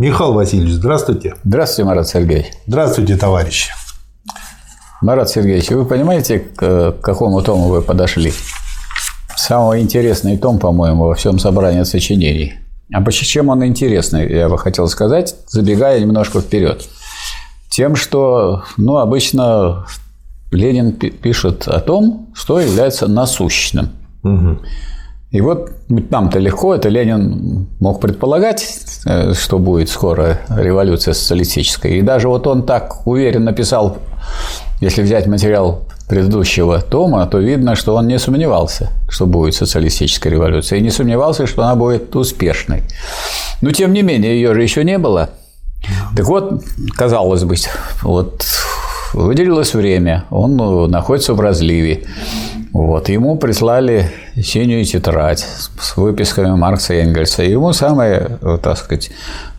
Михаил Васильевич, здравствуйте. Здравствуйте, Марат Сергеевич. Здравствуйте, товарищи. Марат Сергеевич, вы понимаете, к какому тому вы подошли? Самый интересный том, по-моему, во всем собрании сочинений. А почему он интересный, я бы хотел сказать, забегая немножко вперед. Тем, что, ну, обычно Ленин пишет о том, что является насущным. Угу. И вот нам-то легко, это Ленин мог предполагать, э, что будет скоро революция социалистическая. И даже вот он так уверенно писал, если взять материал предыдущего тома, то видно, что он не сомневался, что будет социалистическая революция, и не сомневался, что она будет успешной. Но, тем не менее, ее же еще не было. Так вот, казалось бы, вот выделилось время, он находится в разливе. Вот. Ему прислали синюю тетрадь с выписками Маркса и Энгельса. И ему самое, так сказать,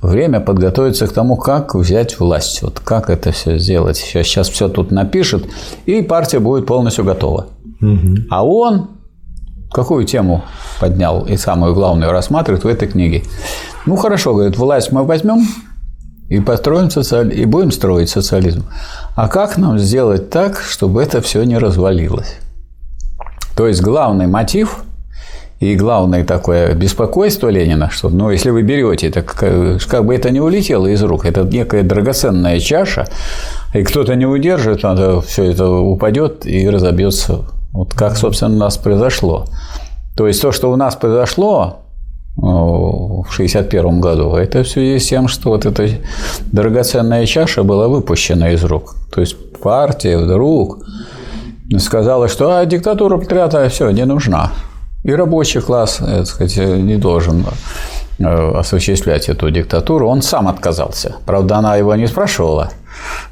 время подготовиться к тому, как взять власть, вот как это все сделать. Сейчас, сейчас все тут напишет, и партия будет полностью готова. Угу. А он какую тему поднял и самую главную рассматривает в этой книге? Ну хорошо, говорит, власть мы возьмем и построим социализм, и будем строить социализм. А как нам сделать так, чтобы это все не развалилось? То есть главный мотив и главное такое беспокойство Ленина, что, ну, если вы берете, это как, как бы это не улетело из рук, это некая драгоценная чаша, и кто-то не удержит, надо все это упадет и разобьется. Вот как, собственно, у нас произошло. То есть то, что у нас произошло в 1961 году, это в связи с тем, что вот эта драгоценная чаша была выпущена из рук. То есть партия вдруг сказала, что а, диктатура пролетариата все, не нужна. И рабочий класс, э, так сказать, не должен э, осуществлять эту диктатуру. Он сам отказался. Правда, она его не спрашивала,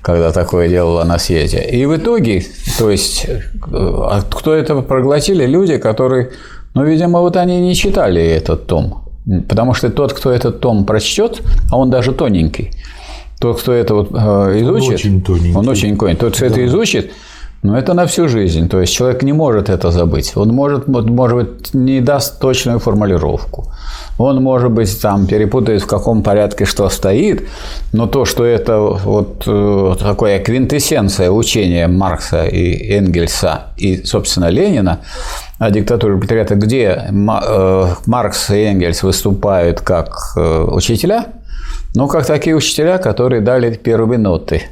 когда такое делала на съезде. И в итоге, то есть, э, а кто это проглотили? Люди, которые, ну, видимо, вот они не читали этот том. Потому что тот, кто этот том прочтет, а он даже тоненький, тот, кто это вот изучит, он очень тоненький. Он очень тоненький. Тот, кто да. это изучит, но это на всю жизнь. То есть человек не может это забыть. Он может, может быть, не даст точную формулировку. Он, может быть, там перепутает в каком порядке что стоит, но то, что это вот э, такое квинтэссенция учения Маркса и Энгельса и, собственно, Ленина о диктатуре пролетариата, где э, Маркс и Энгельс выступают как э, учителя, ну, как такие учителя, которые дали первые ноты –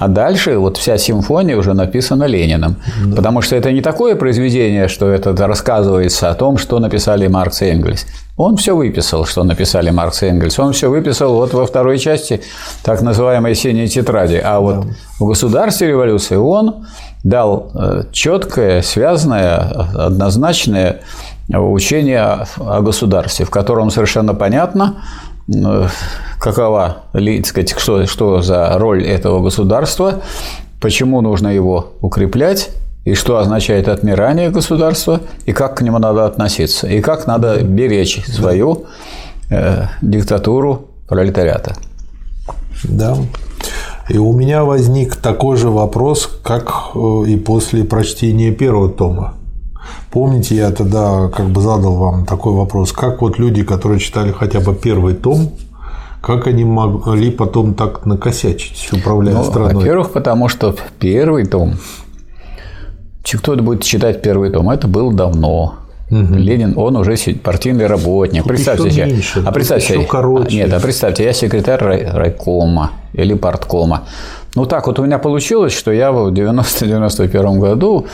а дальше вот вся симфония уже написана Лениным. Да. Потому что это не такое произведение, что это рассказывается о том, что написали Маркс и Энгельс. Он все выписал, что написали Маркс и Энгельс. Он все выписал вот во второй части так называемой «Синей тетради». А вот да. в «Государстве революции» он дал э, четкое, связанное, однозначное учение о государстве, в котором совершенно понятно, какова, сказать, что, что за роль этого государства, почему нужно его укреплять, и что означает отмирание государства, и как к нему надо относиться, и как надо беречь свою э, диктатуру пролетариата. Да. И у меня возник такой же вопрос, как э, и после прочтения первого тома. Помните, я тогда как бы задал вам такой вопрос, как вот люди, которые читали хотя бы первый том, как они могли потом так накосячить, управляя ну, страной? Во-первых, потому что первый том, кто-то будет читать первый том, это было давно. Угу. Ленин, он уже партийный работник. Тут представьте себе. Меньше, а представьте, еще короче. Нет, а представьте, я секретарь райкома или парткома. Ну так вот у меня получилось, что я в 90-91 году,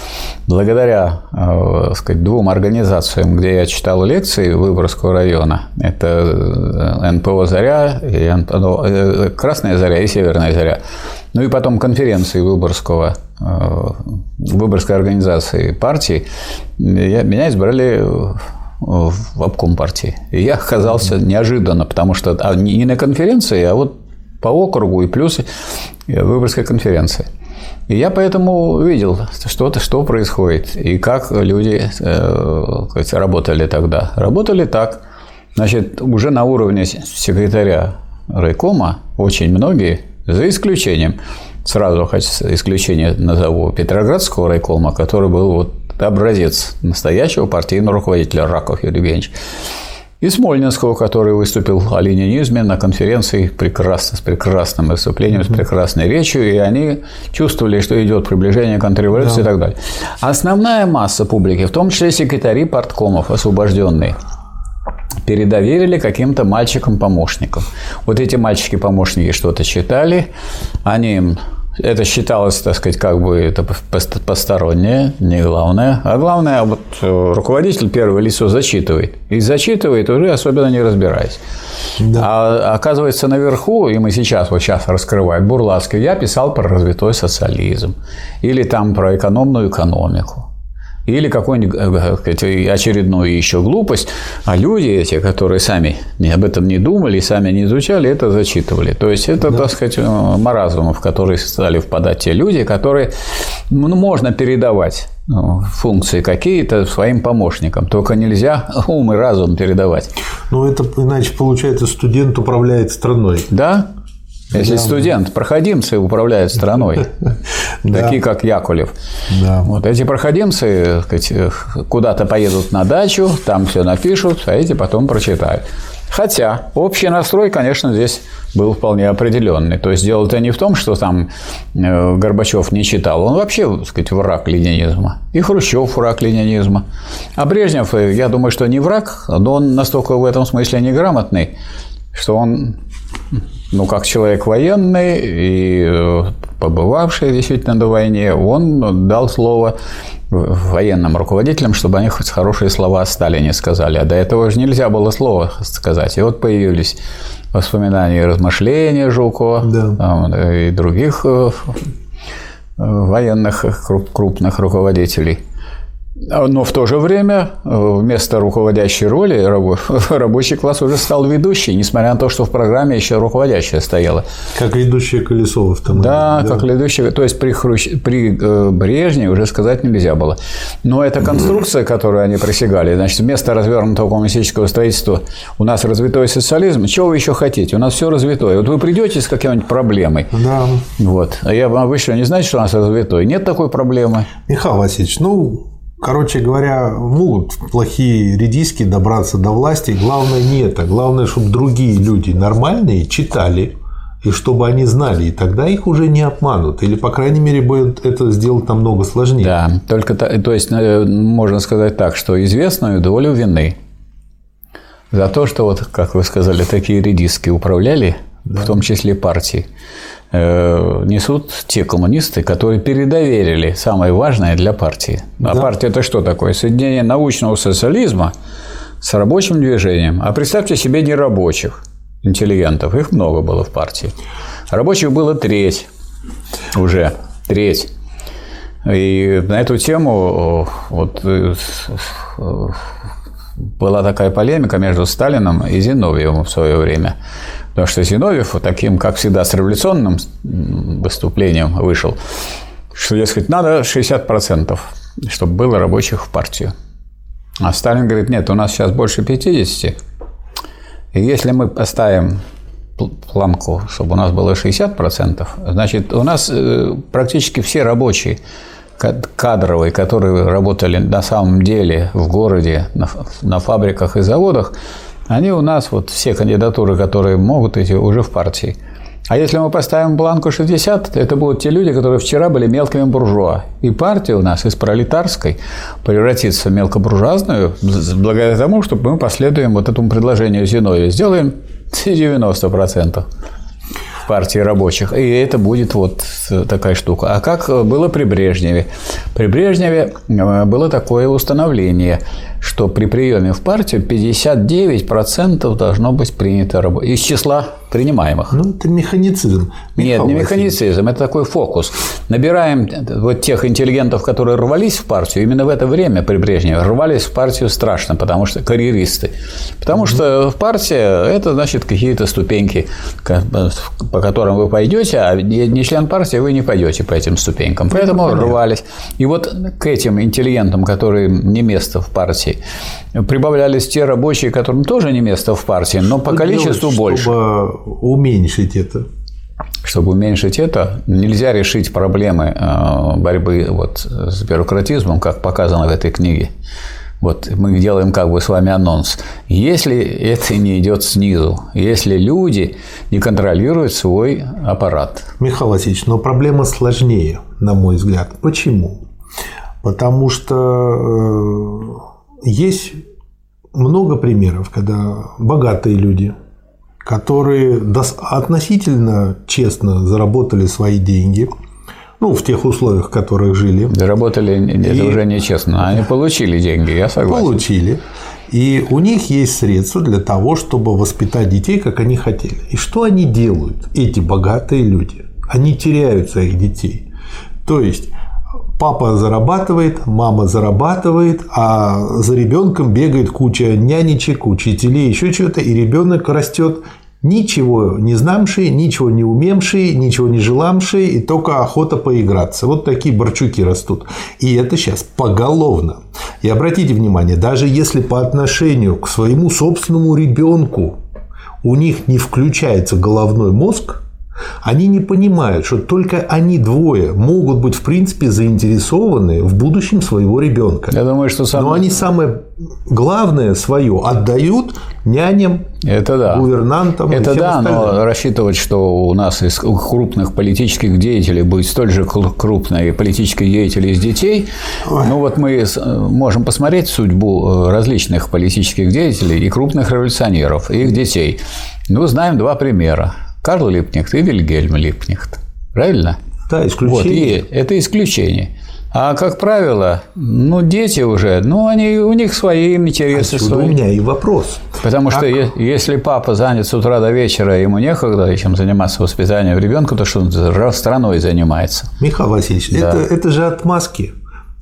благодаря э, сказать, двум организациям, где я читал лекции Выборгского района, это э, НПО «Заря», и НПО, э, «Красная заря» и «Северная заря», ну и потом конференции Выборгского, Выборгской организации партии, я, меня избрали в обком партии. И я оказался неожиданно, потому что а, не на конференции, а вот по округу и плюс Выборгской конференции. И я поэтому видел, что-то, что происходит, и как люди э, работали тогда. Работали так. Значит, уже на уровне секретаря райкома очень многие, за исключением, сразу хочу исключение назову, Петроградского райкома, который был вот образец настоящего партийного руководителя Раков Юрий Евгеньевич. И Смольнинского, который выступил о ленинизме на конференции прекрасно, с прекрасным выступлением, с прекрасной речью, и они чувствовали, что идет приближение контрреволюции да. и так далее. Основная масса публики, в том числе секретари порткомов, освобожденные, передоверили каким-то мальчикам-помощникам. Вот эти мальчики-помощники что-то читали, они им это считалось, так сказать, как бы это постороннее, не главное. А главное, вот э, руководитель первое лицо зачитывает. И зачитывает уже особенно не разбираясь. Да. А оказывается, наверху, и мы сейчас, вот сейчас раскрываем, Бурлацкий, я писал про развитой социализм. Или там про экономную экономику или какую-нибудь э, очередную еще глупость, а люди эти, которые сами об этом не думали, сами не изучали, это зачитывали. То есть это, да. так сказать, э, маразм, в который стали впадать те люди, которые ну, можно передавать функции какие-то своим помощникам. Только нельзя ум и разум передавать. Ну, это иначе получается, студент управляет страной. Да, если да. студент, проходимцы управляют страной, такие как Якулев. Вот эти проходимцы куда-то поедут на дачу, там все напишут, а эти потом прочитают. Хотя общий настрой, конечно, здесь был вполне определенный. То есть дело-то не в том, что там э, Горбачев не читал. Он вообще, так сказать, враг ленинизма. И Хрущев враг ленинизма. А Брежнев, э, я думаю, что не враг, но он настолько в этом смысле неграмотный, что он ну, как человек военный и э, побывавший действительно на войне, он дал слово военным руководителям, чтобы они хоть хорошие слова о Сталине сказали. А до этого же нельзя было слова сказать. И вот появились воспоминания и размышления Жукова да. и других э, военных крупных руководителей – но в то же время э, вместо руководящей роли рабочий класс уже стал ведущий, несмотря на то, что в программе еще руководящая стояла. Как ведущая Колесова в том да, да, как ведущая. То есть при, Хрущ... при э, Брежневе уже сказать нельзя было. Но эта конструкция, которую они присягали, значит, вместо развернутого коммунистического строительства у нас развитой социализм. Чего вы еще хотите? У нас все развитое. Вот вы придете с какой-нибудь проблемой. Да. Вот. А я вам вышлю, не знаете, что у нас развитой? Нет такой проблемы. Михаил Васильевич, ну, Короче говоря, могут плохие редиски добраться до власти. Главное не это. Главное, чтобы другие люди нормальные читали, и чтобы они знали, и тогда их уже не обманут. Или, по крайней мере, будет это сделать намного сложнее. Да, только то есть э, можно сказать так, что известную долю вины за то, что вот, как вы сказали, такие редиски управляли, да. в том числе партии, несут те коммунисты, которые передоверили самое важное для партии. А да. партия это что такое? Соединение научного социализма с рабочим движением. А представьте себе нерабочих интеллигентов. Их много было в партии. Рабочих было треть уже. Треть. И на эту тему вот, э, была такая полемика между Сталином и Зиновьевым в свое время. Потому что Зиновьев таким, как всегда, с революционным выступлением вышел, что, дескать, надо 60%, чтобы было рабочих в партию. А Сталин говорит, нет, у нас сейчас больше 50. И если мы поставим планку, чтобы у нас было 60%, значит, у нас э, практически все рабочие кадровые, которые работали на самом деле в городе, на фабриках и заводах, они у нас, вот все кандидатуры, которые могут идти, уже в партии. А если мы поставим бланку 60, это будут те люди, которые вчера были мелкими буржуа. И партия у нас из пролетарской превратится в мелкобуржуазную благодаря тому, что мы последуем вот этому предложению Зиновия. Сделаем 90% партии рабочих. И это будет вот такая штука. А как было при Брежневе? При Брежневе э, было такое установление – что при приеме в партию 59% должно быть принято из числа принимаемых. Ну, это механицизм. Нет, не механицизм, это такой фокус. Набираем вот тех интеллигентов, которые рвались в партию, именно в это время при Брежневе рвались в партию страшно, потому что карьеристы. Потому угу. что в партии это значит какие-то ступеньки, по которым вы пойдете, а не член партии вы не пойдете по этим ступенькам. Поэтому ну, рвались. И вот к этим интеллигентам, которые не место в партии, Прибавлялись те рабочие, которым тоже не место в партии, но по количеству делать, больше. Чтобы уменьшить это. Чтобы уменьшить это, нельзя решить проблемы э, борьбы вот с бюрократизмом, как показано в этой книге. вот мы делаем как бы с вами анонс, если это не идет снизу, если люди не контролируют свой аппарат. Михаил Васильевич, но проблема сложнее, на мой взгляд. Почему? Потому что э, есть много примеров, когда богатые люди, которые относительно честно заработали свои деньги, ну, в тех условиях, в которых жили. Заработали, это и... уже нечестно. Они получили деньги, я согласен. Получили. И у них есть средства для того, чтобы воспитать детей, как они хотели. И что они делают, эти богатые люди? Они теряют своих детей. То есть папа зарабатывает, мама зарабатывает, а за ребенком бегает куча нянечек, учителей, еще что-то, и ребенок растет ничего не знамший, ничего не умемший, ничего не желамший, и только охота поиграться. Вот такие борчуки растут. И это сейчас поголовно. И обратите внимание, даже если по отношению к своему собственному ребенку у них не включается головной мозг, они не понимают, что только они двое могут быть, в принципе, заинтересованы в будущем своего ребенка. Я думаю, что самое... Но они самое главное свое отдают няням, это да. гувернантам. Это да, остальным. но рассчитывать, что у нас из крупных политических деятелей будет столь же крупные политические деятели из детей. Ой. Ну вот мы можем посмотреть судьбу э, различных политических деятелей и крупных революционеров, и их детей. Ну, знаем два примера. Карл Липкнехт и Вильгельм Липкнехт. Правильно? Да, исключение. Вот, и это исключение. А как правило, ну, дети уже, ну, они, у них свои интересы. Отсюда свои. у меня и вопрос. Потому как... что если папа занят с утра до вечера, ему некогда чем заниматься воспитанием ребенка, то что он страной занимается. Михаил Васильевич, да. это, это же отмазки.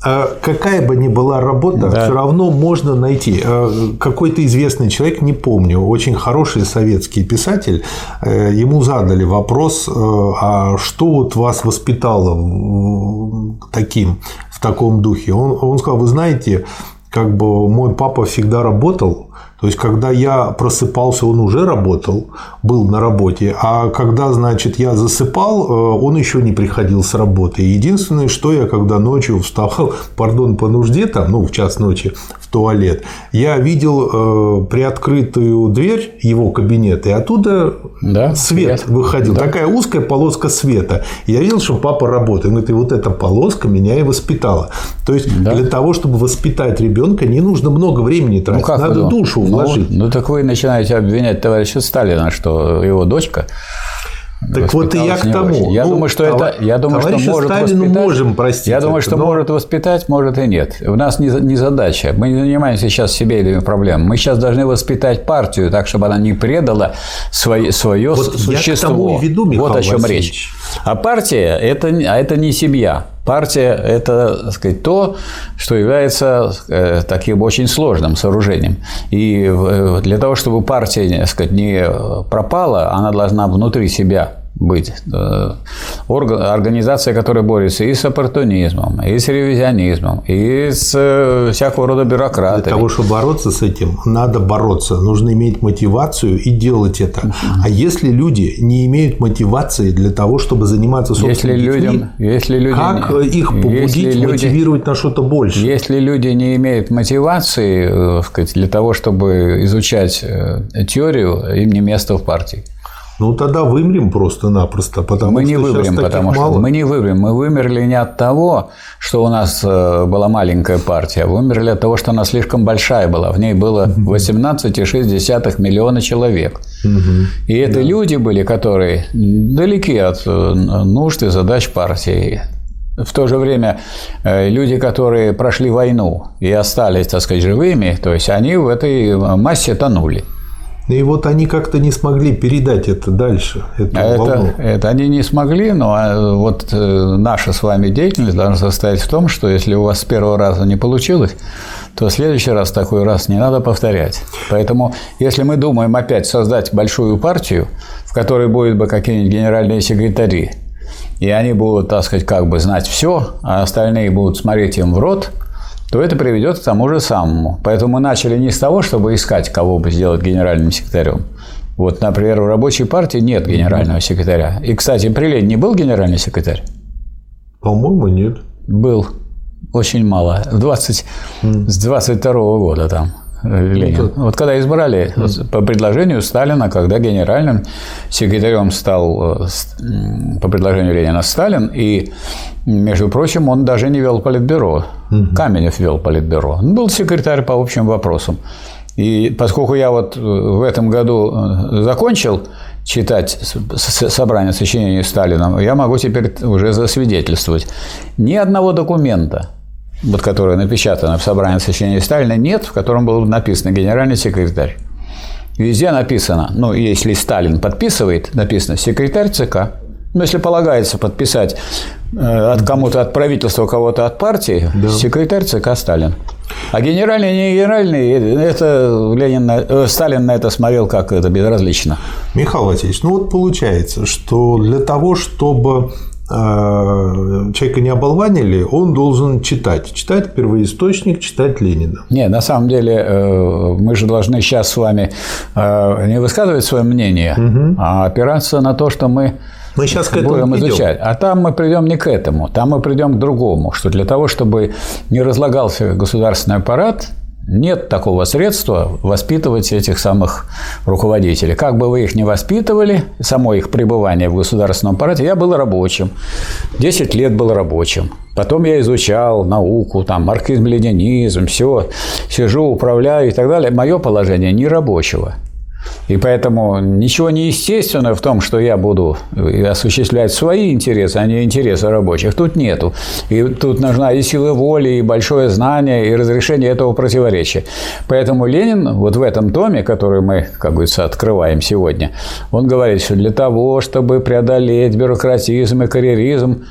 А какая бы ни была работа, да. все равно можно найти. А какой-то известный человек, не помню, очень хороший советский писатель, э, ему задали вопрос, э, а что вот вас воспитало таким, в таком духе? Он, он сказал, вы знаете, как бы мой папа всегда работал, то есть, когда я просыпался, он уже работал, был на работе, а когда, значит, я засыпал, э, он еще не приходил с работы. единственное, что я, когда ночью вставал, пардон, по нужде, там, ну, в час ночи в туалет, я видел э, приоткрытую дверь его кабинета, и оттуда да, свет, свет выходил. Да. Такая узкая полоска света. И я видел, что папа работает. Он говорит, и вот эта полоска меня и воспитала. То есть, да. для того, чтобы воспитать ребенка, не нужно много времени тратить. Ну, как Надо душу вложить. Ну, ну, так вы начинаете обвинять товарища Сталина, что его дочка так вот и я к тому. Я ну, думаю, что это, я думаю, что может Сталину воспитать. можем простить. Я думаю, что но... может воспитать, может и нет. У нас не, не задача. Мы не занимаемся сейчас семейными проблемами. Мы сейчас должны воспитать партию так, чтобы она не предала свое, свое вот существо. Я к тому и веду, Михаил вот о чем Васильевич. речь. А партия это, а это не семья. Партия – это так сказать, то, что является э, таким очень сложным сооружением. И э, для того, чтобы партия так сказать, не пропала, она должна внутри себя быть. Э, организация, которая борется и с оппортунизмом, и с ревизионизмом, и с э, всякого рода бюрократами. Для того, чтобы бороться с этим, надо бороться. Нужно иметь мотивацию и делать это. А если люди не имеют мотивации для того, чтобы заниматься собственными если детьми, людям, если люди, как их побудить, если мотивировать люди, на что-то больше? Если люди не имеют мотивации э, для того, чтобы изучать теорию, им не место в партии. Ну тогда вымрем просто-напросто, потому мы не вымрем, потому мало. что мы не вымрем. Мы вымерли не от того, что у нас э, была маленькая партия, а вымерли от того, что она слишком большая была. В ней было 18,6 миллиона человек. И это да. люди были, которые далеки от э, нужд и задач партии. В то же время э, люди, которые прошли войну и остались, так сказать, живыми, то есть они в этой массе тонули. И вот они как-то не смогли передать это дальше. Эту это, волну. это они не смогли, но а, вот э, наша с вами деятельность должна состоять в том, что если у вас с первого раза не получилось, то в следующий раз такой раз не надо повторять. Поэтому, если мы думаем опять создать большую партию, в которой будет бы какие-нибудь генеральные секретари, и они будут, так сказать, как бы знать все, а остальные будут смотреть им в рот – то это приведет к тому же самому. Поэтому мы начали не с того, чтобы искать, кого бы сделать генеральным секретарем. Вот, например, в рабочей партии нет генерального секретаря. И, кстати, при Лене не был генеральный секретарь? По-моему, нет. Был. очень мало. 20, с 22 года там. Ленин. Ну, вот когда избрали по предложению Сталина, когда генеральным секретарем стал э, по предложению Ленина Сталин, и, между прочим, он даже не вел политбюро. Каменев вел политбюро. Он был секретарь по общим вопросам. И поскольку я вот в этом году э, закончил читать собрание сочинений Сталина, я могу теперь уже засвидетельствовать. Ни одного документа вот которое напечатано в собрании сочинений Сталина, нет, в котором был написан генеральный секретарь. Везде написано, ну, если Сталин подписывает, написано секретарь ЦК. Ну, если полагается подписать э, от кому-то от правительства, кого-то от партии, да. секретарь ЦК Сталин. А генеральный, не генеральный, это Ленин, э, Сталин на это смотрел как это безразлично. Михаил Васильевич, ну вот получается, что для того, чтобы человека не оболванили, он должен читать. Читать первоисточник, читать Ленина. Не, на самом деле э, мы же должны сейчас с вами э, не высказывать свое мнение, угу. а опираться на то, что мы мы сейчас к этому будем изучать. А там мы придем не к этому, там мы придем к другому, что для того, чтобы не разлагался государственный аппарат, нет такого средства воспитывать этих самых руководителей. Как бы вы их не воспитывали, само их пребывание в государственном аппарате, я был рабочим. 10 лет был рабочим. Потом я изучал науку, там, марксизм, ленинизм, все, сижу, управляю и так далее. Мое положение не рабочего. И поэтому ничего неестественного в том, что я буду осуществлять свои интересы, а не интересы рабочих. Тут нету. И тут нужна и сила воли, и большое знание, и разрешение этого противоречия. Поэтому Ленин вот в этом томе, который мы, как говорится, открываем сегодня, он говорит, что для того, чтобы преодолеть бюрократизм и карьеризм,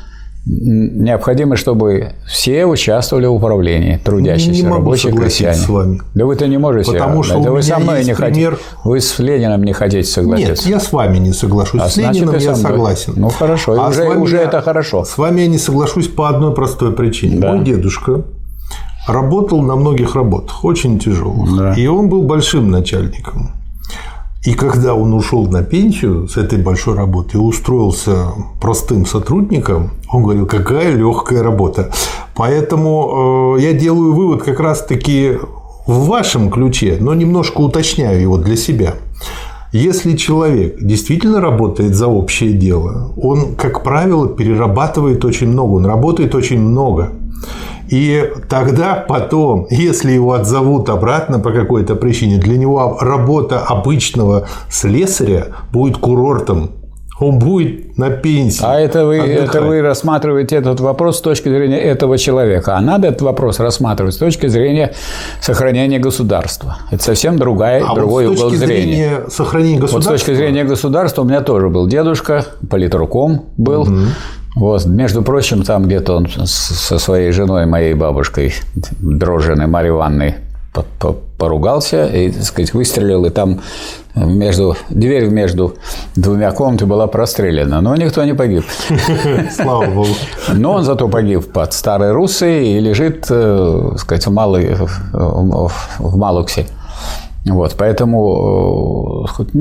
необходимо, чтобы все участвовали в управлении, трудящиеся, не рабочие, крестьяне. с вами. Да вы-то не можете. Потому что да вы со мной не пример... хотите. Вы с Лениным не хотите согласиться. Нет, я с вами не соглашусь. А с Лениным я согласен. Ну хорошо, а уже, уже я, это хорошо. С вами я не соглашусь по одной простой причине. Да. Мой дедушка работал на многих работах, очень тяжелых. Да. И он был большим начальником. И когда он ушел на пенсию с этой большой работы и устроился простым сотрудником, он говорил, какая легкая работа. Поэтому э, я делаю вывод как раз-таки в вашем ключе, но немножко уточняю его для себя. Если человек действительно работает за общее дело, он, как правило, перерабатывает очень много, он работает очень много. И тогда потом, если его отзовут обратно по какой-то причине, для него работа обычного слесаря будет курортом он будет на пенсии. А это вы, это вы рассматриваете этот вопрос с точки зрения этого человека. А надо этот вопрос рассматривать с точки зрения сохранения государства. Это совсем другая, а другой вот угол зрения. Зрения сохранения государства. Вот с точки зрения государства у меня тоже был дедушка, политруком был. Угу. Вот, между прочим, там где-то он со своей женой, моей бабушкой, дрожжиной Марьей Ивановной, поругался и, так сказать, выстрелил, и там между, дверь между двумя комнатами была прострелена, но никто не погиб. Слава Богу. Но он зато погиб под Старой Руссой и лежит, э, так сказать, в, Малой, в Малуксе. Вот, поэтому э,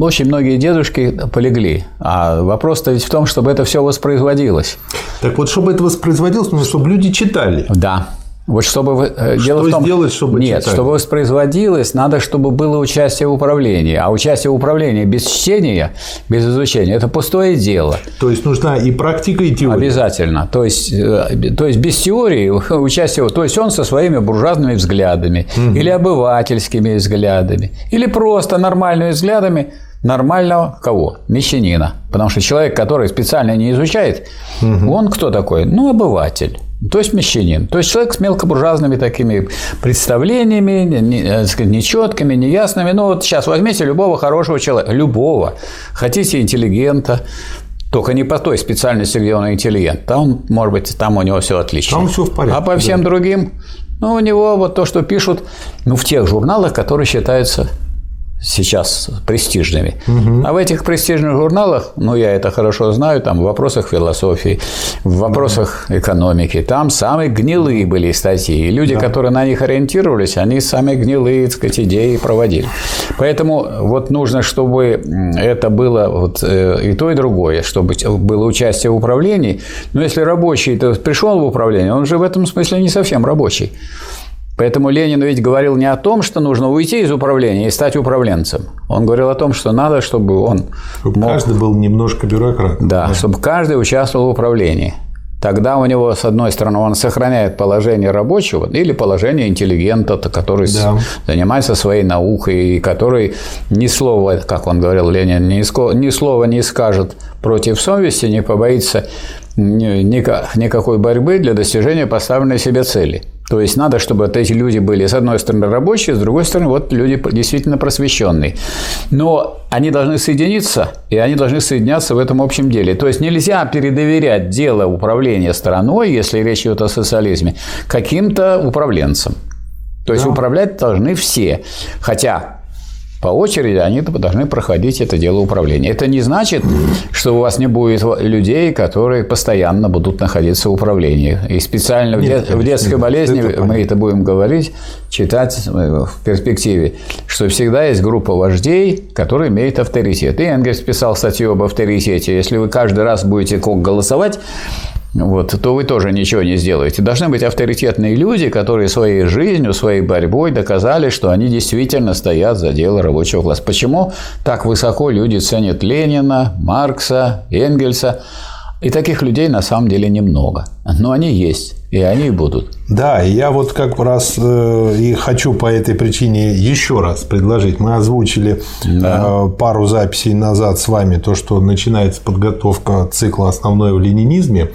очень многие дедушки полегли. А вопрос-то ведь в том, чтобы это все воспроизводилось. Так вот, чтобы это воспроизводилось, нужно, чтобы люди читали. Да. Вот чтобы э, что дело в том, сделать, чтобы нет, читали? чтобы воспроизводилось, надо, чтобы было участие в управлении, а участие в управлении без чтения, без изучения – это пустое дело. То есть нужна и практика, и теория. Обязательно. То есть, э, то есть без теории участие, то есть он со своими буржуазными взглядами угу. или обывательскими взглядами или просто нормальными взглядами нормального кого? Мещанина. Потому что человек, который специально не изучает, угу. он кто такой? Ну, обыватель. То есть мещанин. То есть человек с мелкобуржуазными такими представлениями, нечеткими, неясными. Ну вот сейчас возьмите любого хорошего человека, любого. Хотите интеллигента, только не по той специальности, где он интеллигент. Там, может быть, там у него все отлично. Там все в порядке. А по всем другим, ну, у него вот то, что пишут, ну, в тех журналах, которые считаются сейчас престижными. Угу. А в этих престижных журналах, ну, я это хорошо знаю, там в вопросах философии, в вопросах угу. экономики, там самые гнилые были статьи. И люди, да. которые на них ориентировались, они самые гнилые, так сказать, идеи проводили. Поэтому вот нужно, чтобы это было вот э, и то, и другое, чтобы было участие в управлении. Но если рабочий пришел в управление, он же в этом смысле не совсем рабочий. Поэтому Ленин ведь говорил не о том, что нужно уйти из управления и стать управленцем. Он говорил о том, что надо, чтобы он чтобы мог... каждый был немножко бюрократ. Да, да, чтобы каждый участвовал в управлении. Тогда у него, с одной стороны, он сохраняет положение рабочего или положение интеллигента, который да. занимается своей наукой и который ни слова, как он говорил, Ленин, ни слова не скажет против совести, не побоится никакой борьбы для достижения поставленной себе цели. То есть надо, чтобы вот эти люди были, с одной стороны, рабочие, с другой стороны, вот люди действительно просвещенные. Но они должны соединиться, и они должны соединяться в этом общем деле. То есть нельзя передоверять дело управления страной, если речь идет о социализме, каким-то управленцам. То есть да. управлять должны все. Хотя по очереди они должны проходить это дело управления. Это не значит, что у вас не будет людей, которые постоянно будут находиться в управлении. И специально нет, в, конечно, в детской нет, болезни это мы это будем говорить, читать э, в перспективе, что всегда есть группа вождей, которые имеют авторитет. И Энгельс писал статью об авторитете. Если вы каждый раз будете голосовать, вот, то вы тоже ничего не сделаете. Должны быть авторитетные люди, которые своей жизнью, своей борьбой доказали, что они действительно стоят за дело рабочего класса. Почему так высоко люди ценят Ленина, Маркса, Энгельса? И таких людей на самом деле немного. Но они есть, и они будут. Да, я вот как раз э, и хочу по этой причине еще раз предложить. Мы озвучили да. Э, пару записей назад с вами то, что начинается подготовка цикла «Основное в ленинизме»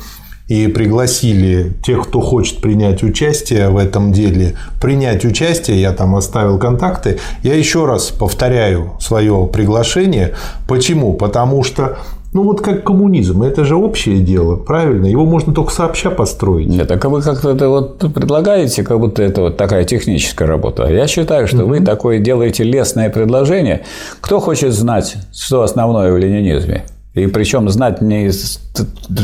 и пригласили тех, кто хочет принять участие в этом деле, принять участие, я там оставил контакты. Я еще раз повторяю свое приглашение. Почему? Потому что ну вот как коммунизм, это же общее дело, правильно? Его можно только сообща построить. Нет, так вы как-то это вот предлагаете, как будто это вот такая техническая работа. Я считаю, что mm-hmm. вы такое делаете лестное предложение. Кто хочет знать, что основное в ленинизме? И причем знать не из,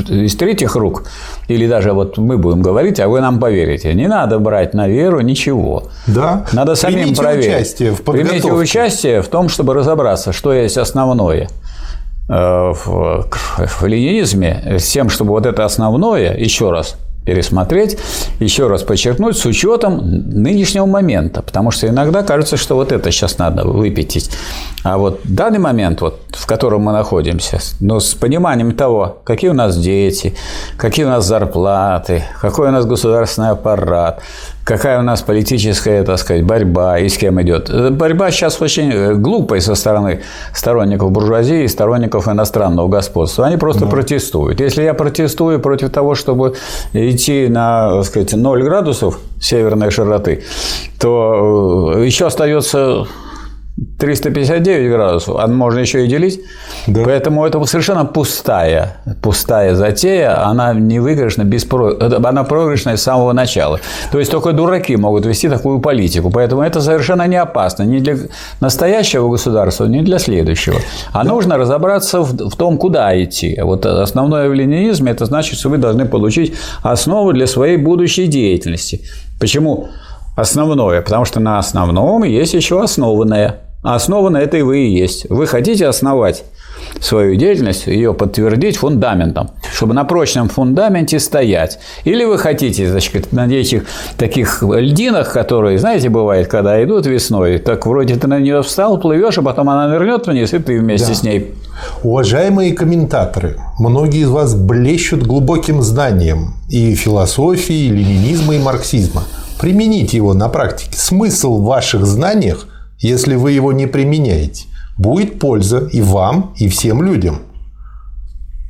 из третьих рук, или даже вот мы будем говорить, а вы нам поверите. Не надо брать на веру ничего. Да. Надо самим Примите проверить. Участие в подготовке. Примите участие в том, чтобы разобраться, что есть основное э, в, в ленинизме, с тем, чтобы вот это основное, еще раз, пересмотреть, еще раз подчеркнуть с учетом нынешнего момента, потому что иногда кажется, что вот это сейчас надо выпятить. А вот данный момент, вот, в котором мы находимся, ну, с пониманием того, какие у нас дети, какие у нас зарплаты, какой у нас государственный аппарат, какая у нас политическая, так сказать, борьба и с кем идет. Борьба сейчас очень э, глупая со стороны сторонников буржуазии и сторонников иностранного господства. Они просто да. протестуют. Если я протестую против того, чтобы идти на, так сказать, 0 градусов северной широты, то э, еще остается 359 градусов, а можно еще и делить. Да. Поэтому это совершенно пустая, пустая затея, она не выигрышна, беспро... она проигрышная с самого начала. То есть только дураки могут вести такую политику. Поэтому это совершенно не опасно ни для настоящего государства, ни для следующего. А да. нужно разобраться в, в том, куда идти. Вот основное в ленинизме это значит, что вы должны получить основу для своей будущей деятельности. Почему? Основное, потому что на основном есть еще основанное. А основа на это и вы и есть. Вы хотите основать свою деятельность, ее подтвердить фундаментом, чтобы на прочном фундаменте стоять. Или вы хотите, значит, на этих таких льдинах, которые, знаете, бывает, когда идут весной, так вроде ты на нее встал, плывешь, а потом она нырнет вниз, и ты вместе да. с ней. Уважаемые комментаторы, многие из вас блещут глубоким знанием и философии, и ленинизма, и марксизма. Примените его на практике. Смысл в ваших знаниях – если вы его не применяете, будет польза и вам, и всем людям.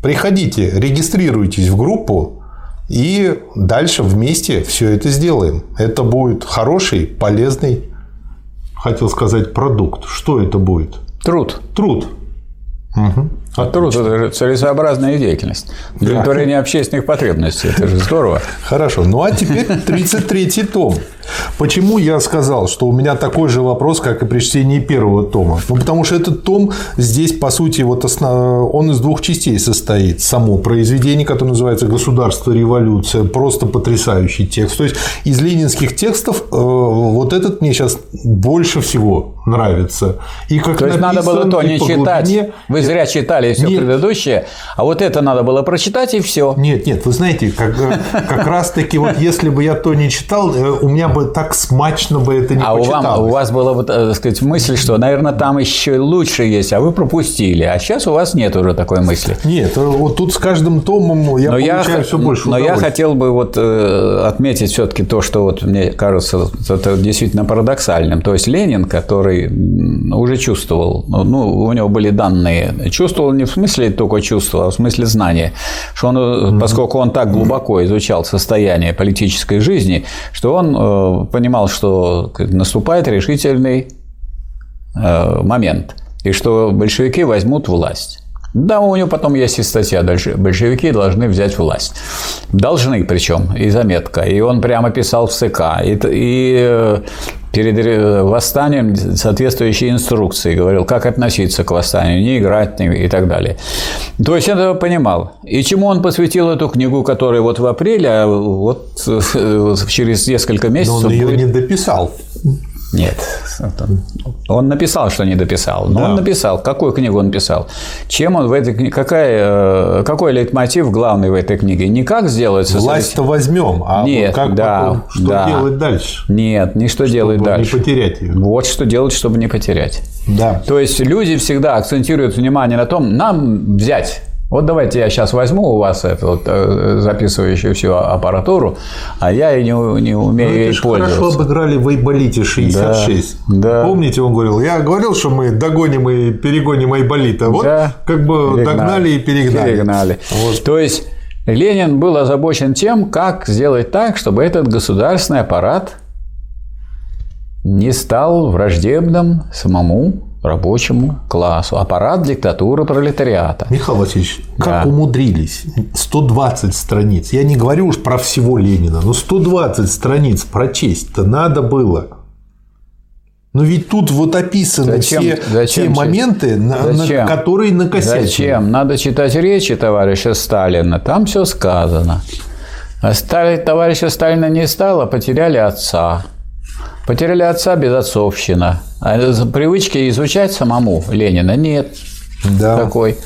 Приходите, регистрируйтесь в группу, и дальше вместе все это сделаем. Это будет хороший, полезный, хотел сказать, продукт. Что это будет? Труд. Труд. Угу. А труд – это же целесообразная деятельность. Удовлетворение да. общественных потребностей. Это же здорово. Хорошо. Ну, а теперь 33-й том. Почему я сказал, что у меня такой же вопрос, как и при чтении первого тома? Ну, потому что этот том здесь, по сути, вот основ... он из двух частей состоит. Само произведение, которое называется «Государство. Революция». Просто потрясающий текст. То есть, из ленинских текстов э, вот этот мне сейчас больше всего нравится. И как То есть, надо было то не читать. Глубине... Вы зря читали все нет. предыдущее, а вот это надо было прочитать и все. Нет, нет, вы знаете, как, как раз таки вот если бы я то не читал, э, у меня бы бы так смачно бы это не а почиталось. А у, вас была, вот, э, так сказать, мысль, что, наверное, там еще лучше есть, а вы пропустили. А сейчас у вас нет уже такой мысли. Нет, э, вот тут с каждым томом я но получаю я, все больше Но я хотел бы вот э, отметить все-таки то, что вот мне кажется это действительно парадоксальным. То есть Ленин, который уже чувствовал, ну, у него были данные, чувствовал не в смысле только чувства, а в смысле знания, что он, mm-hmm. поскольку он так глубоко изучал состояние политической жизни, что он понимал, что наступает решительный э, момент, и что большевики возьмут власть. Да, у него потом есть и статья дальше. Большевики должны взять власть. Должны причем, и заметка. И он прямо писал в ЦК. И, и э, перед восстанием соответствующие инструкции, говорил, как относиться к восстанию, не играть и так далее. То есть я это понимал. И чему он посвятил эту книгу, которая вот в апреле, а вот через несколько месяцев... Но он ее будет... не дописал. Нет. Он написал, что не дописал. Но да. он написал. Какую книгу он писал? Чем он в этой книге? Какая, э, какой лейтмотив главный в этой книге? Не как сделать Власть-то возьмем, а Нет, вот как да, потом, что да. делать дальше? Нет, не что делать дальше. не потерять ее. Вот что делать, чтобы не потерять. Да. То есть люди всегда акцентируют внимание на том, нам взять вот давайте я сейчас возьму у вас эту вот, э, записывающую всю аппаратуру, а я и не, не умею ну, ей пользоваться. хорошо обыграли в Айболите 66. Да, да. Помните, он говорил, я говорил, что мы догоним и перегоним Айболита. Вот да. как бы перегнали. догнали и перегнали. перегнали. Вот. То есть Ленин был озабочен тем, как сделать так, чтобы этот государственный аппарат не стал враждебным самому рабочему классу. Аппарат диктатуры пролетариата. Михаил Васильевич, как да. умудрились? 120 страниц. Я не говорю уж про всего Ленина, но 120 страниц прочесть-то надо было. Но ведь тут вот описаны зачем, все зачем, те моменты, зачем, на, которые накосячили. Зачем? Надо читать речи товарища Сталина. Там все сказано. А Сталин, товарища Сталина не стало, потеряли отца. Потеряли отца безотцовщина. А привычки изучать самому Ленина нет да. такой.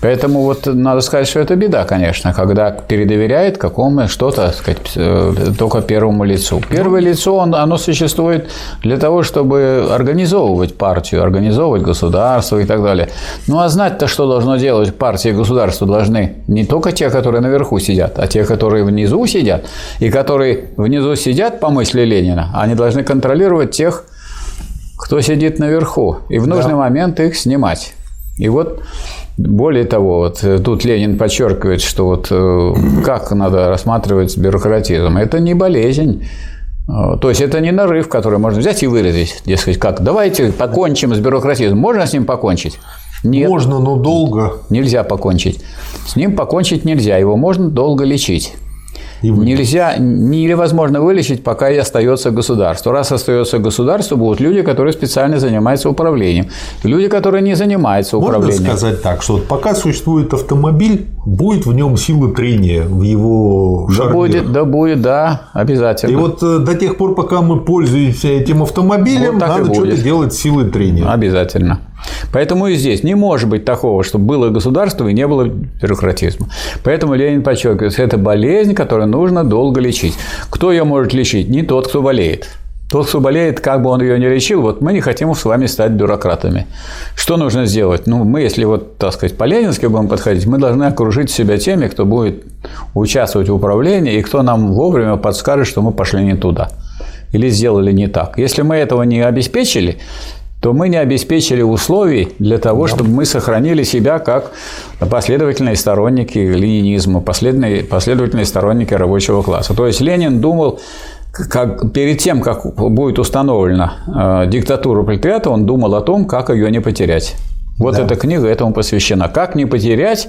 Поэтому вот надо сказать, что это беда, конечно, когда передоверяет какому что-то, сказать, э, только первому лицу. Первое лицо, он, оно существует для того, чтобы организовывать партию, организовывать государство и так далее. Ну а знать-то, что должно делать партия и государство должны не только те, которые наверху сидят, а те, которые внизу сидят, и которые внизу сидят по мысли Ленина, они должны контролировать тех, кто сидит наверху, и в нужный да. момент их снимать. И вот более того, вот э, тут Ленин подчеркивает, что вот э, как надо рассматривать бюрократизм. Это не болезнь. Э, то есть это не нарыв, который можно взять и выразить, дескать, как давайте покончим с бюрократизмом. Можно с ним покончить? Нет. Можно, но долго. Нельзя покончить. С ним покончить нельзя, его можно долго лечить. Нельзя, невозможно вылечить, пока и остается государство. Раз остается государство, будут люди, которые специально занимаются управлением. Люди, которые не занимаются управлением. Можно сказать так, что вот пока существует автомобиль, будет в нем сила трения в его да будет, да будет, да, обязательно. И вот э, до тех пор, пока мы пользуемся этим автомобилем, вот надо что-то делать силой трения. Обязательно. Поэтому и здесь не может быть такого, чтобы было государство и не было бюрократизма. Поэтому Ленин подчеркивает, это болезнь, которую нужно долго лечить. Кто ее может лечить? Не тот, кто болеет. Тот, кто болеет, как бы он ее не лечил, вот мы не хотим с вами стать бюрократами. Что нужно сделать? Ну, мы, если вот, так сказать, по-ленински будем подходить, мы должны окружить себя теми, кто будет участвовать в управлении и кто нам вовремя подскажет, что мы пошли не туда или сделали не так. Если мы этого не обеспечили, то мы не обеспечили условий для того, да. чтобы мы сохранили себя как последовательные сторонники ленинизма, последовательные, последовательные сторонники рабочего класса. То есть Ленин думал, как, перед тем, как будет установлена э, диктатура пролетариата, он думал о том, как ее не потерять. Вот да. эта книга этому посвящена. Как не потерять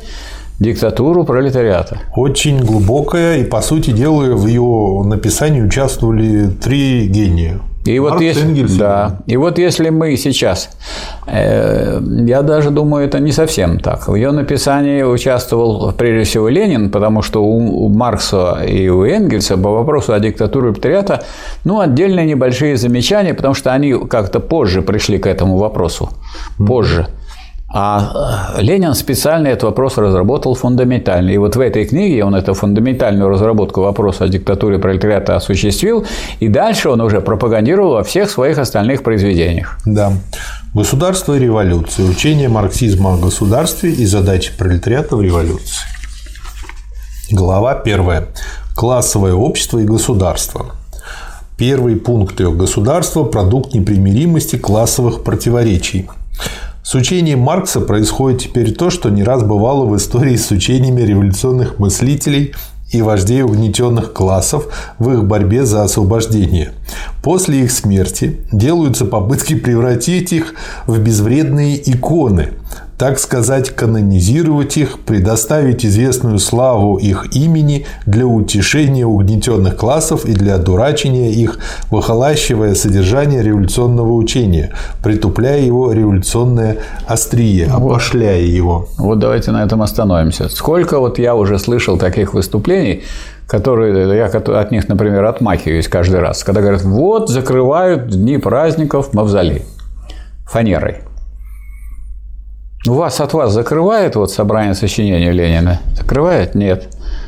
диктатуру пролетариата. Очень глубокая, и, по сути дела, в ее написании участвовали три гения. И вот, если, Энгельс, да, и вот если мы сейчас, э, я даже думаю, это не совсем так. В ее написании участвовал прежде всего Ленин, потому что у, у Маркса и у Энгельса по вопросу о диктатуре пролетариата, ну, отдельные небольшие замечания, потому что они как-то позже пришли к этому вопросу, позже. А э, Ленин специально этот вопрос разработал фундаментально. И вот в этой книге он эту фундаментальную разработку вопроса о диктатуре пролетариата осуществил, и дальше он уже пропагандировал во всех своих остальных произведениях. Да. Государство и революция. Учение марксизма о государстве и задачи пролетариата в революции. Глава первая. Классовое общество и государство. Первый пункт ее государства – продукт непримиримости классовых противоречий. С учением Маркса происходит теперь то, что не раз бывало в истории с учениями революционных мыслителей и вождей угнетенных классов в их борьбе за освобождение. После их смерти делаются попытки превратить их в безвредные иконы, так сказать, канонизировать их, предоставить известную славу их имени для утешения угнетенных классов и для одурачения их, выхолащивая содержание революционного учения, притупляя его революционное острие, опошляя его. Вот давайте на этом остановимся. Сколько вот я уже слышал таких выступлений, которые я от них, например, отмахиваюсь каждый раз, когда говорят, вот закрывают дни праздников мавзолей фанерой. У вас от вас закрывает вот собрание сочинения Ленина? Закрывает? Нет.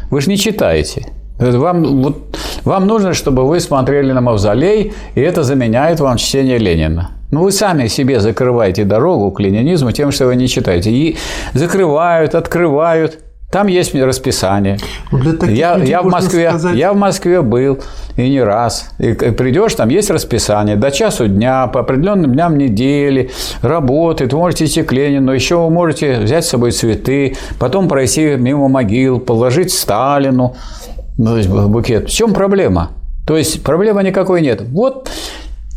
Вы же не читаете. Вам, вот, вам нужно, чтобы вы смотрели на мавзолей, и это заменяет вам чтение Ленина. Ну, вы сами себе закрываете дорогу к ленинизму тем, что вы не читаете. И закрывают, открывают – там есть расписание. Ну, для я, я, в Москве, сказать... я в Москве был и не раз. И придешь, там есть расписание до часу дня, по определенным дням недели, работает. Вы можете идти к Ленину, еще вы можете взять с собой цветы, потом пройти мимо могил, положить Сталину ну, букет. В чем проблема? То есть проблемы никакой нет. Вот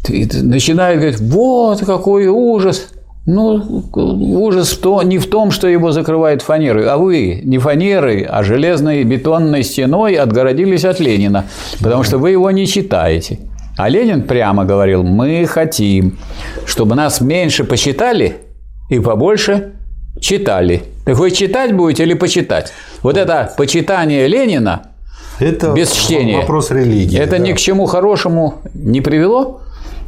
начинает говорить, вот какой ужас. Ну, ужас то, не в том, что его закрывают фанерой, а вы не фанерой, а железной бетонной стеной отгородились от Ленина, потому что вы его не читаете. А Ленин прямо говорил, мы хотим, чтобы нас меньше почитали и побольше читали. Так вы читать будете или почитать? Вот это почитание Ленина это без чтения. Вопрос религии. Это да. ни к чему хорошему не привело?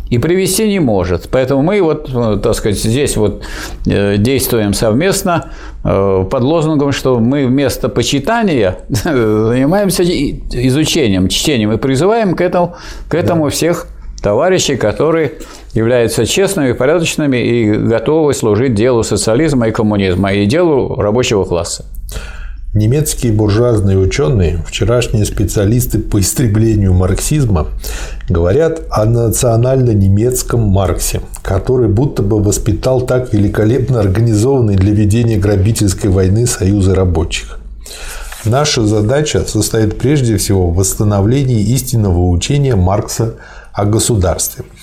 И привести не может. Поэтому мы вот, э, так сказать, здесь вот э, действуем совместно э, под лозунгом, что мы вместо почитания занимаемся изучением, чтением и призываем к этому, к этому да. всех товарищей, которые являются честными, порядочными и готовы служить делу социализма и коммунизма и делу рабочего класса. Немецкие буржуазные ученые, вчерашние специалисты по истреблению марксизма, говорят о национально-немецком Марксе, который будто бы воспитал так великолепно организованный для ведения грабительской войны союзы рабочих. Наша задача состоит прежде всего в восстановлении истинного учения Маркса о государстве –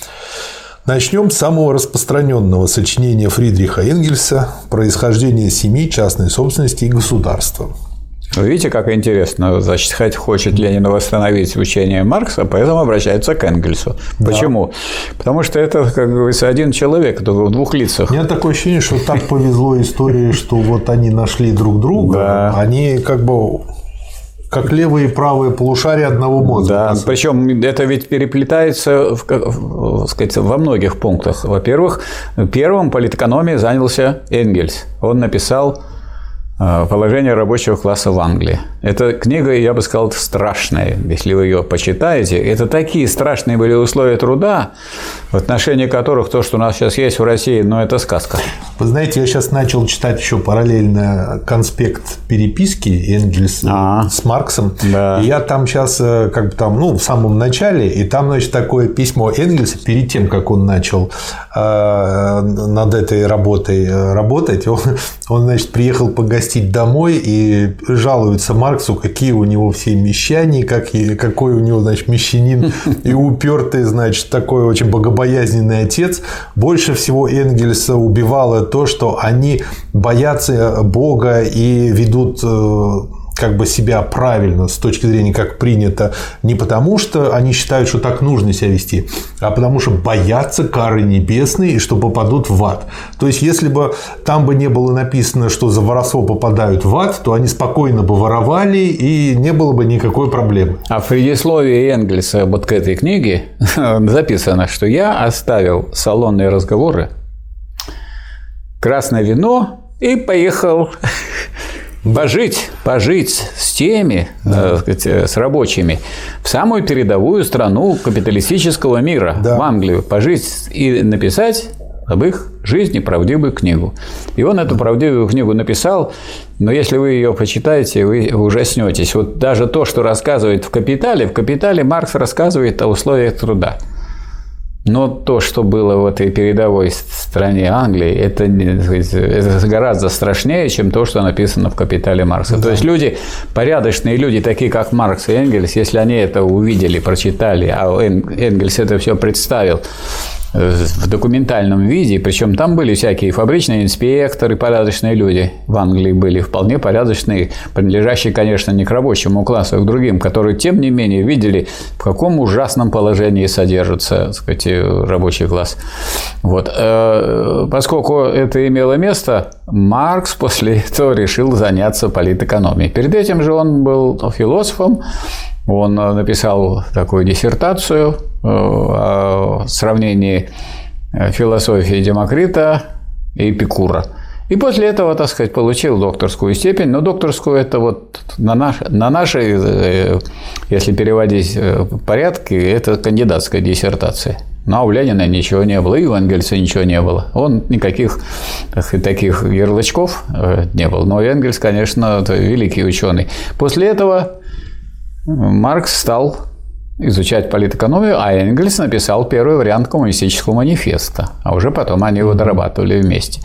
Начнем с самого распространенного сочинения Фридриха Энгельса «Происхождение семьи, частной собственности и государства». Вы видите, как интересно. Значит, хоть хочет Ленин восстановить учение Маркса, поэтому обращается к Энгельсу. Почему? Да. Потому что это, как говорится, один человек в двух лицах. У меня такое ощущение, что так повезло истории, что вот они нашли друг друга, да. они как бы как левые и правые полушария одного мозга. Да, причем это ведь переплетается в, в, сказать, во многих пунктах. Во-первых, первым политэкономией занялся Энгельс. Он написал положение рабочего класса в Англии. Эта книга, я бы сказал, страшная, если вы ее почитаете. Это такие страшные были условия труда, в отношении которых то, что у нас сейчас есть в России, ну, это сказка. Вы знаете, я сейчас начал читать еще параллельно конспект переписки Энгельс а, с Марксом. Да. И я там сейчас, э, как бы там, ну, в самом начале, и там, значит, такое письмо Энгельса перед тем, как он начал э, над этой работой работать, он, он значит, приехал погостить гостить домой и жалуется Марксу, какие у него все мещане, как, какой у него, значит, мещанин и упертый, значит, такой очень богобоязненный отец. Больше всего Энгельса убивало то, что они боятся Бога и ведут э, как бы себя правильно с точки зрения, как принято, не потому, что они считают, что так нужно себя вести, а потому что боятся кары небесной и что попадут в ад. То есть, если бы там бы не было написано, что за воровство попадают в ад, то они спокойно бы воровали и не было бы никакой проблемы. А в предисловии Энгельса вот к этой книге записано, что я оставил салонные разговоры, красное вино и поехал пожить, пожить с теми, да. сказать, э, с рабочими в самую передовую страну капиталистического мира, да. в Англию, пожить и написать об их жизни правдивую книгу. И он эту правдивую книгу написал, но если вы ее почитаете, вы ужаснетесь. Вот даже то, что рассказывает в «Капитале», в «Капитале» Маркс рассказывает о условиях труда. Но то, что было в этой передовой стране Англии, это, это гораздо страшнее, чем то, что написано в «Капитале Маркса». Да. То есть люди, порядочные люди, такие как Маркс и Энгельс, если они это увидели, прочитали, а Энгельс это все представил, в документальном виде, причем там были всякие фабричные инспекторы, порядочные люди в Англии были, вполне порядочные, принадлежащие, конечно, не к рабочему классу, а к другим, которые, тем не менее, видели, в каком ужасном положении содержится так сказать, рабочий класс. Вот. Э, поскольку это имело место, Маркс после этого решил заняться политэкономией. Перед этим же он был философом, он написал такую диссертацию Э, о сравнении э, философии Демокрита и Эпикура. И после этого, так сказать, получил докторскую степень. Но докторскую это вот на, наш, на нашей, э, если переводить порядки, это кандидатская диссертация. Но у Ленина ничего не было, и у Энгельса ничего не было. Он никаких так таких ярлычков не был. Но Энгельс, конечно, великий ученый. После этого Маркс стал изучать политэкономию, а Энгельс написал первый вариант коммунистического манифеста, а уже потом они его дорабатывали вместе.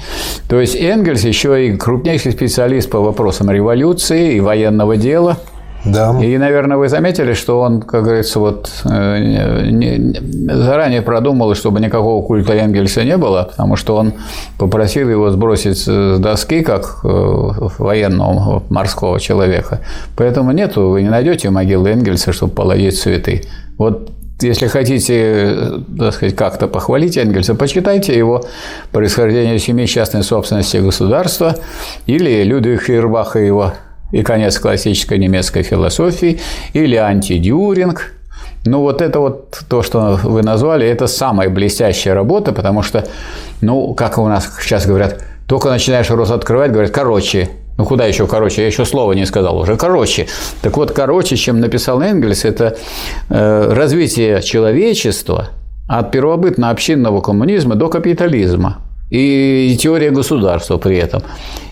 То есть Энгельс еще и крупнейший специалист по вопросам революции и военного дела – да. И, наверное, вы заметили, что он, как говорится, вот э, заранее продумал, чтобы никакого культа Энгельса не было, потому что он попросил его сбросить с доски, как э, военного морского человека. Поэтому нету, вы не найдете могилы Энгельса, чтобы положить цветы. Вот если хотите, так сказать, как-то похвалить Энгельса, почитайте его «Происхождение семьи частной собственности государства» или Людвиг Фейербаха его и конец классической немецкой философии, или антидюринг. Ну, вот это вот то, что вы назвали, это самая блестящая работа, потому что, ну, как у нас сейчас говорят, только начинаешь рот открывать, говорят, короче, ну, куда еще короче? Я еще слова не сказал уже. Короче. Так вот, короче, чем написал Энгельс, это э, развитие человечества от первобытно-общинного коммунизма до капитализма и теория государства при этом.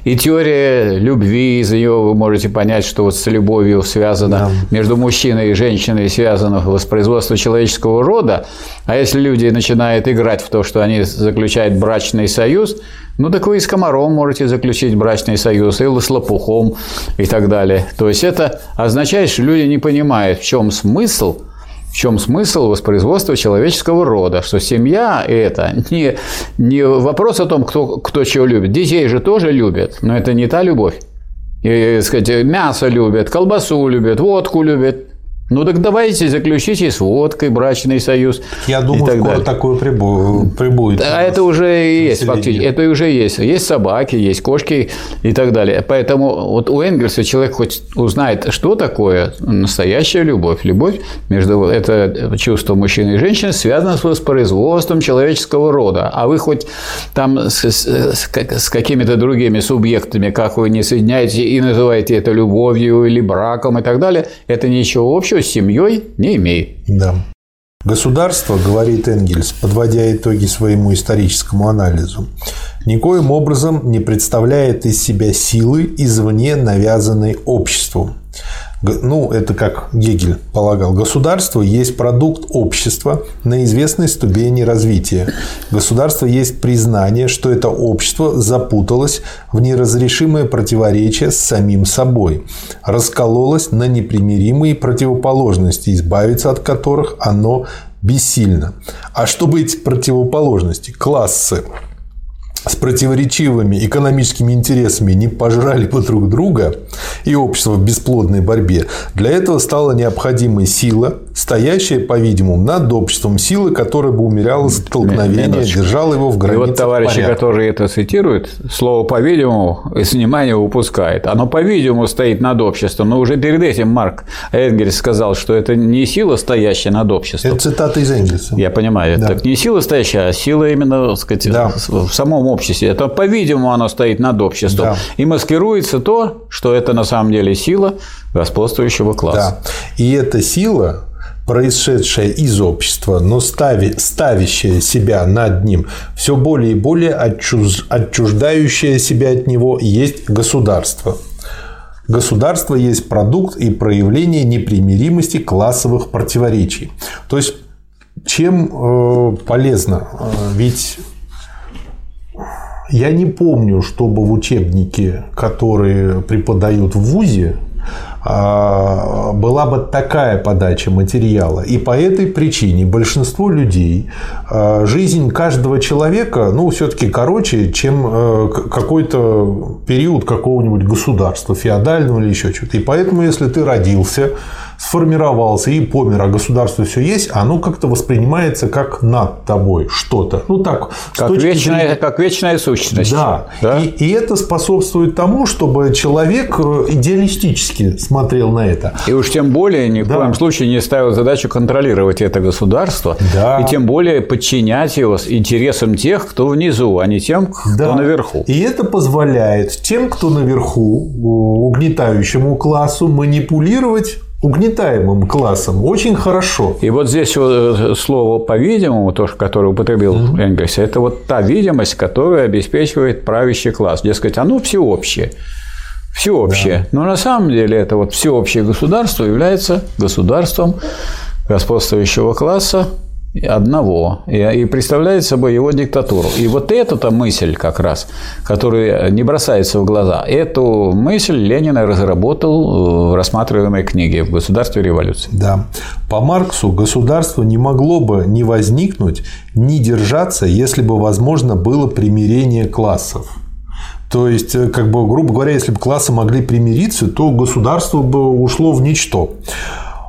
И теория любви, из нее вы можете понять, что вот с любовью связано, да. между мужчиной и женщиной связано воспроизводство человеческого рода. А если люди начинают играть в то, что они заключают брачный союз, ну так вы и с комаром можете заключить брачный союз, и с лопухом и так далее. То есть это означает, что люди не понимают, в чем смысл – чем смысл воспроизводства человеческого рода, что семья – это не, не вопрос о том, кто, кто чего любит. Детей же тоже любят, но это не та любовь. И, сказать, мясо любят, колбасу любят, водку любят, ну так давайте заключите с водкой брачный союз. Я думаю, так скоро далее. такое прибудет. А это уже есть фактически. Это уже есть. Есть собаки, есть кошки и так далее. Поэтому вот у Энгельса человек хоть узнает, что такое настоящая любовь. Любовь между это чувство мужчины и женщины связано с воспроизводством человеческого рода. А вы хоть там с, с, с какими-то другими субъектами, как вы не соединяете и называете это любовью или браком и так далее, это ничего общего общего с семьей не имеет. Да. Государство, говорит Энгельс, подводя итоги своему историческому анализу, никоим образом не представляет из себя силы извне навязанной обществу. Ну, это как Гегель полагал, государство есть продукт общества на известной ступени развития. Государство есть признание, что это общество запуталось в неразрешимое противоречие с самим собой, раскололось на непримиримые противоположности, избавиться от которых оно бессильно. А чтобы эти противоположности, классы, с противоречивыми экономическими интересами не пожрали бы друг друга и общество в бесплодной борьбе, для этого стала необходимой сила, стоящая, по-видимому, над обществом, сила, которая бы умеряла столкновение, Минуточку. держала его в границах И вот товарищи, порядка. которые это цитируют, слово «по-видимому» из внимания упускает. Оно, по-видимому, стоит над обществом, но уже перед этим Марк Энгельс сказал, что это не сила, стоящая над обществом. Это цитата из Энгельса. Я понимаю. Да. Так не сила стоящая, а сила именно, так сказать, да. в самом обществе обществе. Это, по-видимому, оно стоит над обществом. Да. И маскируется то, что это на самом деле сила господствующего класса. Да. И эта сила происшедшая из общества, но стави, ставящая себя над ним, все более и более отчуж, отчуждающая себя от него, есть государство. Государство есть продукт и проявление непримиримости классовых противоречий. То есть, чем э, полезно? Э, ведь я не помню, чтобы в учебнике, которые преподают в ВУЗе, была бы такая подача материала. И по этой причине большинство людей, а, жизнь каждого человека, ну, все-таки короче, чем э, какой-то период какого-нибудь государства, феодального или еще что-то. И поэтому, если ты родился сформировался и помер, а государство все есть, оно как-то воспринимается как над тобой что-то. Ну так, как, вечная, зрения... как вечная сущность. Да. да? И, и это способствует тому, чтобы человек э, идеалистически смотрел на это. И уж тем более ни в да. коем случае не ставил задачу контролировать это государство, да. и тем более подчинять его интересам тех, кто внизу, а не тем, кто да. наверху. И это позволяет тем, кто наверху, угнетающему классу, манипулировать угнетаемым классом очень хорошо. И вот здесь вот э, слово «по-видимому», то, которое употребил mm-hmm. Энгельс, это вот та видимость, которая обеспечивает правящий класс. Дескать, оно всеобщее. Всеобщее. Да. Но на самом деле это вот всеобщее государство является государством господствующего класса, одного и представляет собой его диктатуру. И вот эта-то мысль как раз, которая не бросается в глаза, эту мысль Ленин разработал в рассматриваемой книге «В государстве революции». Да. По Марксу государство не могло бы не возникнуть, не держаться, если бы возможно было примирение классов. То есть, э, как бы, грубо говоря, если бы классы могли примириться, то государство бы ушло в ничто.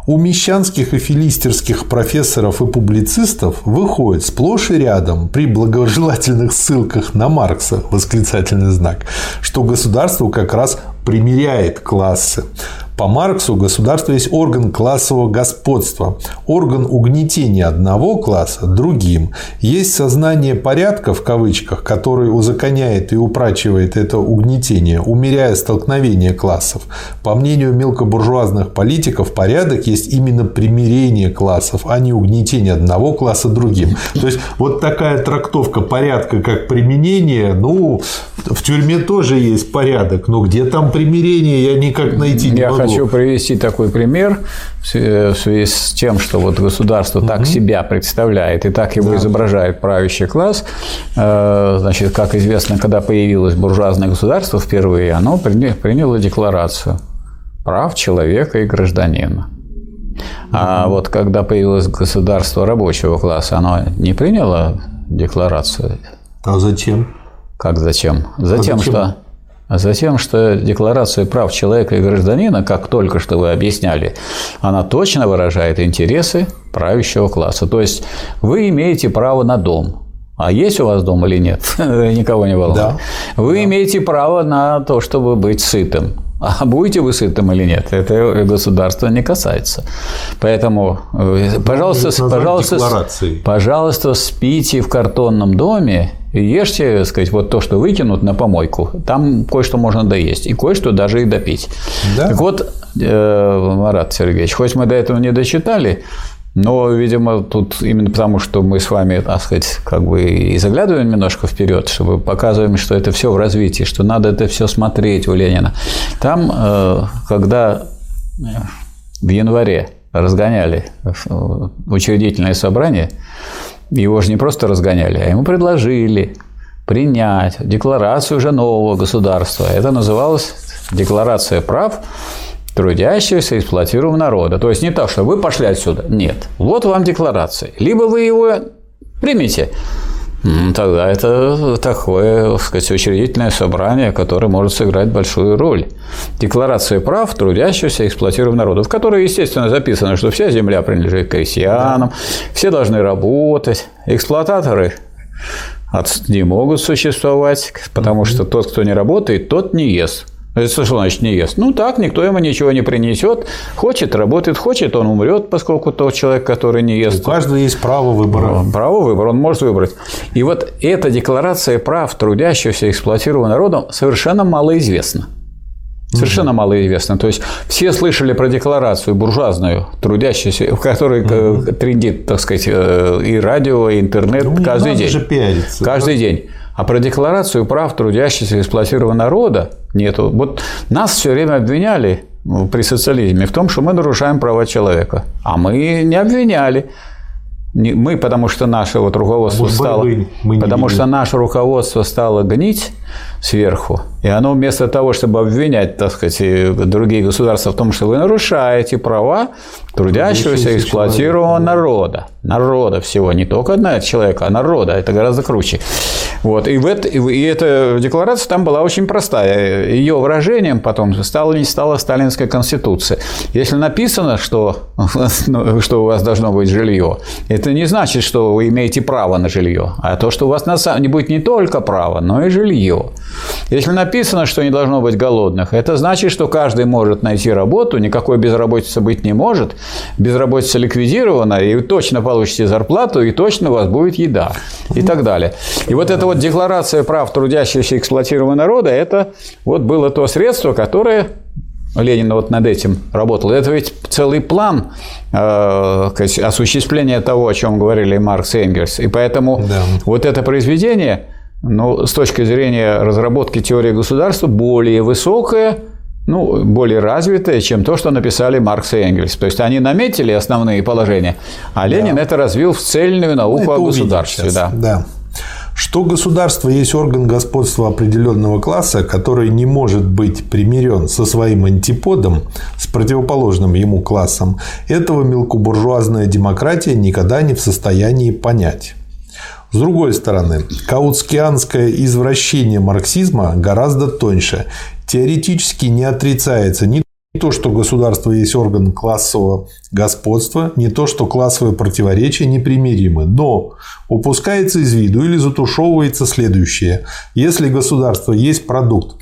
У мещанских и филистерских профессоров и публицистов выходит сплошь и рядом при благожелательных ссылках на Маркса восклицательный знак, что государство как раз примиряет классы. По Марксу государство есть орган классового господства, орган угнетения одного класса другим. Есть сознание порядка, в кавычках, который узаконяет и упрачивает это угнетение, умеряя столкновение классов. По мнению мелкобуржуазных политиков, порядок есть именно примирение классов, а не угнетение одного класса другим. То есть, вот такая трактовка порядка как применение, ну, в тюрьме тоже есть порядок, но где там примирение, я никак найти не могу хочу привести такой пример в связи с тем, что вот государство так себя представляет и так его да. изображает правящий класс. Э, значит, как известно, когда появилось буржуазное государство впервые, оно приняло декларацию прав человека и гражданина. А вот когда появилось государство рабочего класса, оно не приняло декларацию. А зачем? Как зачем? Затем, а зачем? что а затем, что Декларация прав человека и гражданина, как только что вы объясняли, она точно выражает интересы правящего класса. То есть вы имеете право на дом. А есть у вас дом или нет? Никого не волнует. Да. Вы да. имеете право на то, чтобы быть сытым. А будете вы сытым или нет, это государство не касается. Поэтому, э, пожалуйста, пожалуйста, пожалуйста, спите в картонном доме и ешьте, сказать, вот то, что выкинут на помойку. Там кое-что можно доесть, и кое-что даже и допить. Да? Так вот, э, Марат Сергеевич, хоть мы до этого не дочитали, но, видимо, тут именно потому, что мы с вами, так сказать, как бы и заглядываем немножко вперед, чтобы показываем, что это все в развитии, что надо это все смотреть у Ленина. Там, э, когда в январе разгоняли учредительное собрание, его же не просто разгоняли, а ему предложили принять декларацию уже нового государства. Это называлось Декларация прав трудящегося и эксплуатируемого народа. То есть не так, что вы пошли отсюда. Нет. Вот вам декларация. Либо вы его примете, Тогда это такое, так сказать, учредительное собрание, которое может сыграть большую роль. Декларация прав трудящегося и эксплуатируемого народа, в которой, естественно, записано, что вся земля принадлежит крестьянам, все должны работать, эксплуататоры не могут существовать, потому что тот, кто не работает, тот не ест. Это что значит не ест? Ну так, никто ему ничего не принесет. Хочет, работает, хочет, он умрет, поскольку тот человек, который не ест. У каждого есть право выбора. Право выбора, он может выбрать. И вот эта декларация прав трудящегося эксплуатированного народа совершенно малоизвестна. Совершенно угу. малоизвестно. То есть все слышали про декларацию буржуазную, трудящуюся, в которой угу. трендит, так сказать, э, и радио, и интернет ну, каждый день. Же пиариться, каждый да? день. А про декларацию прав трудящихся и эксплуатированного народа нету. Вот нас все время обвиняли при социализме в том, что мы нарушаем права человека. А мы не обвиняли. Мы, потому что наше вот руководство а стало, мы потому что наше руководство стало гнить сверху, и оно вместо того, чтобы обвинять, так сказать, другие государства в том, что вы нарушаете права трудящегося, эксплуатируемого народа, народа всего, не только одного человека, а народа, это гораздо круче. Вот. И, в это, и эта декларация там была очень простая. Ее выражением потом стала, не стала Сталинская конституция. Если написано, что, ну, что у вас должно быть жилье, это не значит, что вы имеете право на жилье, а то, что у вас на самом деле будет не только право, но и жилье. Если написано, что не должно быть голодных, это значит, что каждый может найти работу, никакой безработицы быть не может, безработица ликвидирована, и вы точно получите зарплату, и точно у вас будет еда, и так далее. И вот эта вот декларация прав трудящихся и эксплуатируемого народа, это вот было то средство, которое Ленин вот над этим работал. Это ведь целый план э, осуществления того, о чем говорили Маркс и Энгельс. И поэтому да. вот это произведение, ну, с точки зрения разработки теории государства, более высокое, ну, более развитое, чем то, что написали Маркс и Энгельс. То есть они наметили основные положения, а Ленин да. это развил в цельную науку ну, о государстве. Да. да что государство есть орган господства определенного класса, который не может быть примирен со своим антиподом, с противоположным ему классом, этого мелкобуржуазная демократия никогда не в состоянии понять. С другой стороны, каутскианское извращение марксизма гораздо тоньше. Теоретически не отрицается ни то, что государство есть орган классового господства, не то, что классовые противоречия непримиримы, но упускается из виду или затушевывается следующее. Если государство есть продукт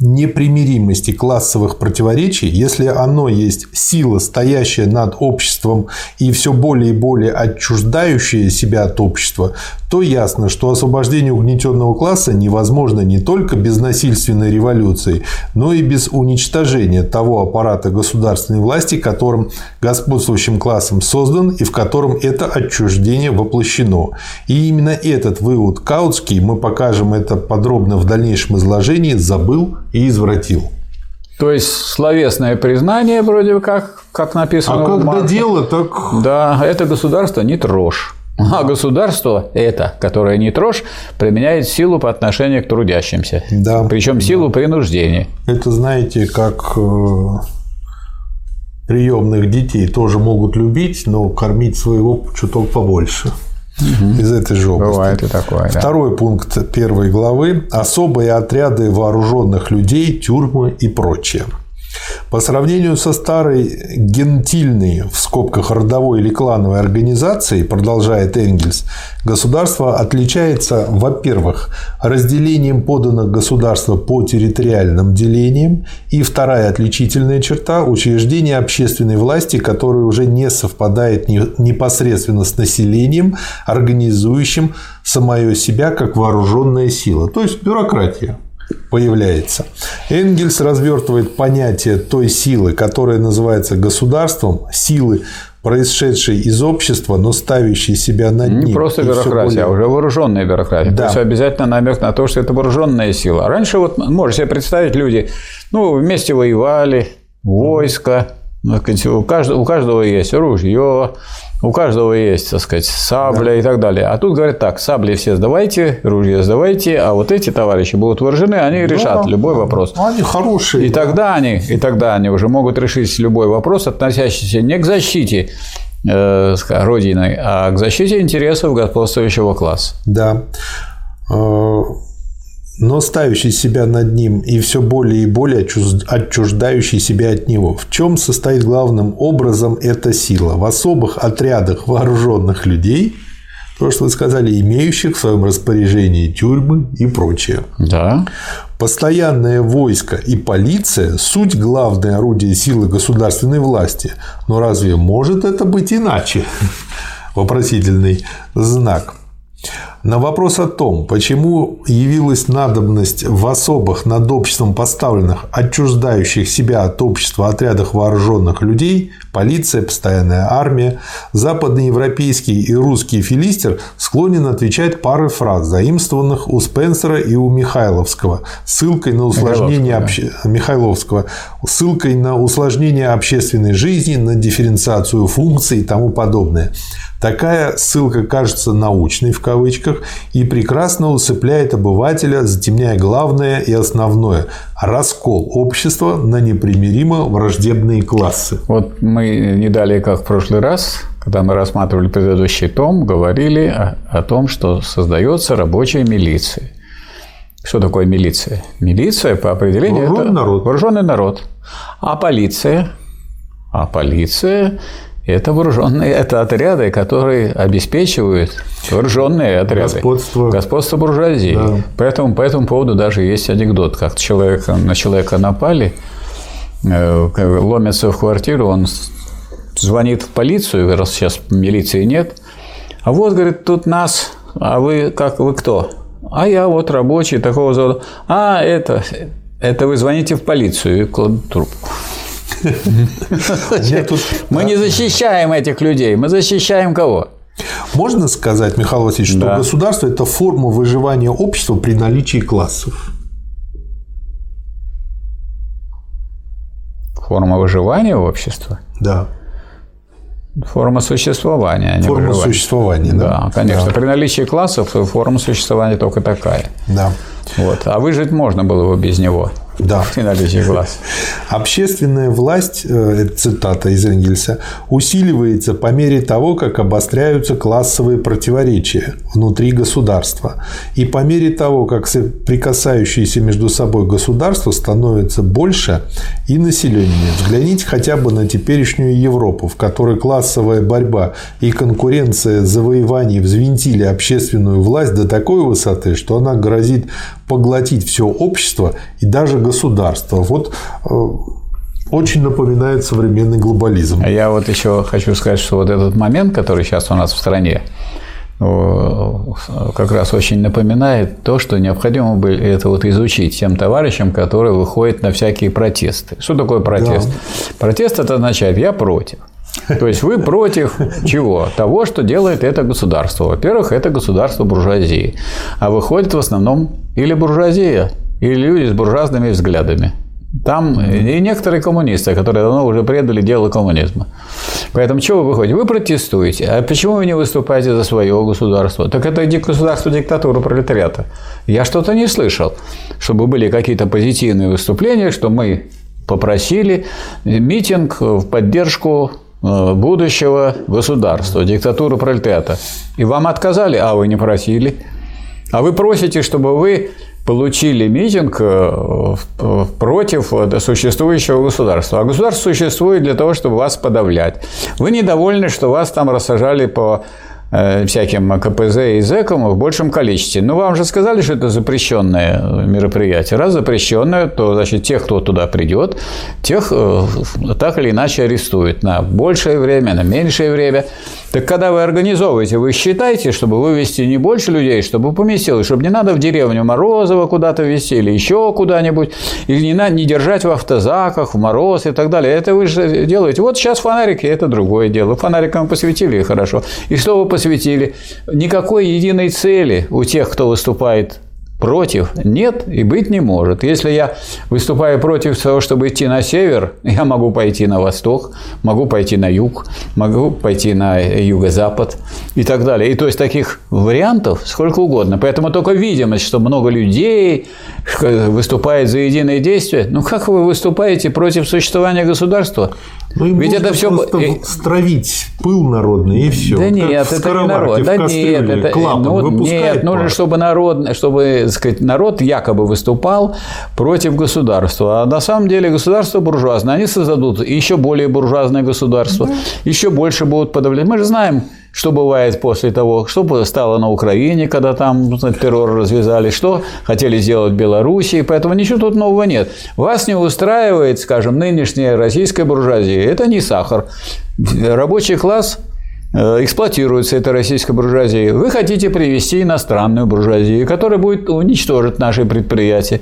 непримиримости классовых противоречий, если оно есть сила, стоящая над обществом и все более и более отчуждающая себя от общества, то ясно, что освобождение угнетенного класса невозможно не только без насильственной революции, но и без уничтожения того аппарата государственной власти, которым господствующим классом создан и в котором это отчуждение воплощено. И именно этот вывод Каутский, мы покажем это подробно в дальнейшем изложении, забыл и извратил. То есть словесное признание вроде как, как написано. А когда дело, так. Да, это государство не трожь. А государство это, которое не трожь, применяет силу по отношению к трудящимся. Да. Причем силу да. принуждения. Это знаете, как э, приемных детей тоже могут любить, но кормить своего чуток побольше угу. из этой же области. Бывает и такое. Да. Второй пункт первой главы – особые отряды вооруженных людей, тюрьмы и прочее. По сравнению со старой гентильной, в скобках родовой или клановой организацией, продолжает Энгельс, государство отличается, во-первых, разделением поданных государства по территориальным делениям, и вторая отличительная черта – учреждение общественной власти, которое уже не совпадает непосредственно с населением, организующим самое себя как вооруженная сила, то есть бюрократия появляется. Энгельс развертывает понятие той силы, которая называется государством, силы, происшедшей из общества, но ставящей себя над ним. Не просто бюрократия, более... а уже вооруженная бюрократия. Да. То есть обязательно намек на то, что это вооруженная сила. Раньше вот можете себе представить люди, ну, вместе воевали, войско, У каждого, у каждого есть ружье, у каждого есть, так сказать, сабля да. и так далее. А тут говорят так, сабли все сдавайте, ружья сдавайте, а вот эти товарищи будут вооружены, они да, решат любой вопрос. Они хорошие. И да. тогда они, и тогда они уже могут решить любой вопрос, относящийся не к защите э, Родины, а к защите интересов господствующего класса. Да э, но ставящий себя над ним и все более и более отчуждающий себя от него. В чем состоит главным образом эта сила? В особых отрядах вооруженных людей, то, что вы сказали, имеющих в своем распоряжении тюрьмы и прочее. Да. Постоянное войско и полиция – суть главное орудие силы государственной власти. Но разве может это быть иначе? Вопросительный знак. На вопрос о том, почему явилась надобность в особых над обществом поставленных, отчуждающих себя от общества отрядах вооруженных людей, полиция, постоянная армия, западноевропейский и русский филистер склонен отвечать парой фраз, заимствованных у Спенсера и у Михайловского, ссылкой на усложнение обще... Михайловского, ссылкой на усложнение общественной жизни, на дифференциацию функций и тому подобное. Такая ссылка кажется научной в кавычках и прекрасно усыпляет обывателя, затемняя главное и основное – раскол общества на непримиримо враждебные классы. Вот мы не далее, как в прошлый раз, когда мы рассматривали предыдущий том, говорили о, о том, что создается рабочая милиция. Что такое милиция? Милиция по определению вооруженный это народ. вооруженный народ. А полиция? А полиция это вооруженные, это отряды, которые обеспечивают вооруженные отряды. Господство. Господство буржуазии. Да. Поэтому по этому поводу даже есть анекдот, как человек, на человека напали, э, ломятся в квартиру, он звонит в полицию, раз сейчас милиции нет. А вот, говорит, тут нас, а вы как, вы кто? А я вот рабочий такого завода. А, это, это вы звоните в полицию и кладут трубку. Мы не защищаем этих людей, мы защищаем кого? Можно сказать, Михаил Васильевич, что да. государство – это форма выживания общества при наличии классов? Форма выживания общества? Да. Форма существования, а Форма выживания. существования, да. Да, конечно. Да. При наличии классов форма существования только такая. Да. Вот. А выжить можно было бы без него. Да. Наличие глаз. Общественная власть, э, цитата из Энгельса, усиливается по мере того, как обостряются классовые противоречия внутри государства. И по мере того, как соприкасающиеся между собой государства становятся больше и население. Взгляните хотя бы на теперешнюю Европу, в которой классовая борьба и конкуренция завоеваний взвинтили общественную власть до такой высоты, что она грозит поглотить все общество и даже государство. Вот э, очень напоминает современный глобализм. А я вот еще хочу сказать, что вот этот момент, который сейчас у нас в стране, как раз очень напоминает то, что необходимо бы это вот изучить тем товарищам, которые выходят на всякие протесты. Что такое протест? Да. Протест это означает я против. То есть вы против чего? Того, что делает это государство. Во-первых, это государство буржуазии. А выходит в основном или буржуазия, или люди с буржуазными взглядами. Там и некоторые коммунисты, которые давно уже предали дело коммунизма. Поэтому чего вы выходите? Вы протестуете. А почему вы не выступаете за свое государство? Так это государство диктатура пролетариата. Я что-то не слышал, чтобы были какие-то позитивные выступления, что мы попросили митинг в поддержку Э, будущего госусдарства, диктатуры пролетариата. И вам отказали, а вы не просили. А вы просите, чтобы вы получили митинг э, против существующего государства. А государство существует для того, чтобы вас подавлять. Вы недовольны, что вас там рассажали по Э, всяким КПЗ и ЗЭКам в большем количестве. Но вам же сказали, что это запрещенное мероприятие. Раз запрещенное, то значит тех, кто туда придет, тех э, так или иначе арестуют на большее время, на меньшее время. Так когда вы организовываете, вы считаете, чтобы вывести не больше людей, чтобы поместилось, чтобы не надо в деревню Морозово куда-то везти или еще куда-нибудь, или не, надо, не держать в автозаках, в мороз и так далее. Это вы же делаете. Вот сейчас фонарики – это другое дело. Фонариком посветили – хорошо. И что вы посветили? Никакой единой цели у тех, кто выступает Против? Нет, и быть не может. Если я выступаю против того, чтобы идти на север, я могу пойти на восток, могу пойти на юг, могу пойти на юго-запад и так далее. И то есть таких вариантов сколько угодно. Поэтому только видимость, что много людей выступает за единое действие. Ну как вы выступаете против существования государства? Ну, и Ведь это все стравить пыл народный и все. Да нет, это не народ. Да нет, это ну, нет, нужно, чтобы народ, чтобы сказать, народ якобы выступал против государства, а на самом деле государство буржуазное, они создадут еще более буржуазное государство, да. еще больше будут подавлять. Мы же знаем, что бывает после того, что стало на Украине, когда там террор развязали, что хотели сделать в Белоруссии, поэтому ничего тут нового нет. Вас не устраивает, скажем, нынешняя российская буржуазия. Это не сахар. Рабочий класс эксплуатируется эта российская буржуазия. Вы хотите привести иностранную буржуазию, которая будет уничтожить наши предприятия.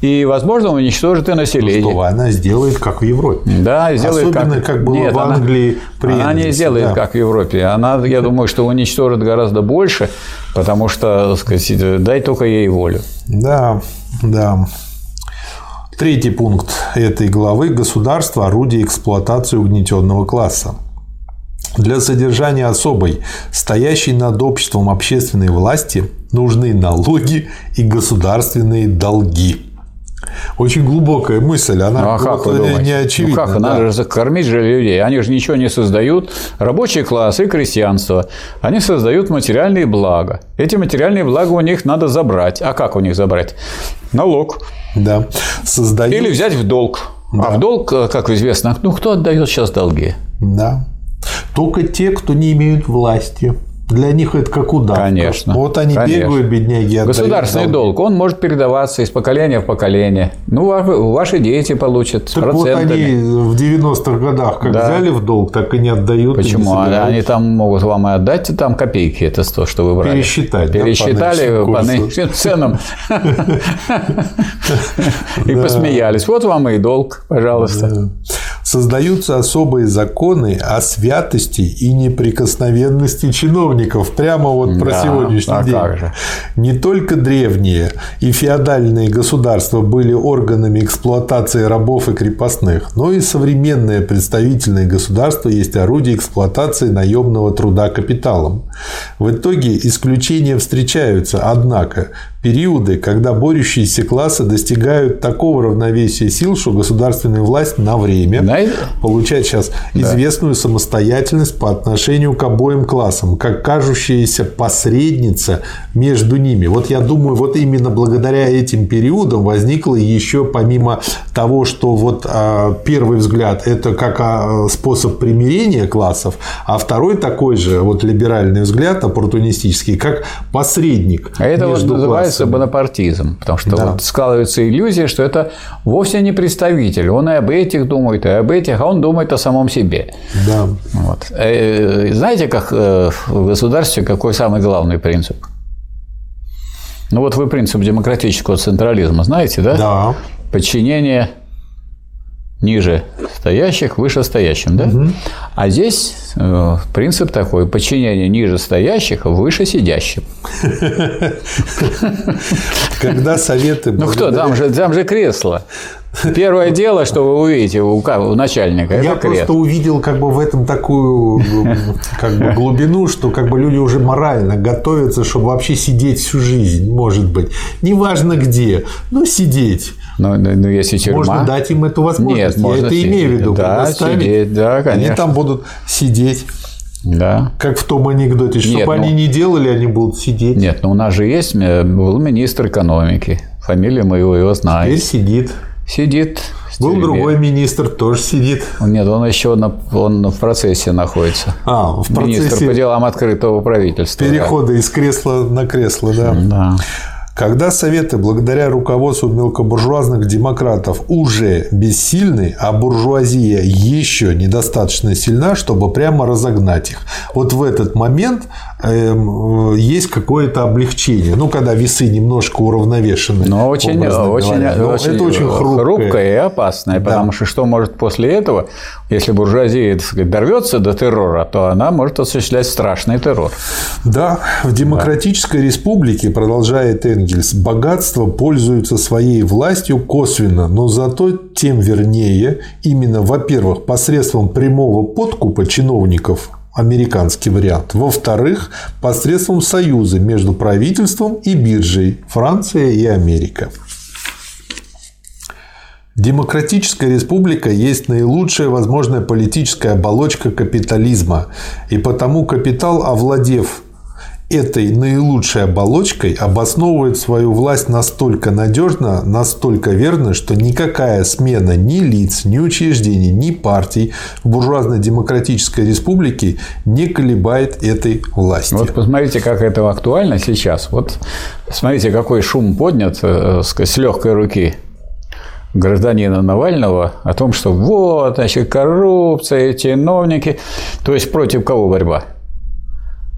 И, возможно, уничтожит и население. Ну, что она сделает, как в Европе. Да, сделает Особенно, как, как было Нет, в Англии. Она, она не сделает, да. как в Европе. Она, я думаю, что уничтожит гораздо больше, потому что, так сказать, дай только ей волю. Да, да. Третий пункт этой главы – государство – орудие эксплуатации угнетенного класса. Для содержания особой, стоящей над обществом общественной власти, нужны налоги и государственные долги. Очень глубокая мысль, она ну, а как вот не очевидна. Ну как, да. надо же кормить же людей, они же ничего не создают. Рабочий класс и крестьянство, они создают материальные блага. Эти материальные блага у них надо забрать. А как у них забрать? Налог. Да. Создают... Или взять в долг. Да. А в долг, как известно, ну кто отдает сейчас долги? Да. Только те, кто не имеют власти. Для них это как удар. Конечно. Вот они конечно. бегают, бедняги. Государственный долг. долг, он может передаваться из поколения в поколение. Ну, ваши дети получат так процентами. вот они в 90-х годах как да. взяли в долг, так и не отдают. Почему? Не они там могут вам и отдать там копейки, это то, что вы брали. Пересчитать. Пересчитали по нынешним ценам. И посмеялись. Вот вам и долг, пожалуйста создаются особые законы о святости и неприкосновенности чиновников. Прямо вот про да, сегодняшний а день. Как же. Не только древние и феодальные государства были органами эксплуатации рабов и крепостных, но и современное представительное государство есть орудие эксплуатации наемного труда капиталом. В итоге исключения встречаются, однако периоды, когда борющиеся классы достигают такого равновесия сил, что государственная власть на время Знаете? получает сейчас да. известную самостоятельность по отношению к обоим классам, как кажущаяся посредница между ними. Вот я думаю, вот именно благодаря этим периодам возникло еще помимо того, что вот а, первый взгляд это как а, способ примирения классов, а второй такой же вот либеральный взгляд оппортунистический, как посредник. А это вот называется называется бонапартизм, потому что да. вот складывается иллюзия, что это вовсе не представитель. Он и об этих думает, и об этих, а он думает о самом себе. Да. Вот. Э, знаете, как э, в государстве какой самый главный принцип? Ну вот вы принцип демократического централизма знаете, да? Да. Подчинение ниже стоящих вышестоящим, да? Угу. А здесь э, принцип такой: подчинение ниже стоящих выше сидящим. Когда советы. Ну кто, там же, там же кресло. Первое дело, что вы увидите у, у начальника, Я это просто увидел как бы в этом такую как бы, глубину, что как бы люди уже морально готовятся, чтобы вообще сидеть всю жизнь, может быть. Неважно где, но сидеть. Но, но, но если тюрьма... Можно дать им эту возможность. Нет, Я это сидеть. имею в виду. Да, сидеть, да, конечно. Они там будут сидеть. Да. Как в том анекдоте, что бы ну... они не делали, они будут сидеть. Нет, но у нас же есть э, был министр экономики. Фамилия моего его знает. Теперь сидит. Сидит. Был другой министр, тоже сидит. Нет, он еще на, он в процессе находится. А, в процессе. Министр по делам открытого правительства. Перехода да. из кресла на кресло, да. Да. Когда Советы, благодаря руководству мелкобуржуазных демократов, уже бессильны, а буржуазия еще недостаточно сильна, чтобы прямо разогнать их, вот в этот момент эм, есть какое-то облегчение. Ну, когда весы немножко уравновешены. Но очень, очень, Но очень, это очень хрупкое. хрупкое и опасное, да. потому что что может после этого, если буржуазия так сказать, дорвется до террора, то она может осуществлять страшный террор. Да, в демократической да. республике, продолжает Энгельс, богатство пользуется своей властью косвенно, но зато тем вернее, именно, во-первых, посредством прямого подкупа чиновников американский вариант. Во-вторых, посредством союза между правительством и биржей Франция и Америка. Демократическая республика есть наилучшая возможная политическая оболочка капитализма, и потому капитал, овладев этой наилучшей оболочкой обосновывает свою власть настолько надежно, настолько верно, что никакая смена ни лиц, ни учреждений, ни партий в буржуазно-демократической республике не колебает этой власти. Вот посмотрите, как это актуально сейчас. Вот смотрите, какой шум поднят э, с легкой руки гражданина Навального о том, что вот, значит, коррупция, чиновники. То есть против кого борьба?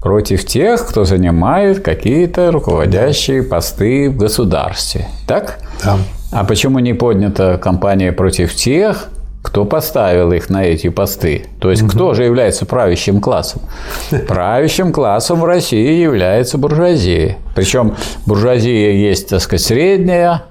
против тех, кто занимает какие-то руководящие посты в государстве. Так? Да. А почему не поднята кампания против тех, кто поставил их на эти посты? То есть, угу. кто же является правящим классом? Правящим классом в России является буржуазия. Причем буржуазия есть, так сказать, средняя,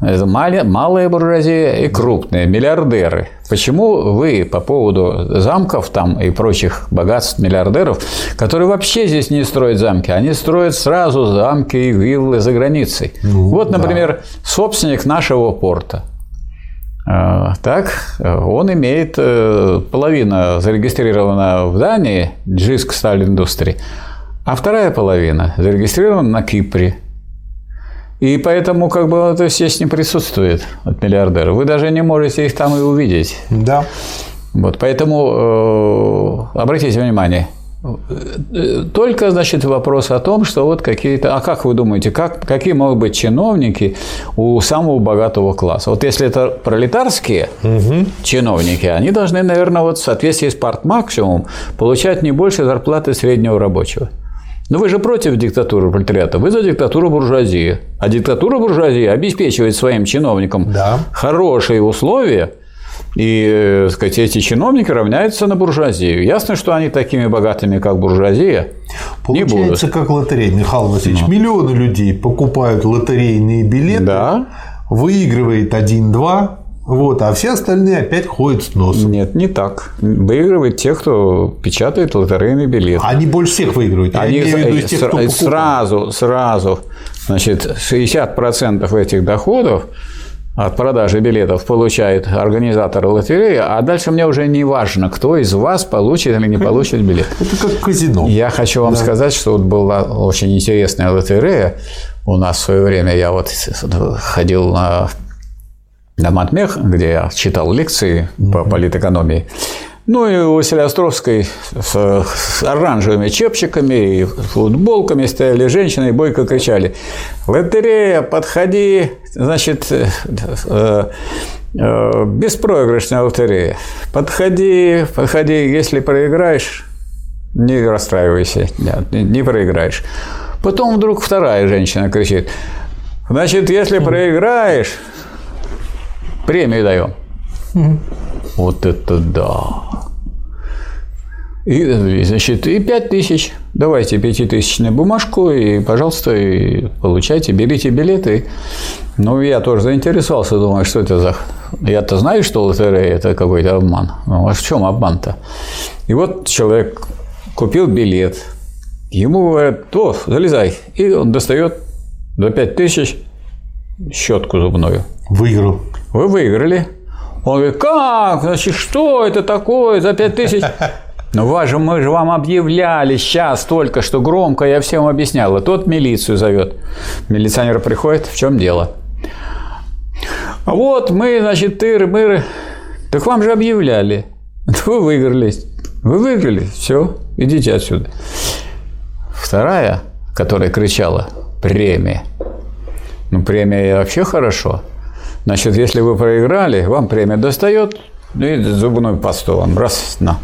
это малая буржуазия и крупные, миллиардеры. Почему вы по поводу замков там и прочих богатств миллиардеров, которые вообще здесь не строят замки, они строят сразу замки и виллы за границей. Ну, вот, например, да. собственник нашего порта. А, так, он имеет э, половина зарегистрирована в Дании, Джиск Сталь Индустрии, а вторая половина зарегистрирована на Кипре. И поэтому как бы это здесь не присутствует от миллиардеров. Вы даже не можете их там и увидеть. Да. Вот, поэтому э, обратите внимание, только, значит, вопрос о том, что вот какие-то... А как вы думаете, как, какие могут быть чиновники у самого богатого класса? Вот если это пролетарские угу. чиновники, они должны, наверное, вот в соответствии с партмаксимумом получать не больше зарплаты среднего рабочего. Но вы же против диктатуры пролетариата, вы за диктатуру буржуазии. А диктатура буржуазии обеспечивает своим чиновникам да. хорошие условия, и э, сказать, эти чиновники равняются на буржуазию. Ясно, что они такими богатыми, как буржуазия, Получается, не будут. как лотерея, Михаил Васильевич. Ну. Миллионы людей покупают лотерейные билеты, да. выигрывает один-два, вот, а все остальные опять ходят с носом. Нет, не так. Выигрывают те, кто печатает лотерейный билет. Они больше всех выигрывают. Они виду, тех, кто сразу, сразу, значит, 60% этих доходов от продажи билетов получает организатор лотереи, а дальше мне уже не важно, кто из вас получит или не получит билет. Это как казино. Я хочу вам да. сказать, что вот была очень интересная лотерея у нас в свое время. Я вот ходил на на Матмех, где я читал лекции по политэкономии. Ну и у Василия Островской с, с оранжевыми чепчиками и футболками стояли женщины и бойко кричали «Лотерея, подходи!» Значит, э, э, э, беспроигрышная лотерея. Подходи, подходи, если проиграешь, не расстраивайся, нет, не, не проиграешь. Потом вдруг вторая женщина кричит Значит, если проиграешь, Премию даем. Угу. Вот это да. И, значит, и 5 тысяч. Давайте пятитысячную бумажку, и, пожалуйста, и получайте, берите билеты. Ну, я тоже заинтересовался, думаю, что это за... Я-то знаю, что лотерея – это какой-то обман. Ну, а в чем обман-то? И вот человек купил билет, ему говорят, то, залезай. И он достает до 5 тысяч щетку зубную. Выиграл. Вы выиграли. Он говорит, как? Значит, что это такое за 5 тысяч? Ну, вас же, мы же вам объявляли сейчас только что громко, я всем объяснял. И тот милицию зовет. Милиционер приходит, в чем дело? Вот мы, значит, тыры-мыры. Так вам же объявляли. Вы выиграли. Вы выиграли. Все, идите отсюда. Вторая, которая кричала, премия. Ну, премия вообще хорошо. Значит, если вы проиграли, вам премия достает, ну и зубной пасту вам раз на.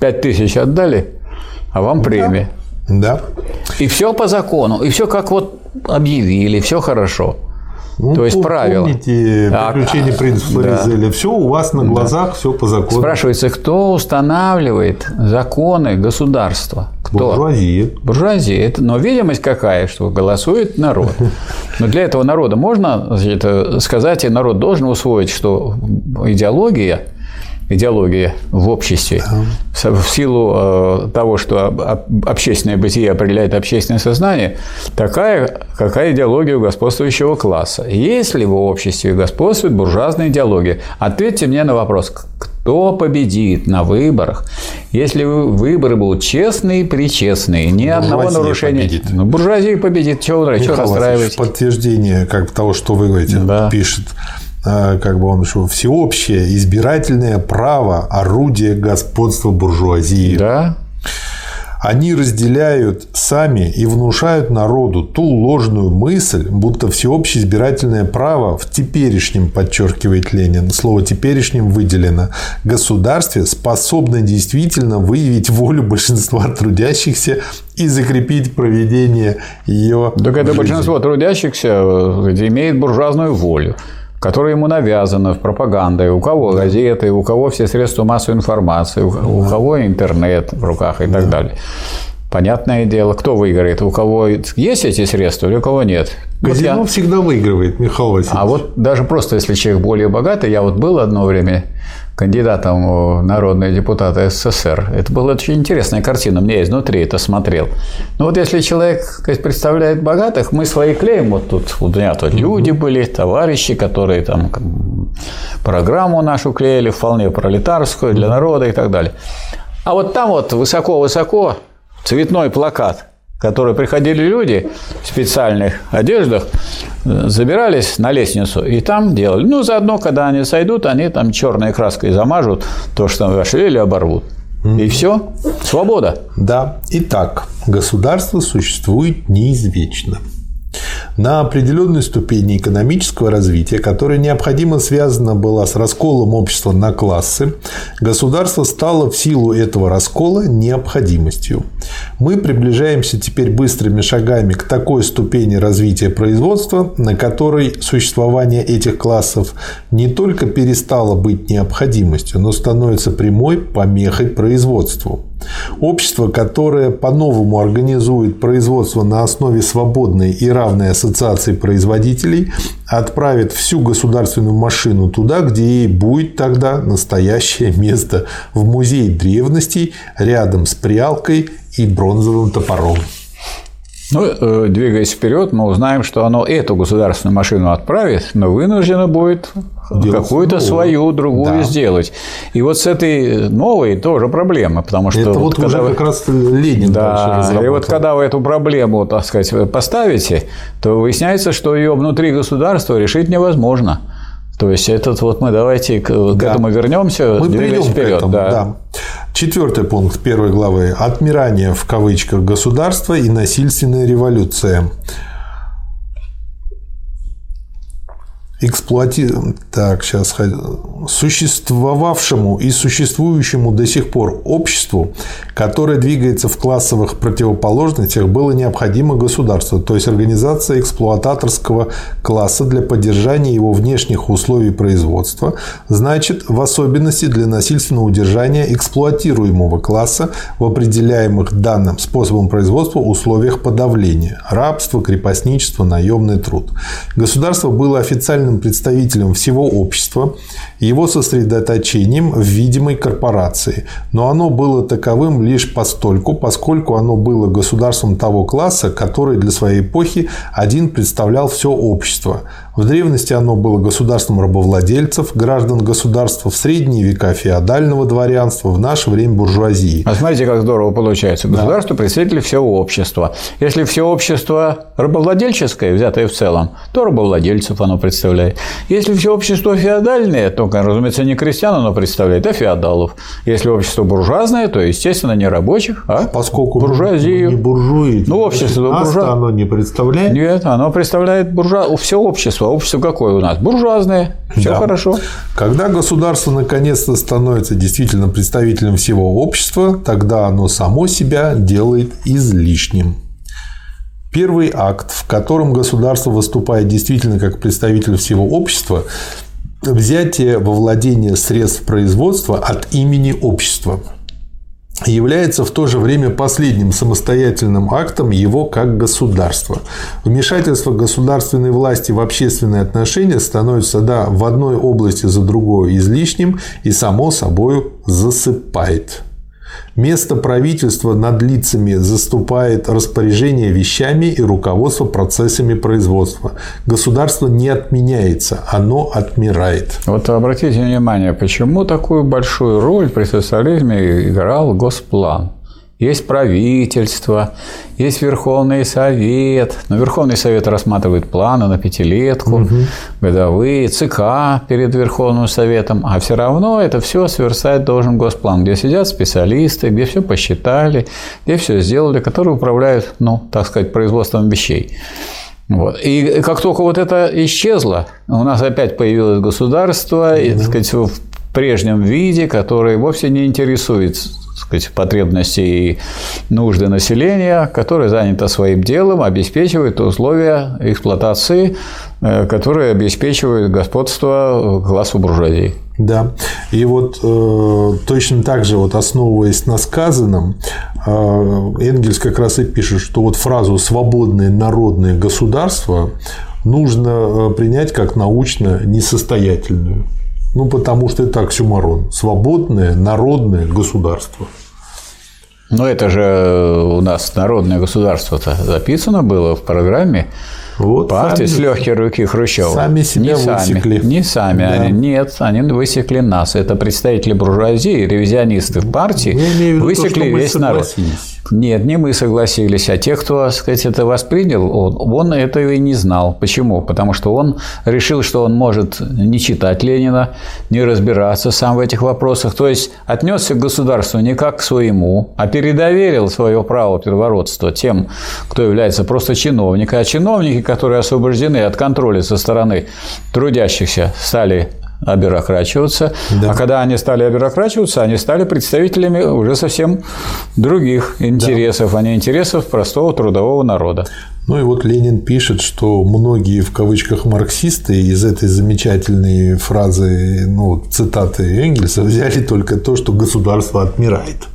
Пять тысяч отдали, а вам премия. Да. И все по закону, и все как вот объявили, все хорошо. Ну, То есть правила. Помните приключения а, принца Флоризеля. Да. Все у вас на глазах, да. все по закону. Спрашивается, кто устанавливает законы государства? Кто? Буржуазия. Буржуазия. Это, но видимость какая, что голосует народ. Но для этого народа можно значит, сказать, и народ должен усвоить, что идеология идеология в обществе в силу э, того, что общественное бытие определяет общественное сознание, такая, какая идеология у господствующего класса. Если в обществе господствует буржуазная идеология, ответьте мне на вопрос, кто победит на выборах, если выборы будут честные, причестные, ни одного нарушения. Победит. Ну, буржуазия победит. Чего, вы чего расстраиваетесь? Подтверждение как того, что вы говорите, да. пишет как бы он что всеобщее избирательное право орудие господства буржуазии. Да. Они разделяют сами и внушают народу ту ложную мысль, будто всеобщее избирательное право в теперешнем, подчеркивает Ленин, слово теперешнем выделено, государстве способно действительно выявить волю большинства трудящихся и закрепить проведение ее. Так это большинство трудящихся э, имеет буржуазную волю которая ему навязана в пропагандой, у кого газеты, у кого все средства массовой информации, у, у кого интернет в руках и так далее. Понятное дело, кто выиграет, у кого есть эти средства или у кого нет. Казино вот я... всегда выигрывает, Михаил Васильевич. А вот даже просто если человек более богатый, я вот был одно время кандидатом в народные депутаты СССР. Это была очень интересная картина, мне изнутри это смотрел. Ну вот если человек сказать, представляет богатых, мы свои клеим, вот тут у меня тут люди были, товарищи, которые там программу нашу клеили, вполне пролетарскую, для народа и так далее. А вот там вот высоко-высоко цветной плакат – которые приходили люди в специальных одеждах, забирались на лестницу и там делали. Ну, заодно, когда они сойдут, они там черной краской замажут то, что там вошли, или оборвут. И все, свобода. Да. Итак, государство существует неизвечно на определенной ступени экономического развития, которая необходимо связана была с расколом общества на классы, государство стало в силу этого раскола необходимостью. Мы приближаемся теперь быстрыми шагами к такой ступени развития производства, на которой существование этих классов не только перестало быть необходимостью, но становится прямой помехой производству. Общество, которое по-новому организует производство на основе свободной и равной ассоциации производителей, отправит всю государственную машину туда, где ей будет тогда настоящее место в музее древностей рядом с прялкой и бронзовым топором. Ну, э, двигаясь вперед, мы узнаем, что оно эту государственную машину отправит, но вынуждено будет какую-то свою другую да. сделать. И вот с этой новой тоже проблема, потому что... Это вот, вот уже вы... как раз Ленин Да, и вот когда вы эту проблему, так сказать, поставите, то выясняется, что ее внутри государства решить невозможно. То есть этот вот мы давайте к, да. этому вернемся, мы двигаясь вперед. Этому, да. Да. Четвертый пункт первой главы. Отмирание в кавычках государства и насильственная революция. Эксплуати... так, сейчас... существовавшему и существующему до сих пор обществу, которое двигается в классовых противоположностях, было необходимо государство, то есть организация эксплуататорского класса для поддержания его внешних условий производства, значит, в особенности для насильственного удержания эксплуатируемого класса в определяемых данным способом производства условиях подавления – рабство, крепостничество, наемный труд. Государство было официально реальным представителем всего общества, его сосредоточением в видимой корпорации. Но оно было таковым лишь постольку, поскольку оно было государством того класса, который для своей эпохи один представлял все общество. В древности оно было государством рабовладельцев, граждан государства, в средние века феодального дворянства, в наше время буржуазии. А смотрите, как здорово получается. Государство да. – представитель всего общества. Если все общество рабовладельческое, взятое в целом, то рабовладельцев оно представляет. Если все общество феодальное, то, разумеется, не крестьян оно представляет, а феодалов. Если общество буржуазное, то, естественно, не рабочих, а Поскольку буржуазию. не буржуи, ну, общество буржуа... оно не представляет? Нет, оно представляет буржуа... все общество общество какое у нас? Буржуазное. Все да. хорошо. Когда государство наконец-то становится действительно представителем всего общества, тогда оно само себя делает излишним. Первый акт, в котором государство выступает действительно как представитель всего общества, взятие во владение средств производства от имени общества. Является в то же время последним самостоятельным актом его как государства. Вмешательство государственной власти в общественные отношения становится да, в одной области за другой излишним и само собой засыпает. Место правительства над лицами заступает распоряжение вещами и руководство процессами производства. Государство не отменяется, оно отмирает. Вот обратите внимание, почему такую большую роль при социализме играл Госплан? Есть правительство, есть Верховный Совет. Но Верховный Совет рассматривает планы на пятилетку, угу. годовые, ЦК перед Верховным Советом. А все равно это все свершать должен Госплан, где сидят специалисты, где все посчитали, где все сделали, которые управляют, ну, так сказать, производством вещей. Вот. И как только вот это исчезло, у нас опять появилось государство, да. и, так сказать, в прежнем виде, которое вовсе не интересует сказать, потребности и нужды населения, которое занято своим делом, обеспечивает условия эксплуатации, э, которые обеспечивают господство классу буржуазии. Да. И вот э, точно так же, вот основываясь на сказанном, э, Энгельс как раз и пишет, что вот фразу «свободное народное государство» нужно э, принять как научно несостоятельную. Ну, потому что это оксюмарон. Свободное народное государство. Но это же у нас народное государство-то записано было в программе вот партии сами, с легкой руки Хрущева. Сами себя не высекли. Сами, не сами. Да. Они, нет, они высекли нас. Это представители буржуазии, ревизионисты в партии высекли то, весь народ. Нет, не мы согласились, а те, кто, так сказать, это воспринял, он, он этого и не знал. Почему? Потому что он решил, что он может не читать Ленина, не разбираться сам в этих вопросах. То есть отнесся к государству не как к своему, а передоверил свое право первородства тем, кто является просто чиновником. А чиновники, которые освобождены от контроля со стороны трудящихся, стали обюрокрачиваться. Да. А когда они стали обюрокрачиваться, они стали представителями уже совсем других интересов, да. а не интересов простого трудового народа. Ну и вот Ленин пишет, что многие в кавычках марксисты из этой замечательной фразы, ну, цитаты Энгельса взяли только то, что государство отмирает.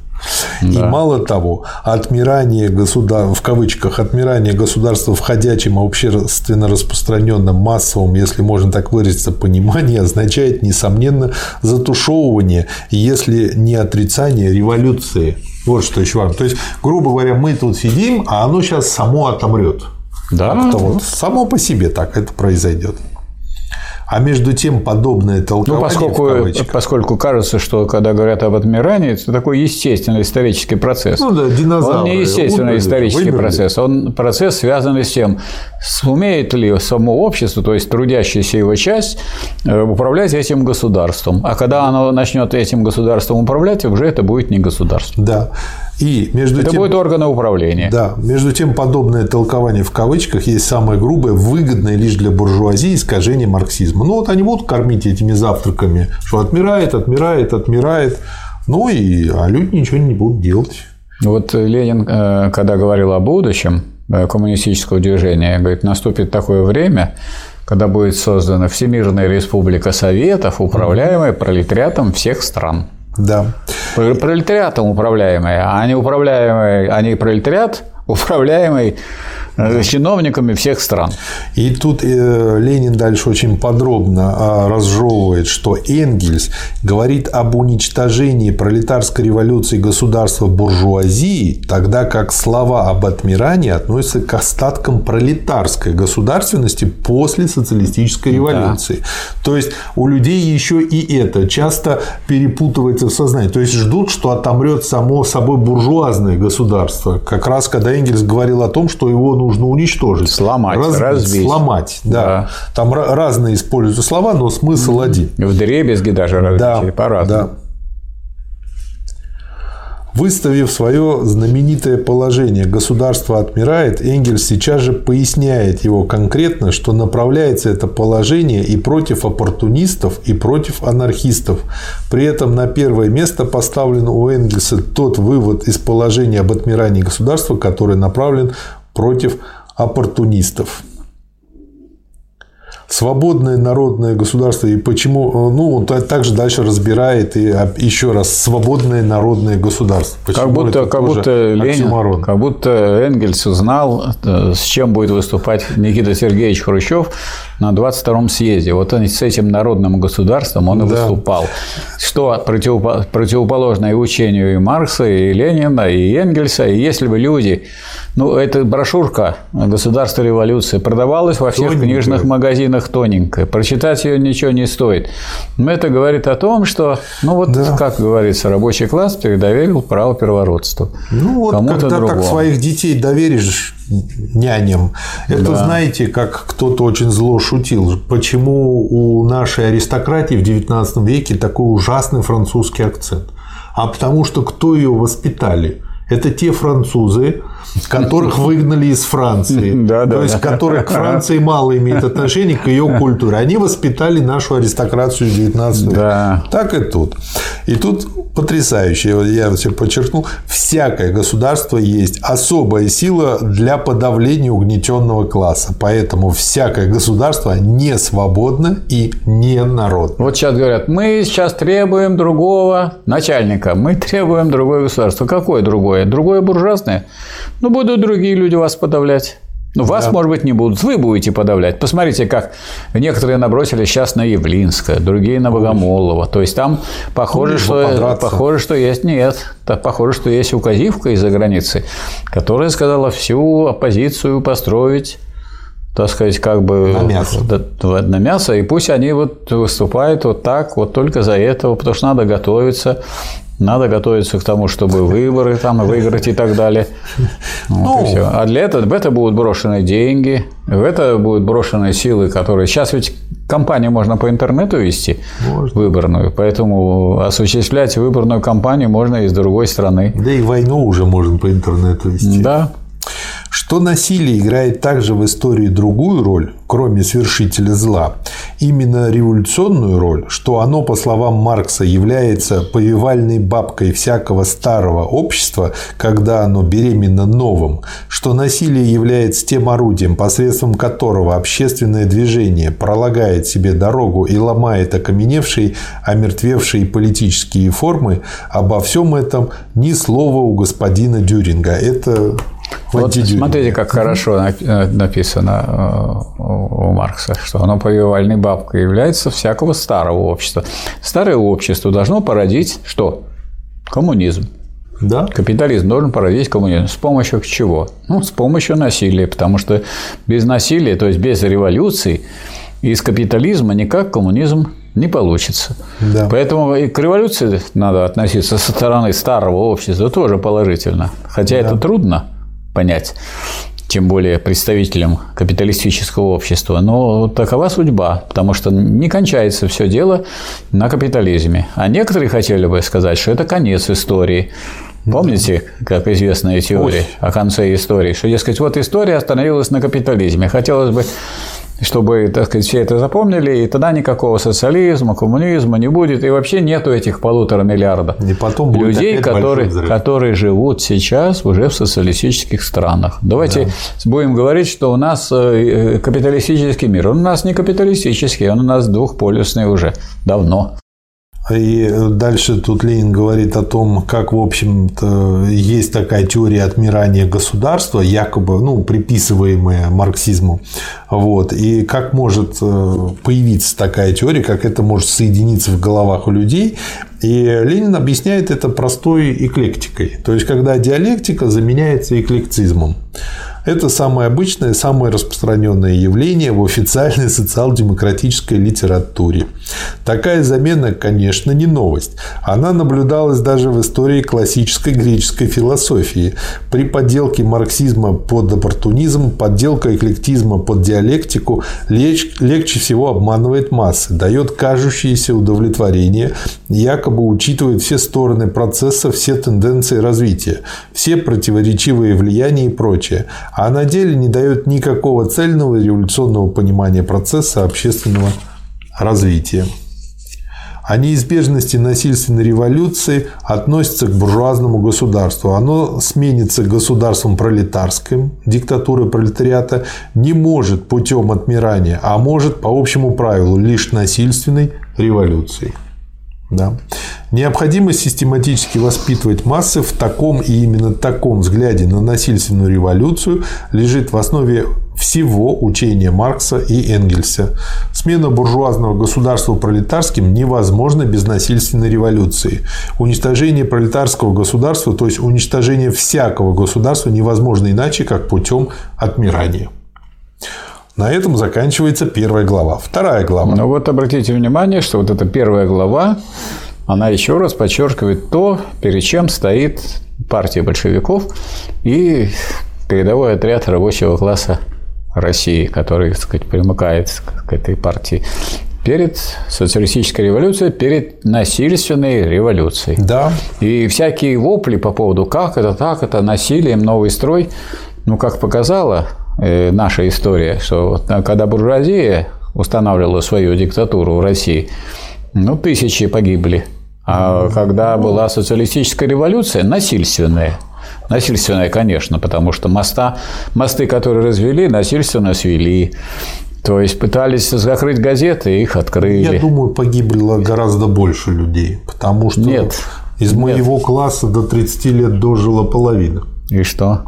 Да. И мало того, отмирание государства, в кавычках, отмирание государства в ходячем, общественно распространенном массовом, если можно так выразиться, понимании означает, несомненно, затушевывание, если не отрицание революции. Вот что еще важно. То есть, грубо говоря, мы тут сидим, а оно сейчас само отомрет. Да. Как-то вот само по себе так это произойдет. А между тем подобное толкование... Ну, поскольку, поскольку кажется, что когда говорят об отмирании, это такой естественный исторический процесс. Ну да, динозавры. Он не естественный исторический вымерли. процесс, он процесс, связанный с тем, сумеет ли само общество, то есть трудящаяся его часть, э, управлять этим государством. А когда оно начнет этим государством управлять, уже это будет не государство. Да. И между Это тем, будет органы управления. Да. Между тем, подобное толкование в кавычках есть самое грубое, выгодное лишь для буржуазии искажение марксизма. Ну, вот они будут кормить этими завтраками, что отмирает, отмирает, отмирает. Ну, и, а люди ничего не будут делать. Вот Ленин, э, когда говорил о будущем э, коммунистического движения, говорит, наступит такое время, когда будет создана Всемирная Республика Советов, управляемая пролетариатом всех стран. Да. Пролетариатом управляемые, а не управляемый, а не пролетариат, управляемый Э, чиновниками всех стран. И тут э, Ленин дальше очень подробно а, разжевывает, что Энгельс говорит об уничтожении пролетарской революции государства буржуазии, тогда как слова об отмирании относятся к остаткам пролетарской государственности после социалистической революции. Да. То есть у людей еще и это часто перепутывается в сознании. То есть ждут, что отомрет само собой буржуазное государство. Как раз когда Энгельс говорил о том, что его нужно уничтожить. Сломать, разбить, разбить. Сломать, да. да. Там разные используются слова, но смысл один. В дребезги даже разбить да, по-разному. Да. Выставив свое знаменитое положение «государство отмирает», Энгельс сейчас же поясняет его конкретно, что направляется это положение и против оппортунистов, и против анархистов. При этом на первое место поставлен у Энгельса тот вывод из положения об отмирании государства, который направлен против оппортунистов. Свободное народное государство и почему, ну, он также дальше разбирает и еще раз свободное народное государство. Почему как будто, как будто Ленин, как будто Энгельс узнал, э, с чем будет выступать Никита Сергеевич Хрущев на 22-м съезде. Вот он с этим народным государством он и да. выступал. Что противоположное учению и Маркса, и Ленина, и Энгельса. И если бы люди... Ну, эта брошюрка «Государство революции» продавалась во всех книжных магазинах тоненькая. Прочитать ее ничего не стоит. Но это говорит о том, что, ну вот, да. как говорится, рабочий класс передоверил право первородства. Ну вот, когда другому. так своих детей доверишь няням. Это, да. знаете, как кто-то очень зло шутил. Почему у нашей аристократии в XIX веке такой ужасный французский акцент? А потому что кто ее воспитали? Это те французы, которых выгнали из Франции. Да, да, То есть, которые к Франции мало имеют отношения к ее культуре. Они воспитали нашу аристократию 19 века. Да. Так и тут. И тут потрясающе, я все подчеркнул, всякое государство есть особая сила для подавления угнетенного класса. Поэтому всякое государство не свободно и не народ. Вот сейчас говорят, мы сейчас требуем другого начальника, мы требуем другое государство. Какое другое? Другое буржуазное? Ну, будут другие люди вас подавлять. Ну, вас, да. может быть, не будут, вы будете подавлять. Посмотрите, как некоторые набросили сейчас на Явлинское, другие на Богомолова. То есть там похоже, ну, что, похоже, что есть нет, так похоже, что есть указивка из-за границы, которая сказала всю оппозицию построить так сказать, как бы на мясо. на мясо, и пусть они вот выступают вот так, вот только за этого, потому что надо готовиться, надо готовиться к тому, чтобы выборы там выиграть и так далее. Вот ну, и все. А для этого в это будут брошены деньги, в это будут брошены силы, которые сейчас ведь кампанию можно по интернету вести можно. выборную, поэтому осуществлять выборную кампанию можно из другой страны. Да и войну уже можно по интернету вести. Да, что насилие играет также в истории другую роль, кроме свершителя зла, именно революционную роль, что оно, по словам Маркса, является повивальной бабкой всякого старого общества, когда оно беременно новым, что насилие является тем орудием, посредством которого общественное движение пролагает себе дорогу и ломает окаменевшие, омертвевшие политические формы, обо всем этом ни слова у господина Дюринга. Это вот смотрите, как хорошо э, написано э, у Маркса, что оно повивальной бабкой является всякого старого общества. Старое общество должно породить что? Коммунизм. Да. Капитализм должен породить коммунизм. С помощью чего? Ну, с помощью насилия, потому что без насилия, то есть без революции, из капитализма никак коммунизм не получится. Да. Поэтому и к революции надо относиться со стороны старого общества тоже положительно. Хотя да. это трудно, понять, тем более представителям капиталистического общества. Но такова судьба, потому что не кончается все дело на капитализме. А некоторые хотели бы сказать, что это конец истории. Помните, как известная теория Ой. о конце истории, что, дескать, вот история остановилась на капитализме. Хотелось бы чтобы, так сказать, все это запомнили, и тогда никакого социализма, коммунизма не будет, и вообще нету этих полутора миллиардов и потом людей, которые, которые живут сейчас уже в социалистических странах. Давайте да. будем говорить, что у нас э, капиталистический мир. Он у нас не капиталистический, он у нас двухполюсный уже давно. И дальше тут Ленин говорит о том, как, в общем-то, есть такая теория отмирания государства, якобы, ну, приписываемая марксизму. Вот, и как может э, появиться такая теория, как это может соединиться в головах у людей. И Ленин объясняет это простой эклектикой. То есть, когда диалектика заменяется эклектизмом. Это самое обычное, самое распространенное явление в официальной социал-демократической литературе. Такая замена, конечно, не новость. Она наблюдалась даже в истории классической греческой философии. При подделке марксизма под оппортунизм, подделка эклектизма под диалектику легче всего обманывает массы, дает кажущееся удовлетворение, якобы учитывает все стороны процесса, все тенденции развития, все противоречивые влияния и прочее а на деле не дает никакого цельного революционного понимания процесса общественного развития. о неизбежности насильственной революции относится к буржуазному государству. Оно сменится государством пролетарским, диктатурой пролетариата, не может путем отмирания, а может по общему правилу лишь насильственной революцией. Да. Необходимо систематически воспитывать массы в таком и именно таком взгляде на насильственную революцию лежит в основе всего учения Маркса и Энгельса. Смена буржуазного государства пролетарским невозможна без насильственной революции. Уничтожение пролетарского государства, то есть уничтожение всякого государства, невозможно иначе, как путем отмирания. На этом заканчивается первая глава. Вторая глава. Ну вот обратите внимание, что вот эта первая глава, она еще раз подчеркивает то, перед чем стоит партия большевиков и передовой отряд рабочего класса России, который, так сказать, примыкает к этой партии перед социалистической революцией, перед насильственной революцией. Да. И всякие вопли по поводу как это, так это, насилием, новый строй, ну, как показала э, наша история, что э, когда буржуазия устанавливала свою диктатуру в России, ну, тысячи погибли. А когда была социалистическая революция, насильственная, Насильственная, конечно, потому что моста, мосты, которые развели, насильственно свели. То есть пытались закрыть газеты, их открыли. Я думаю, погибло гораздо больше людей, потому что Нет. из моего Нет. класса до 30 лет дожила половина. И что?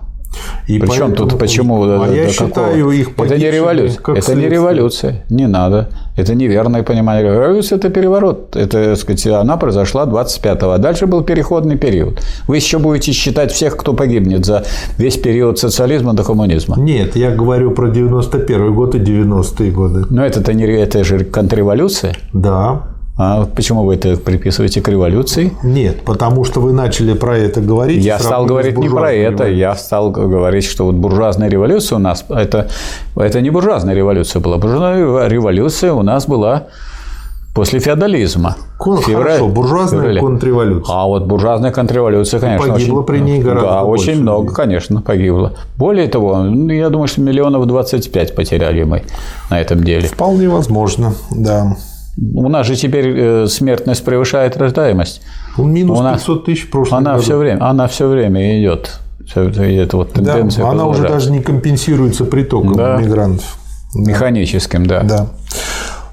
И Причем поэтому... тут почему? А до, я до считаю их Это не революция. как это не революция. Не надо. Это неверное понимание. Революция – это переворот. Это, так сказать, она произошла 25-го. А дальше был переходный период. Вы еще будете считать всех, кто погибнет за весь период социализма до коммунизма. Нет, я говорю про 91 год и 90-е годы. Но это-то не это же контрреволюция. Да. А почему вы это приписываете к революции? Нет, потому что вы начали про это говорить. Я стал говорить не про это, я стал говорить, что вот буржуазная революция у нас это это не буржуазная революция была, буржуазная революция у нас была после феодализма. Кон, Февраль, хорошо, буржуазная феврале. контрреволюция. А вот буржуазная контрреволюция, конечно, погибло очень, при ней гораздо Да, больше очень много, конечно, погибло. Более того, ну, я думаю, что миллионов 25 потеряли мы на этом деле. Вполне возможно, да. У нас же теперь э, смертность превышает рождаемость. Минус У нас- 500 тысяч в прошлом Она году. все время, она все время идет. Это вот Да, тенденция она уже даже не компенсируется притоком Да. мигрантов. механическим, да. Да.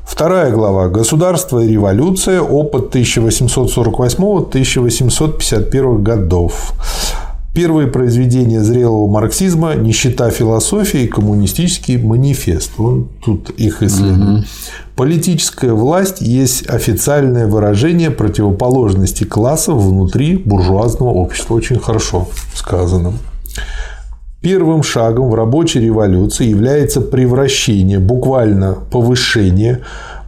Вторая глава. Государство и революция. Опыт 1848-1851 годов. Первые произведения зрелого марксизма, нищета философии, коммунистический манифест. Он тут их исследует. Политическая власть есть официальное выражение противоположности классов внутри буржуазного общества. Очень хорошо сказано. Первым шагом в рабочей революции является превращение, буквально повышение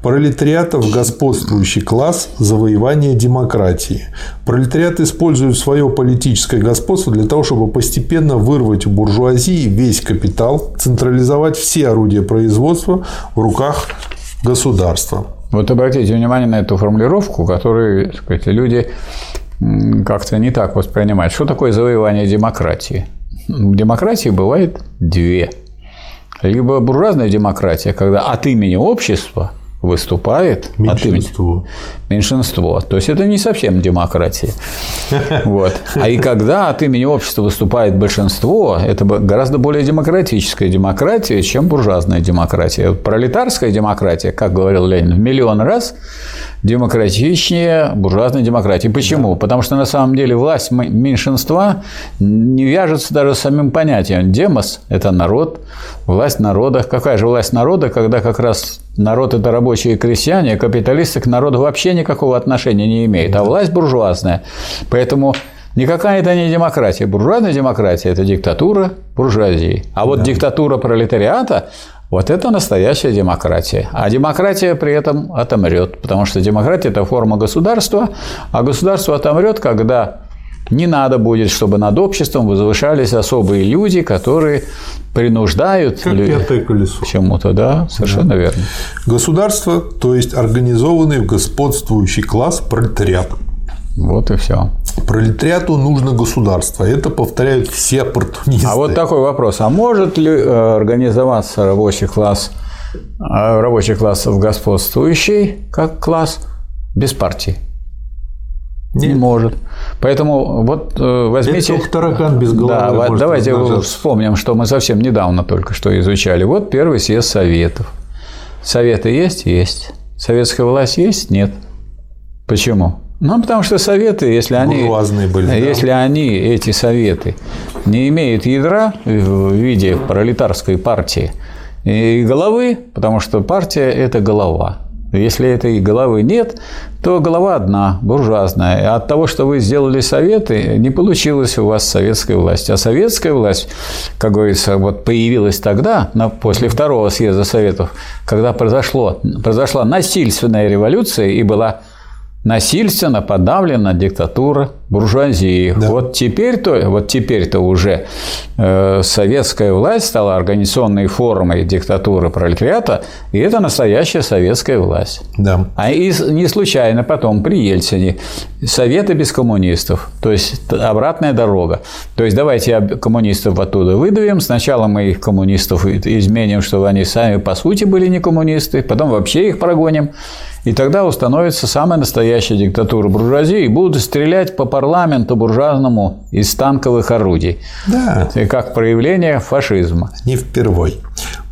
пролетариата в господствующий класс завоевания демократии. Пролетариат использует свое политическое господство для того, чтобы постепенно вырвать у буржуазии весь капитал, централизовать все орудия производства в руках государства. Вот обратите внимание на эту формулировку, которую так сказать, люди как-то не так воспринимают. Что такое завоевание демократии? Демократии бывает две. Либо буржуазная демократия, когда от имени общества выступает от имени Меньшинство. меньшинство. То есть это не совсем демократия. Вот. А и когда от имени общества выступает большинство, это гораздо более демократическая демократия, чем буржуазная демократия. Пролетарская демократия, как говорил Ленин, в миллион раз демократичнее буржуазной демократии. Почему? Потому что на самом деле власть меньшинства не вяжется даже с самим понятием. Демос – это народ, власть народа. Какая же власть народа, когда как раз народ – это рабочие и крестьяне, а капиталисты к народу вообще никакого отношения не имеют, а власть буржуазная. Поэтому никакая это не демократия. Буржуазная демократия – это диктатура буржуазии. А вот диктатура пролетариата вот это настоящая демократия. А демократия при этом отомрет, потому что демократия – это форма государства, а государство отомрет, когда не надо будет, чтобы над обществом возвышались особые люди, которые принуждают Как людей к чему-то, да, совершенно верно. Государство, то есть организованный господствующий класс пролетариат. Вот и все. Пролетариату нужно государство. Это повторяют все оппортунисты. А вот такой вопрос: а может ли э, организоваться рабочий класс, э, рабочий класс в господствующий как класс без партии? Нет. Не может. Поэтому вот э, возьмите... Это таракан без головы. Да, может давайте размножаться. вспомним, что мы совсем недавно только что изучали. Вот первый съезд Советов. Советы есть? Есть. Советская власть есть? Нет. Почему? Ну, потому что советы, если они, были, да. если они, эти советы, не имеют ядра в виде пролетарской партии и головы, потому что партия – это голова. Если этой головы нет, то голова одна, буржуазная. И от того, что вы сделали советы, не получилось у вас советская власть. А советская власть, как говорится, вот появилась тогда, после второго съезда советов, когда произошло, произошла насильственная революция и была насильственно подавлена диктатура буржуазии. Да. Вот теперь-то, вот теперь-то уже э, советская власть стала организационной формой диктатуры пролетариата, и это настоящая советская власть. Да. А и не случайно потом при Ельцине советы без коммунистов, то есть обратная дорога. То есть давайте коммунистов оттуда выдавим, сначала мы их коммунистов изменим, чтобы они сами по сути были не коммунисты, потом вообще их прогоним, и тогда установится самая настоящая диктатура буржуазии и будут стрелять по парламенту буржуазному из танковых орудий. Да. И как проявление фашизма. Не впервой.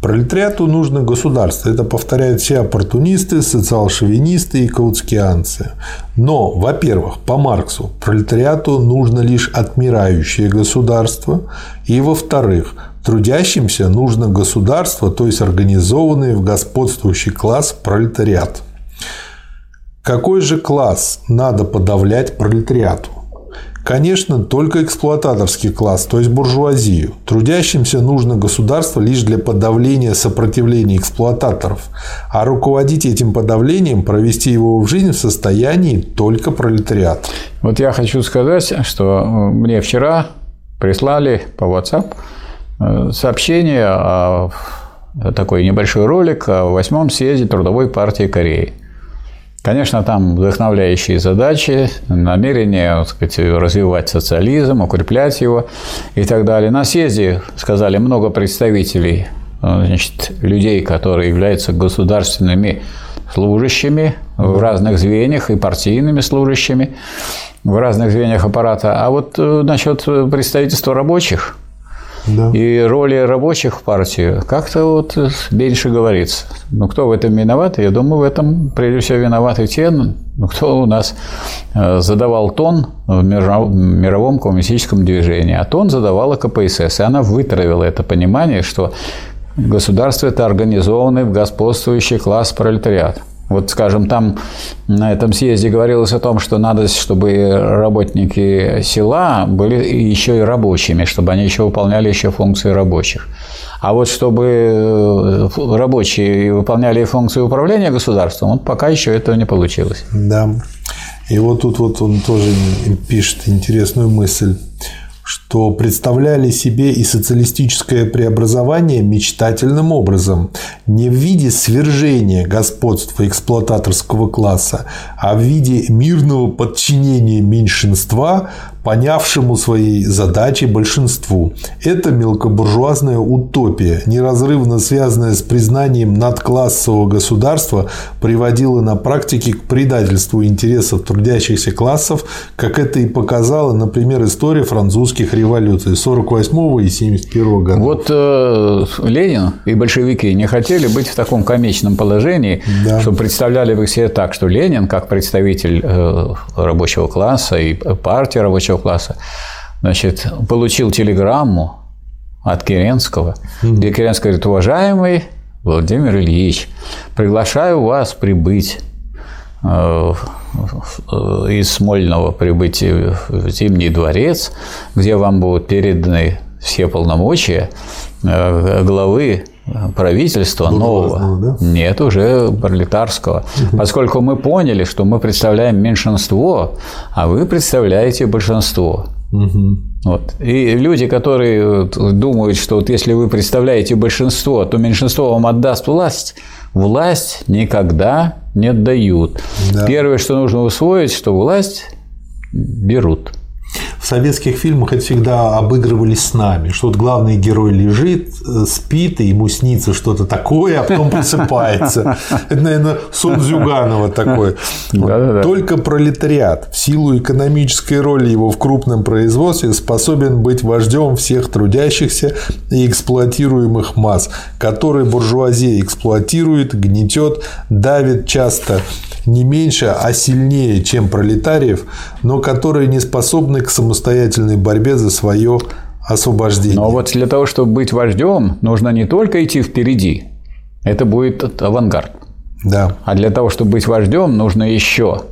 Пролетариату нужно государство. Это повторяют все оппортунисты, социал-шовинисты и каутскианцы. Но, во-первых, по Марксу пролетариату нужно лишь отмирающее государство. И, во-вторых, трудящимся нужно государство, то есть организованный в господствующий класс пролетариат. Какой же класс надо подавлять пролетариату? Конечно, только эксплуататорский класс, то есть буржуазию. Трудящимся нужно государство лишь для подавления сопротивления эксплуататоров, а руководить этим подавлением, провести его в жизнь в состоянии только пролетариат. Вот я хочу сказать, что э, мне вчера прислали по WhatsApp э, сообщение о такой небольшой ролик о восьмом съезде Трудовой партии Кореи. Конечно, там вдохновляющие задачи, намерение так сказать, развивать социализм, укреплять его и так далее. На съезде сказали много представителей, э, значит, людей, которые являются государственными служащими в разных звеньях и партийными служащими в разных звеньях аппарата. А вот э, насчет представительства рабочих Да. и роли рабочих в партию как-то вот меньше говорится. Ну, кто в этом виноват? Я думаю, в этом прежде всего виноваты те, ну, кто у нас э, задавал тон в миров- мировом коммунистическом движении. А тон задавала КПСС. И она вытравила это понимание, что государство – это организованный господствующий класс пролетариат. Вот, скажем, там на этом съезде говорилось о том, что надо, чтобы работники села были еще и рабочими, чтобы они еще выполняли еще функции рабочих. А вот чтобы э, рабочие выполняли функции управления государством, вот пока еще этого не получилось. Да. И вот тут вот он тоже пишет интересную мысль, что представляли себе и социалистическое преобразование мечтательным образом, не в виде свержения господства эксплуататорского класса, а в виде мирного подчинения меньшинства, понявшему свои задачи большинству. Это мелкобуржуазная утопия, неразрывно связанная с признанием надклассового государства, приводила на практике к предательству интересов трудящихся классов, как это и показала, например, история французских революций 48 и 71 года. Вот э, Ленин и большевики не хотели быть в таком комичном положении, Да. что представляли бы себе так, что Ленин, как представитель э, рабочего класса и партии рабочего класса, значит, получил телеграмму от Керенского, где Керенский говорит, уважаемый Владимир Ильич, приглашаю вас прибыть э, из Смольного прибыть в Зимний дворец, где вам будут переданы все полномочия э, главы правительства нового. Да? Нет, уже пролетарского. Поскольку мы поняли, что мы представляем меньшинство, а вы представляете большинство. Вот. И люди, которые думают, что вот если вы представляете большинство, то меньшинство вам отдаст власть, власть никогда не отдают. Да. Первое, что нужно усвоить, что власть берут. В советских фильмах это всегда обыгрывались с нами, что вот главный герой лежит, э, спит, и ему снится что-то такое, а потом просыпается. Это, наверное, сон Зюганова такой. Только пролетариат в силу экономической роли его в крупном производстве способен быть вождем всех трудящихся и эксплуатируемых масс, которые буржуазия эксплуатирует, гнетет, давит часто не меньше, а сильнее, чем пролетариев, но которые не способны к самостоятельной борьбе за свое освобождение. Но вот для того, чтобы быть вождем, нужно не только идти впереди, это будет авангард. Да. А для того, чтобы быть вождем, нужно еще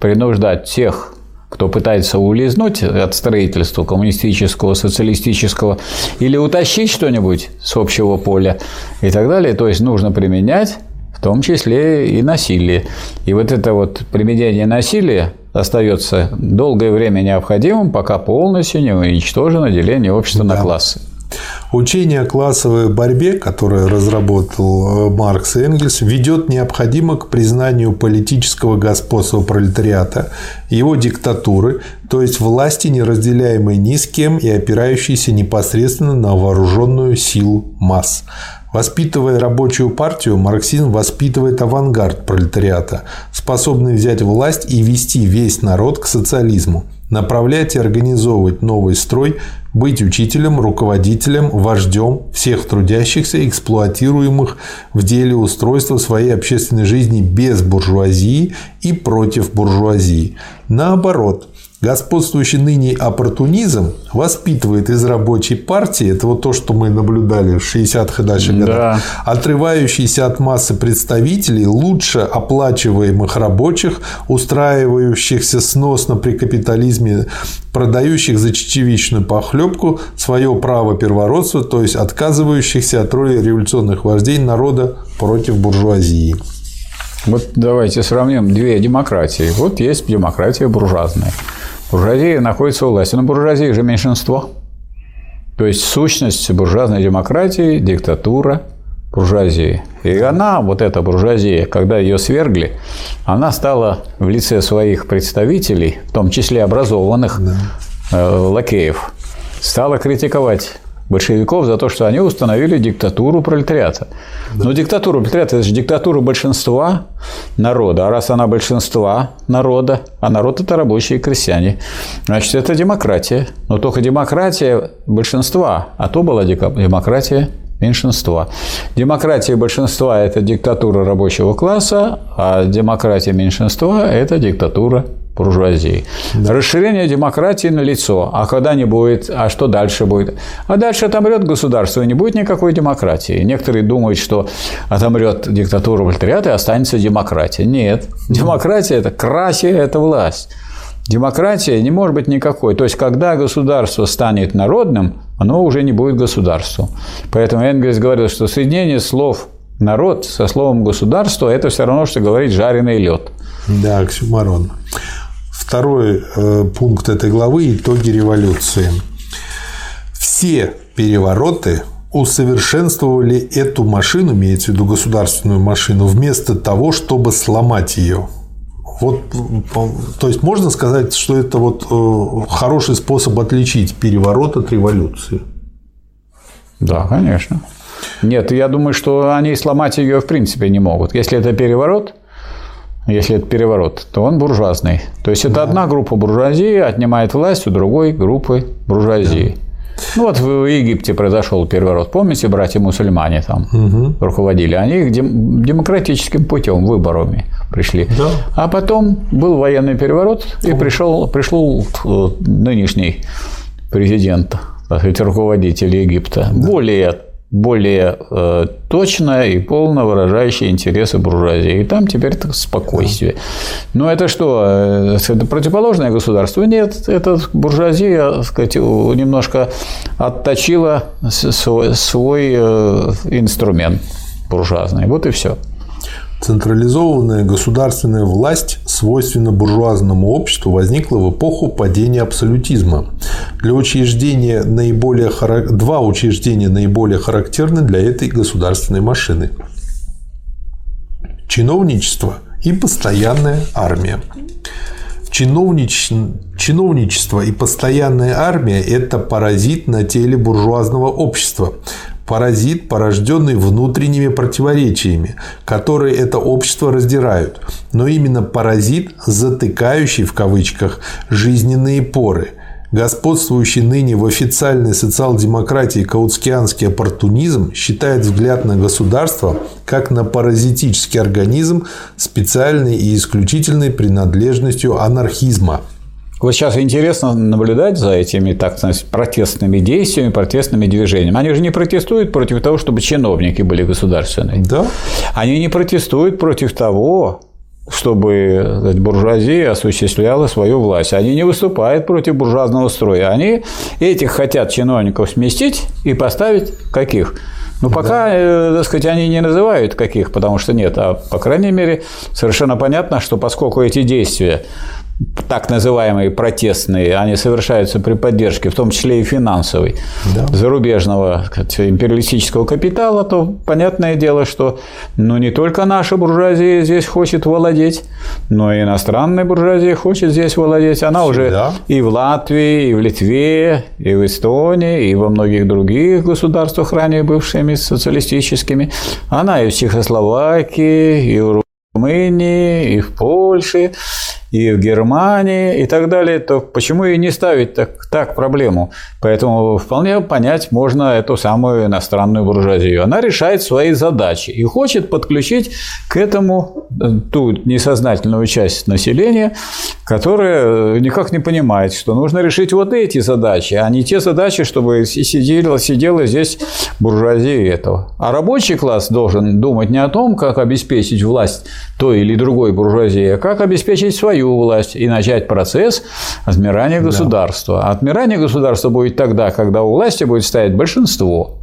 принуждать тех, кто пытается улизнуть от строительства коммунистического, социалистического, или утащить что-нибудь с общего поля и так далее. То есть нужно применять в том числе и насилие. И вот это вот применение насилия остается долгое время необходимым, пока полностью не уничтожено деление общества да. на классы. Учение о классовой борьбе, которое разработал э, Маркс и Энгельс, ведет необходимо к признанию политического господства пролетариата, его диктатуры, то есть власти, не разделяемой ни с кем и опирающейся непосредственно на вооруженную силу масс. Воспитывая рабочую партию, марксизм воспитывает авангард пролетариата, способный взять власть и вести весь народ к социализму, направлять и организовывать новый строй, быть учителем, руководителем, вождем всех трудящихся, эксплуатируемых в деле устройства своей общественной жизни без буржуазии и против буржуазии. Наоборот, Господствующий ныне оппортунизм воспитывает из рабочей партии, это вот то, что мы наблюдали в 60-х и дальше годах, да. отрывающиеся от массы представителей лучше оплачиваемых рабочих, устраивающихся сносно при капитализме, продающих за чечевичную похлебку свое право первородства, то есть отказывающихся от роли революционных вождей народа против буржуазии. Вот давайте сравним две демократии. Вот есть демократия буржуазная. Буржуазия находится у власти, но буржуазия же меньшинство. То есть сущность буржуазной демократии – диктатура буржуазии. И она, вот эта буржуазия, когда ее свергли, она стала в лице своих представителей, в том числе образованных да. э, лакеев, стала критиковать большевиков за то, что они установили диктатуру пролетариата. Да. Но диктатура пролетариата – это же диктатура большинства народа. А раз она большинства народа, а народ – это рабочие и крестьяне, значит, это демократия. Но только демократия большинства, а то была демократия меньшинства. Демократия большинства – это диктатура рабочего класса, а демократия меньшинства – это диктатура буржуазии. Да. Расширение демократии на лицо. А когда не будет, а что дальше будет? А дальше отомрет государство, и не будет никакой демократии. Некоторые думают, что отомрет диктатура пролетариата и останется демократия. Нет. Демократия – это красия, это власть. Демократия не может быть никакой. То есть, когда государство станет народным, оно уже не будет государством. Поэтому Энгельс говорил, что соединение слов народ со словом государство – это все равно, что говорить жареный лед. Да, оксюмарон. Второй э, пункт этой главы – итоги революции. Все перевороты усовершенствовали эту машину, имеется в виду государственную машину, вместо того, чтобы сломать ее. Вот, то есть можно сказать, что это вот э, хороший способ отличить переворот от революции. Да, конечно. Нет, я думаю, что они сломать ее в принципе не могут. Если это переворот, если это переворот, то он буржуазный. То есть это да. одна группа буржуазии отнимает власть у другой группы буржуазии. Да. Ну вот в Египте произошел переворот. Помните, братья-мусульмане там угу. руководили? Они их дем- демократическим путем, выборами пришли. Да. А потом был военный переворот, и пришел, пришел э, нынешний президент, так сказать, руководитель Египта. Да. Более более э, точно и полно выражающее интересы буржуазии. И там теперь так спокойствие. Но это что? Э, это противоположное государство? Нет, это буржуазия сказать, немножко отточила свой, свой э, инструмент буржуазный. Вот и все. Централизованная государственная власть, свойственна буржуазному обществу, возникла в эпоху падения абсолютизма. Для учреждения наиболее, два учреждения наиболее характерны для этой государственной машины. Чиновничество и постоянная армия. Чиновнич... Чиновничество и постоянная армия – это паразит на теле буржуазного общества, паразит, порожденный внутренними противоречиями, которые это общество раздирают, но именно паразит, затыкающий в кавычках жизненные поры. Господствующий ныне в официальной социал-демократии каутскианский оппортунизм считает взгляд на государство как на паразитический организм специальной и исключительной принадлежностью анархизма – вот сейчас интересно наблюдать за этими так сказать, протестными действиями, протестными движениями. Они же не протестуют против того, чтобы чиновники были государственные. Да. Они не протестуют против того, чтобы сказать, буржуазия осуществляла свою власть. Они не выступают против буржуазного строя. Они этих хотят чиновников сместить и поставить каких? Ну, пока, да. э, так сказать, они не называют каких, потому что нет. А, по крайней мере, совершенно понятно, что поскольку эти действия так называемые протестные, они совершаются при поддержке, в том числе и финансовой, да. зарубежного империалистического капитала, то понятное дело, что ну, не только наша буржуазия здесь хочет владеть, но и иностранная буржуазия хочет здесь владеть. Она Всегда. уже и в Латвии, и в Литве, и в Эстонии, и во многих других государствах, ранее бывшими социалистическими. Она и в Чехословакии, и в Румынии, и в Польше, и в Германии и так далее, то почему и не ставить так, так проблему? Поэтому вполне понять можно эту самую иностранную буржуазию. Она решает свои задачи и хочет подключить к этому э, ту несознательную часть населения, которая никак не понимает, что нужно решить вот эти задачи, а не те задачи, чтобы сидела, сидела здесь буржуазия этого. А рабочий класс должен думать не о том, как обеспечить власть той или другой буржуазии, а как обеспечить свою свою власть и начать процесс отмирания государства. Да. отмирание государства будет тогда, когда у власти будет стоять большинство,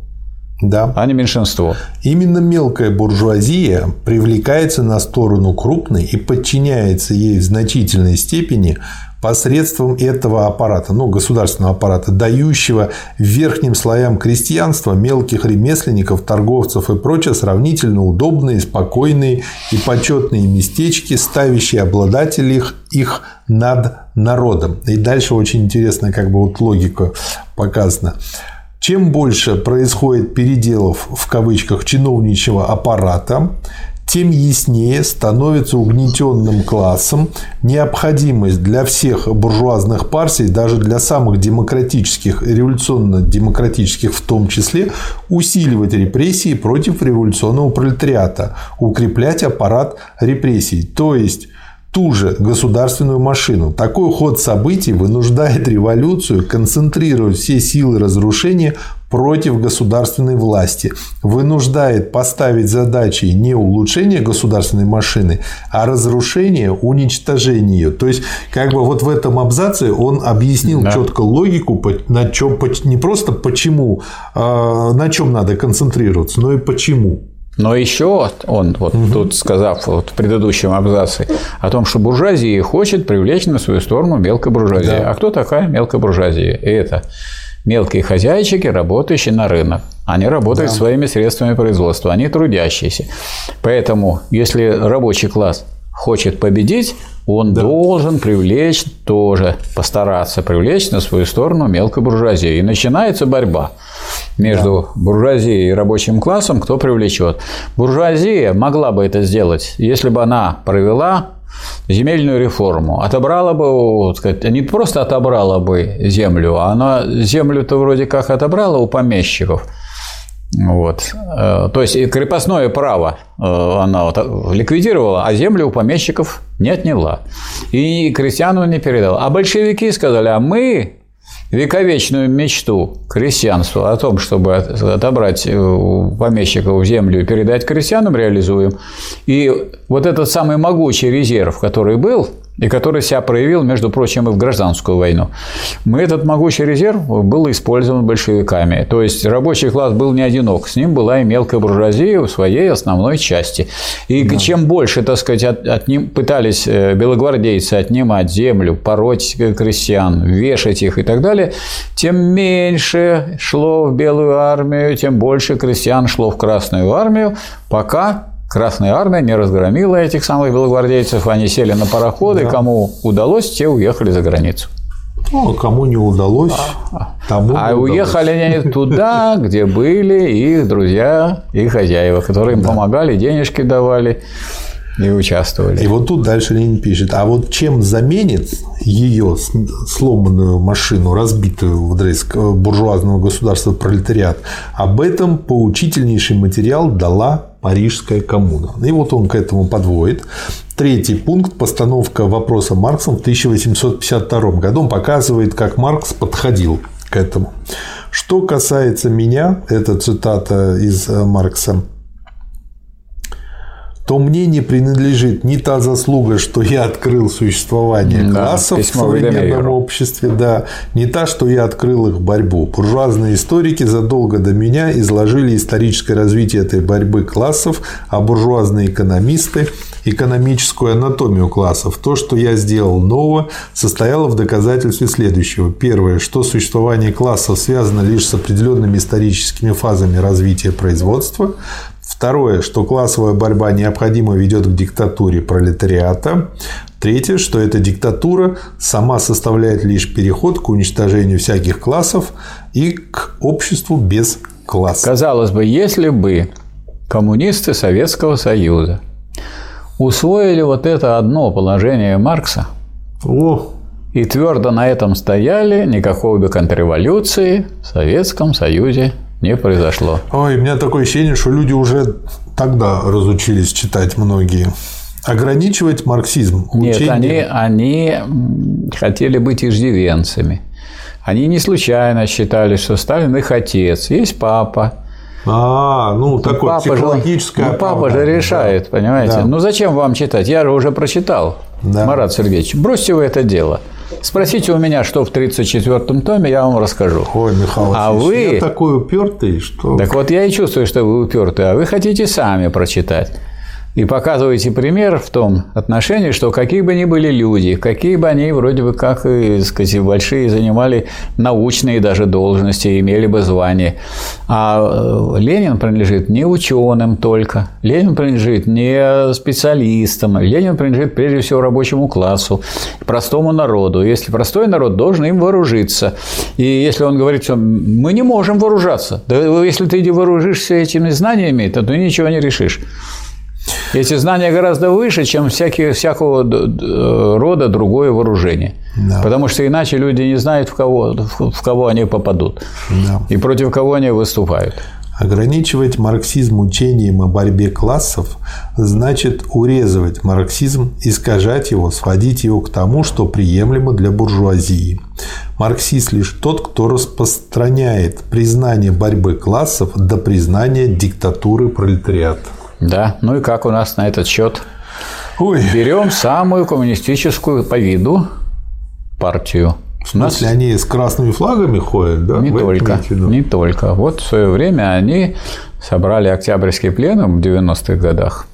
да. а не меньшинство. Именно мелкая буржуазия привлекается на сторону крупной и подчиняется ей в значительной степени посредством этого аппарата, ну, государственного аппарата, дающего верхним слоям крестьянства, мелких ремесленников, торговцев и прочее сравнительно удобные, спокойные и почетные местечки, ставящие обладателей их, их над народом. И дальше очень интересно, как бы вот логика показана. Чем больше происходит переделов в кавычках чиновничьего аппарата, тем яснее становится угнетенным классом необходимость для всех буржуазных партий, даже для самых демократических, революционно-демократических в том числе, усиливать репрессии против революционного пролетариата, укреплять аппарат репрессий. То есть ту же государственную машину. Такой ход событий вынуждает революцию концентрировать все силы разрушения против государственной власти, вынуждает поставить задачей не улучшение государственной машины, а разрушение, уничтожение ее. То есть, как бы вот в этом абзаце он объяснил да. четко логику, на чем, не просто почему, а, на чем надо концентрироваться, но и почему. Но еще он, вот угу. тут сказав вот в предыдущем абзаце о том, что буржуазия хочет привлечь на свою сторону мелкобуржуазия. Да. А кто такая мелкобуржуазия? Это мелкие хозяйчики, работающие на рынок. Они работают да. своими средствами производства, они трудящиеся. Поэтому, если рабочий класс хочет победить, он да. должен привлечь тоже, постараться привлечь на свою сторону мелкую буржуазию. И начинается борьба между да. буржуазией и рабочим классом, кто привлечет. Буржуазия могла бы это сделать, если бы она провела земельную реформу, отобрала бы, вот, сказать, не просто отобрала бы землю, а она землю-то вроде как отобрала у помещиков. Вот. Э, то есть крепостное право э, она ликвидировала, а землю у помещиков не отняла. И крестьяну не передала. А большевики сказали, а мы вековечную мечту крестьянства о том, чтобы отобрать у помещиков землю и передать крестьянам, реализуем. И вот этот самый могучий резерв, который был, и который себя проявил, между прочим, и в гражданскую войну. Мы этот могучий резерв был использован большевиками. То есть рабочий класс был не одинок, с ним была и мелкая буржуазия в своей основной части. И да. чем больше, так сказать, от, от ним пытались э, белогвардейцы отнимать землю, пороть крестьян, вешать их и так далее, тем меньше шло в белую армию, тем больше крестьян шло в красную армию, пока Красная армия не разгромила этих самых белогвардейцев, они сели на пароходы, да. кому удалось, те уехали за границу. Ну, а кому не удалось, тому А уехали они туда, где были их друзья и хозяева, которые им да. помогали, денежки давали и участвовали. И вот тут дальше Ленин пишет, а вот чем заменит ее сломанную машину, разбитую в дреск буржуазного государства пролетариат, об этом поучительнейший материал дала Парижская коммуна. И вот он к этому подводит. Третий пункт – постановка вопроса Марксом в 1852 году. Он показывает, как Маркс подходил к этому. Что касается меня, это цитата из э, Маркса, то мне не принадлежит ни та заслуга, что я открыл существование да, классов в современном обществе, да, ни та, что я открыл их борьбу. Буржуазные историки задолго до меня изложили историческое развитие этой борьбы классов, а буржуазные экономисты экономическую анатомию классов. То, что я сделал нового, состояло в доказательстве следующего. Первое, что существование классов связано лишь с определенными историческими фазами развития производства. Второе, что классовая борьба необходимо ведет к диктатуре пролетариата. Третье, что эта диктатура сама составляет лишь переход к уничтожению всяких классов и к обществу без классов. Казалось бы, если бы коммунисты Советского Союза усвоили вот это одно положение Маркса О. и твердо на этом стояли, никакой бы контрреволюции в Советском Союзе не произошло. Ой, у меня такое ощущение, что люди уже тогда разучились читать многие. Ограничивать марксизм. Нет, они, они хотели быть иждивенцами. Они не случайно считали, что Сталин их отец. Есть папа. А, ну, такое папа психологическое. Же, ну, папа же решает, да. понимаете? Да. Ну, зачем вам читать? Я же уже прочитал, да. Марат Сергеевич. Бросьте вы это дело. Спросите у меня, что в 34-м томе, я вам расскажу. Ой, Михаил а вы... я такой упертый, что... Так вот, я и чувствую, что вы упертый, а вы хотите сами прочитать и показываете пример в том отношении, что какие бы ни были люди, какие бы они вроде бы как, так сказать, большие занимали научные даже должности, имели бы звания, а э, Ленин принадлежит не ученым только, Ленин принадлежит не специалистам, Ленин принадлежит прежде всего рабочему классу, простому народу. Если простой народ должен им вооружиться, и если он говорит, что мы не можем вооружаться, да если ты вооружишься этими знаниями, то ты ничего не решишь. Эти знания гораздо выше, чем всякие, всякого рода другое вооружение. Да. Потому что иначе люди не знают, в кого, в кого они попадут да. и против кого они выступают. Ограничивать марксизм учением о борьбе классов значит урезывать марксизм, искажать его, сводить его к тому, что приемлемо для буржуазии. Марксист лишь тот, кто распространяет признание борьбы классов до признания диктатуры пролетариата. Да, ну и как у нас на этот счет? Ой. Берем самую коммунистическую по виду партию. В смысле, нас... они с красными флагами ходят, да? Не только, не только. Вот в свое время они собрали Октябрьский пленум в 90-х годах.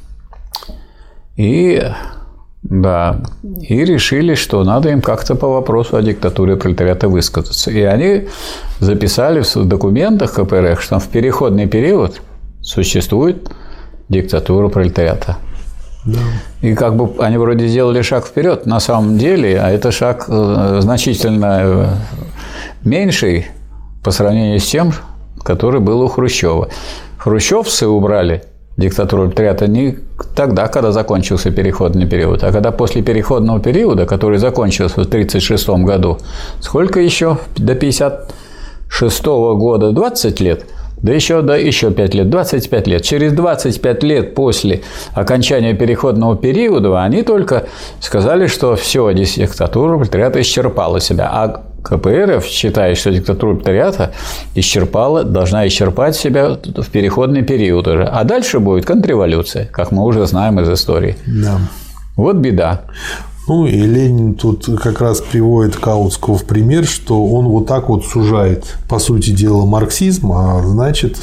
И да, и решили, что надо им как-то по вопросу о диктатуре пролетариата высказаться. И они записали в документах КПРФ, что в переходный период существует диктатуру пролетариата. Да. И как бы они вроде сделали шаг вперед, на самом деле, а это шаг э, значительно э, меньший по сравнению с тем, который был у Хрущева. Хрущевцы убрали диктатуру пролетариата не тогда, когда закончился переходный период, а когда после переходного периода, который закончился в 1936 году, сколько еще до 1956 года, 20 лет – да еще, да еще 5 лет, 25 лет. Через 25 лет после окончания переходного периода они только сказали, что все, диктатура пролетариата исчерпала себя. А КПРФ считает, что диктатура пролетариата исчерпала, должна исчерпать себя в переходный период уже. А дальше будет контрреволюция, как мы уже знаем из истории. Да. Вот беда. Ну, и Ленин тут как раз приводит Каутского в пример, что он вот так вот сужает, по сути дела, марксизм, а значит,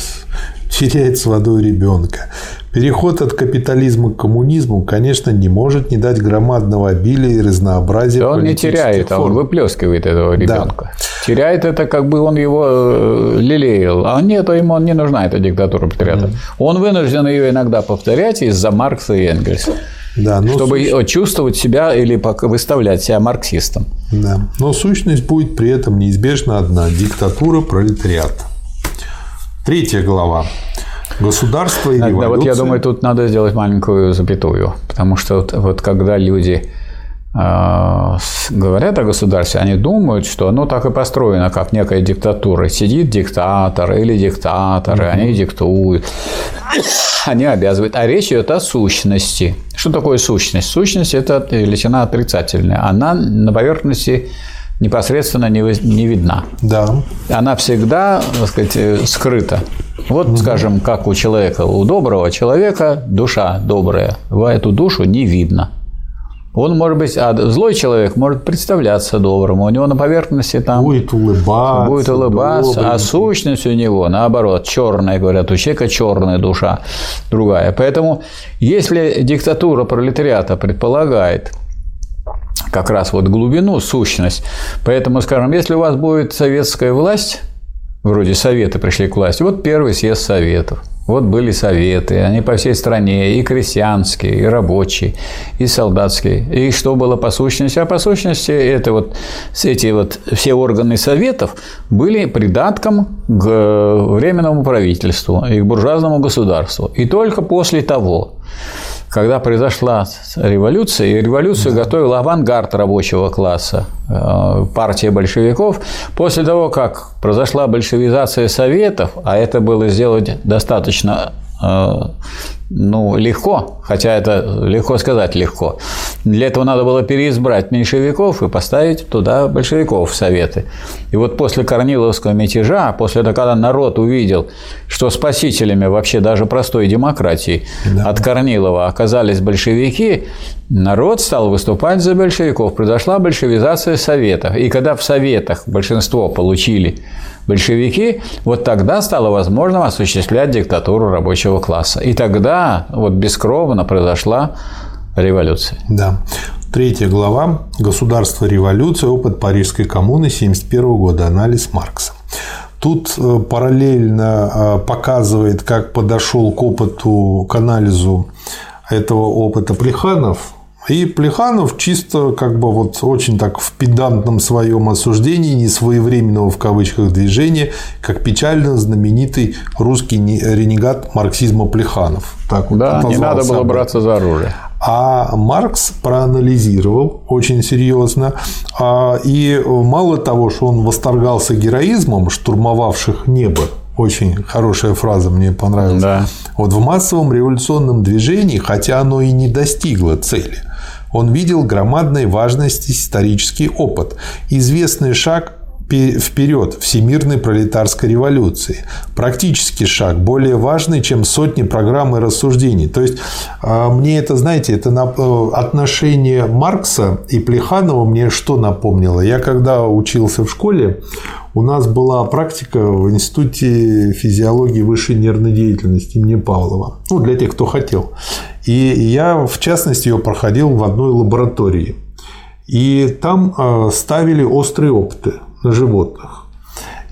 теряет с водой ребенка. Переход от капитализма к коммунизму, конечно, не может не дать громадного обилия и разнообразия. Да он не теряет, форм. а он выплескивает этого ребенка. Да. теряет это, как бы он его э, лелеял. А нет, ему не нужна эта диктатура пролетариата. Mm. Он вынужден ее иногда повторять из-за Маркса и Энгельса. Да, но чтобы сущ... чувствовать себя или выставлять себя марксистом. Да. Но сущность будет при этом неизбежно одна – диктатура пролетариата. Третья глава. Государство и революция. Да, вот я думаю, тут надо сделать маленькую запятую, потому что вот, вот когда люди говорят о государстве, они думают, что оно так и построено, как некая диктатура. Сидит диктатор или диктаторы, mm-hmm. они диктуют, они обязывают. А речь идет о сущности. Что такое сущность? Сущность – это величина отрицательная. Она на поверхности непосредственно не, не видна. Да. Она всегда, так сказать, э, скрыта. Вот, угу. скажем, как у человека, у доброго человека душа добрая, в эту душу не видно. Он может быть, а злой человек может представляться добрым, у него на поверхности там будет улыбаться, будет улыбаться, добрый. а сущность у него наоборот черная, говорят, у человека черная душа, другая. Поэтому, если диктатура пролетариата предполагает как раз вот глубину, сущность. Поэтому, скажем, если у вас будет советская власть, вроде Советы пришли к власти, вот первый съезд Советов, вот были советы, они по всей стране, и крестьянские, и рабочие, и солдатские. И что было по сущности? А по сущности это вот, эти вот все органы советов были придатком к временному правительству и к буржуазному государству. И только после того, когда произошла революция, и революцию да. готовил авангард рабочего класса, э, партия большевиков, после того, как произошла большевизация Советов, а это было сделать достаточно э, ну, легко, хотя это легко сказать легко. Для этого надо было переизбрать меньшевиков и поставить туда большевиков в Советы. И вот после Корниловского мятежа, после того, когда народ увидел, что спасителями вообще даже простой демократии да. от Корнилова оказались большевики, народ стал выступать за большевиков. Произошла большевизация Советов. И когда в Советах большинство получили большевики, вот тогда стало возможным осуществлять диктатуру рабочего класса. И тогда вот бескровно произошла революция. Да. Третья глава «Государство революция. Опыт Парижской коммуны 1971 года. Анализ Маркса». Тут э, параллельно э, показывает, как подошел к опыту, к анализу этого опыта Плеханов, и Плеханов чисто как бы вот очень так в педантном своем осуждении несвоевременного в кавычках движения, как печально знаменитый русский ренегат марксизма Плеханов. Так вот да, не надо было браться за оружие. А Маркс проанализировал очень серьезно. А, и мало того, что он восторгался героизмом штурмовавших небо очень хорошая фраза, мне понравилась. Да. Вот в массовом революционном движении, хотя оно и не достигло цели, он видел громадной важности исторический опыт, известный шаг вперед всемирной пролетарской революции. Практический шаг, более важный, чем сотни программ и рассуждений. То есть, а, мне это, знаете, это э, отношение Маркса и Плеханова мне что напомнило? Я когда учился в школе, у нас была практика в Институте физиологии высшей нервной деятельности имени Павлова. Ну, для тех, кто хотел. И я, в частности, ее проходил в одной лаборатории. И там а, ставили острые опыты животных.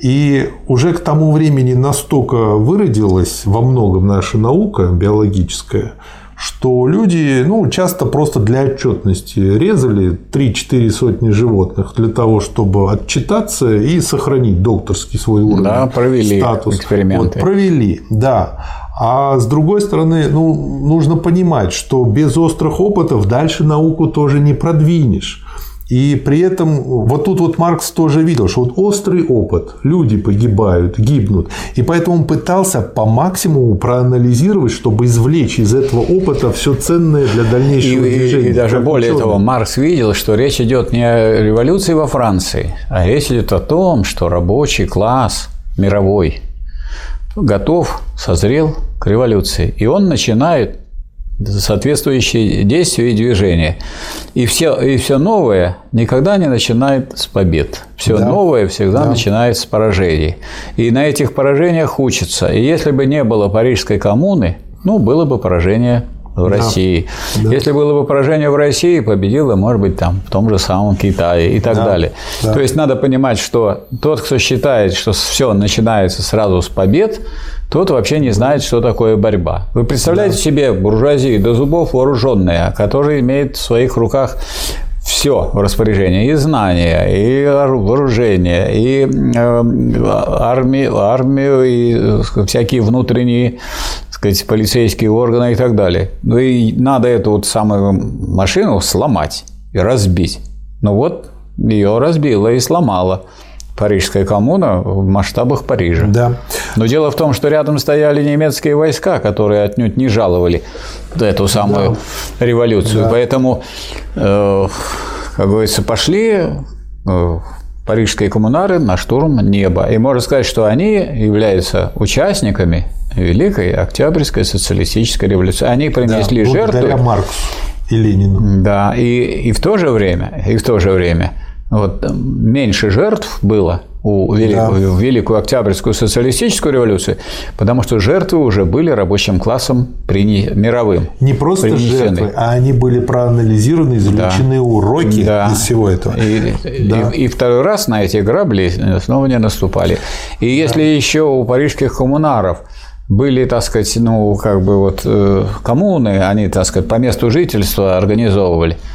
И уже к тому времени настолько выродилась во многом наша наука биологическая, что люди ну, часто просто для отчетности резали 3-4 сотни животных для того, чтобы отчитаться и сохранить докторский свой уровень. Да, провели статус. эксперименты. Вот, провели, да. А с другой стороны, ну, нужно понимать, что без острых опытов дальше науку тоже не продвинешь. И при этом вот тут вот Маркс тоже видел, что вот острый опыт, люди погибают, гибнут. И поэтому он пытался по максимуму проанализировать, чтобы извлечь из этого опыта все ценное для дальнейшего и, движения. И, и даже более ученый. того, Маркс видел, что речь идет не о революции во Франции, а речь идет о том, что рабочий класс мировой готов, созрел к революции. И он начинает соответствующие действия и движения. И все, и все новое никогда не начинает с побед. Все да. новое всегда да. начинает с поражений. И на этих поражениях учатся. И если бы не было Парижской коммуны, ну, было бы поражение в. России. Да. Если было бы поражение в России, победило, может быть, там, в том же самом Китае и так да. далее. Да. То есть надо понимать, что тот, кто считает, что все начинается сразу с побед, тот вообще не знает, что такое борьба. Вы представляете да. себе буржуазию до зубов вооруженная, которая имеет в своих руках все в распоряжении, и знания, и вооружение, и э, армию, армию, и всякие внутренние сказать, полицейские органы и так далее. Ну и надо эту вот самую машину сломать и разбить. Ну вот ее разбила и сломала. Парижская коммуна в масштабах Парижа. Да. Но дело в том, что рядом стояли немецкие войска, которые отнюдь не жаловали эту самую да. революцию. Да. Поэтому, э, как говорится, пошли э, парижские коммунары на штурм неба. И можно сказать, что они являются участниками Великой Октябрьской социалистической революции. Они принесли да, жертву. Марксу и Ленину. Да, и, и в то же время, и в то же время вот, меньше жертв было у Великую, да. Великую Октябрьскую социалистическую революцию, потому что жертвы уже были рабочим классом прини... мировым. Не просто жертвы, а они были проанализированы, извлечены да. уроки да. из всего этого. И, да. и, и второй раз на эти грабли снова не наступали. И если да. еще у парижских коммунаров были, так сказать, ну, как бы вот э, коммуны, они, так сказать, по месту жительства организовывали –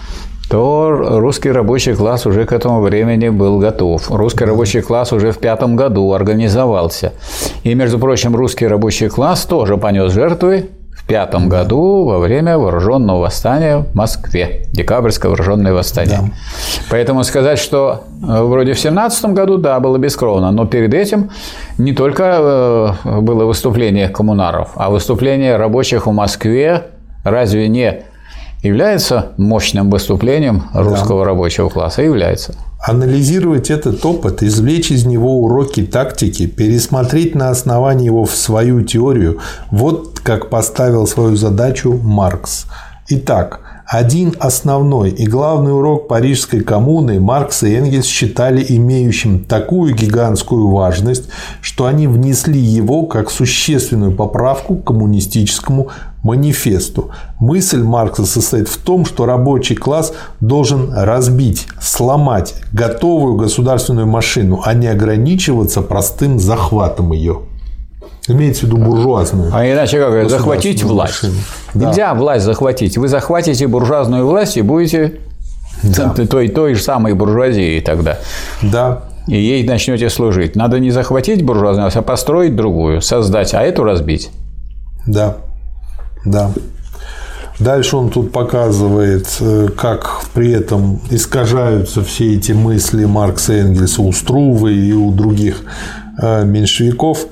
то русский рабочий класс уже к этому времени был готов. Русский рабочий класс уже в пятом году организовался. И, между прочим, русский рабочий класс тоже понес жертвы в пятом году во время вооруженного восстания в Москве, декабрьское вооруженное восстание. Да. Поэтому сказать, что э, вроде в семнадцатом году, да, было бескровно, но перед этим не только э, было выступление коммунаров, а выступление рабочих в Москве разве не является мощным выступлением русского да. рабочего класса? Является. Анализировать этот опыт, извлечь из него уроки тактики, пересмотреть на основании его в свою теорию – вот как поставил свою задачу Маркс. Итак, один основной и главный урок Парижской коммуны Маркс и Энгельс считали имеющим такую гигантскую важность, что они внесли его как существенную поправку к коммунистическому манифесту. Мысль Маркса состоит в том, что рабочий класс должен разбить, сломать готовую государственную машину, а не ограничиваться простым захватом ее. Имеется в виду буржуазную. А иначе как? Захватить власть. Да. Нельзя власть захватить. Вы захватите буржуазную власть и будете да. той, той же самой буржуазией тогда. Да. И ей начнете служить. Надо не захватить буржуазную а построить другую, создать, а эту разбить. Да. Да. Дальше он тут показывает, э, как при этом искажаются все эти мысли Маркса Энгельса у Струвы и у других э, меньшевиков.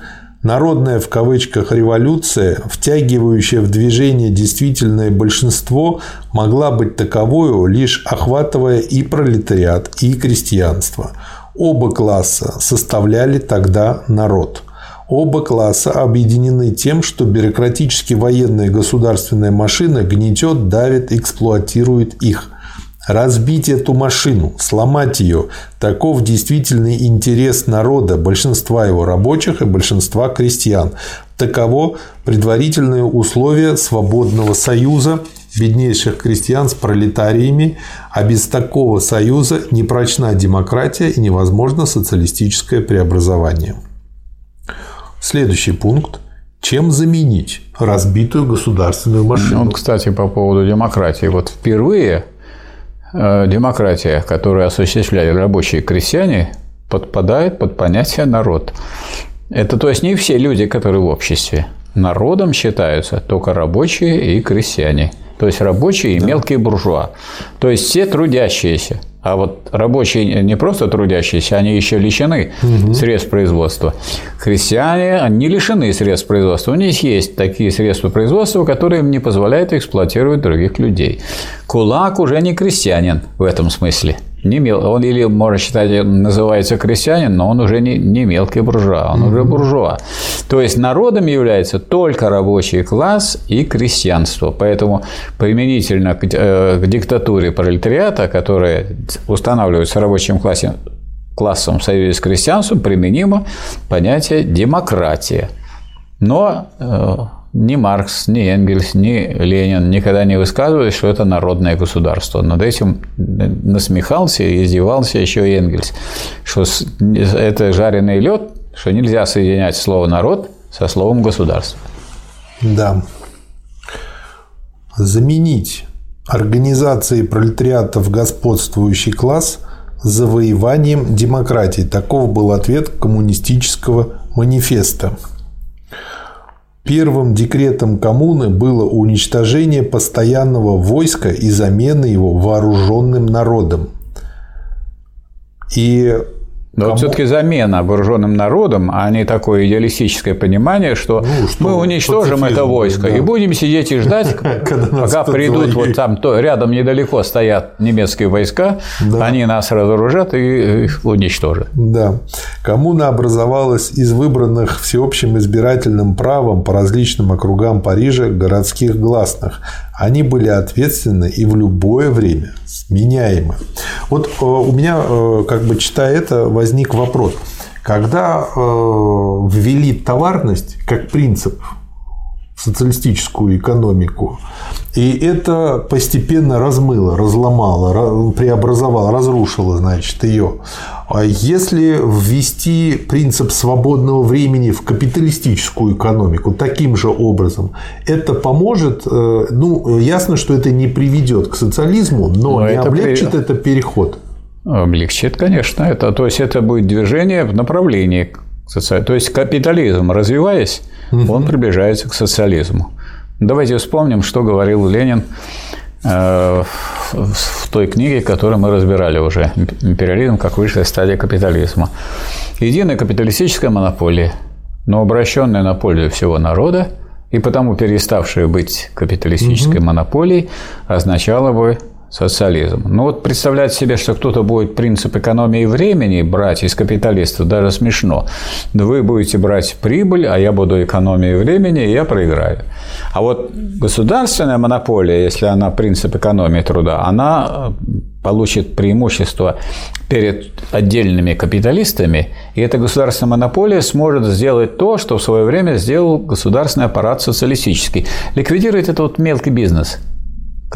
Народная в кавычках революция, втягивающая в движение действительное большинство, могла быть таковою, лишь охватывая и пролетариат, и крестьянство. Оба класса составляли тогда народ – Оба класса объединены тем, что бюрократически военная государственная машина гнетет, давит, эксплуатирует их. Разбить эту машину, сломать ее – таков действительный интерес народа, большинства его рабочих и большинства крестьян. Таково предварительное условие свободного союза беднейших крестьян с пролетариями, а без такого союза не прочна демократия и невозможно социалистическое преобразование. Следующий пункт. Чем заменить разбитую государственную машину? Ну, кстати, по поводу демократии. Вот впервые э, демократия, которую осуществляли рабочие крестьяне, подпадает под понятие народ. Это то есть не все люди, которые в обществе. Народом считаются только рабочие и крестьяне. То есть рабочие и да. мелкие буржуа. То есть все трудящиеся. А вот рабочие не просто трудящиеся, они еще лишены угу. средств производства. Крестьяне не лишены средств производства. У них есть такие средства производства, которые им не позволяют эксплуатировать других людей. Кулак уже не крестьянин в этом смысле не мел... он или, можно считать, называется крестьянин, но он уже не, не мелкий буржуа, он mm-hmm. уже буржуа. То есть народом является только рабочий класс и крестьянство. Поэтому применительно к, э, к диктатуре пролетариата, которая устанавливается рабочим классом, классом в союзе с крестьянством, применимо понятие демократия. Но э, ни Маркс, ни Энгельс, ни Ленин никогда не высказывали, что это народное государство. Над этим насмехался и издевался еще Энгельс, что это жареный лед, что нельзя соединять слово «народ» со словом «государство». Да. Заменить организации пролетариата в господствующий класс завоеванием демократии. Таков был ответ коммунистического манифеста. Первым декретом коммуны было уничтожение постоянного войска и замена его вооруженным народом. И но Кому? вот все-таки замена вооруженным народом, а не такое идеалистическое понимание, что, ну, что мы уничтожим это войско да. и будем сидеть и ждать, пока придут вот там то, рядом недалеко стоят немецкие войска, да. они нас разоружат и их уничтожат. Да. Коммуна образовалась из выбранных всеобщим избирательным правом по различным округам Парижа городских гласных. Они были ответственны и в любое время сменяемы. Вот э, у меня, э, как бы читая это, возник вопрос. Когда э, ввели товарность как принцип в социалистическую экономику, и это постепенно размыло, разломало, преобразовало, разрушило, значит, ее. А если ввести принцип свободного времени в капиталистическую экономику таким же образом, это поможет, э, ну, ясно, что это не приведет к социализму, но, но не это облегчит при... это переход. Облегчит, конечно. Это, то есть это будет движение в направлении социализма. То есть капитализм, развиваясь, угу. он приближается к социализму. Давайте вспомним, что говорил Ленин в той книге, которую мы разбирали уже. Империализм как высшая стадия капитализма. Единая капиталистическая монополия, но обращенная на пользу всего народа, и потому переставшая быть капиталистической угу. монополией, означала бы социализм. Ну вот представлять себе, что кто-то будет принцип экономии времени брать из капиталистов, даже смешно. Вы будете брать прибыль, а я буду экономией времени, и я проиграю. А вот государственная монополия, если она принцип экономии труда, она э, получит преимущество перед отдельными капиталистами, и эта государственная монополия сможет сделать то, что в свое время сделал государственный аппарат социалистический. Ликвидировать этот мелкий бизнес –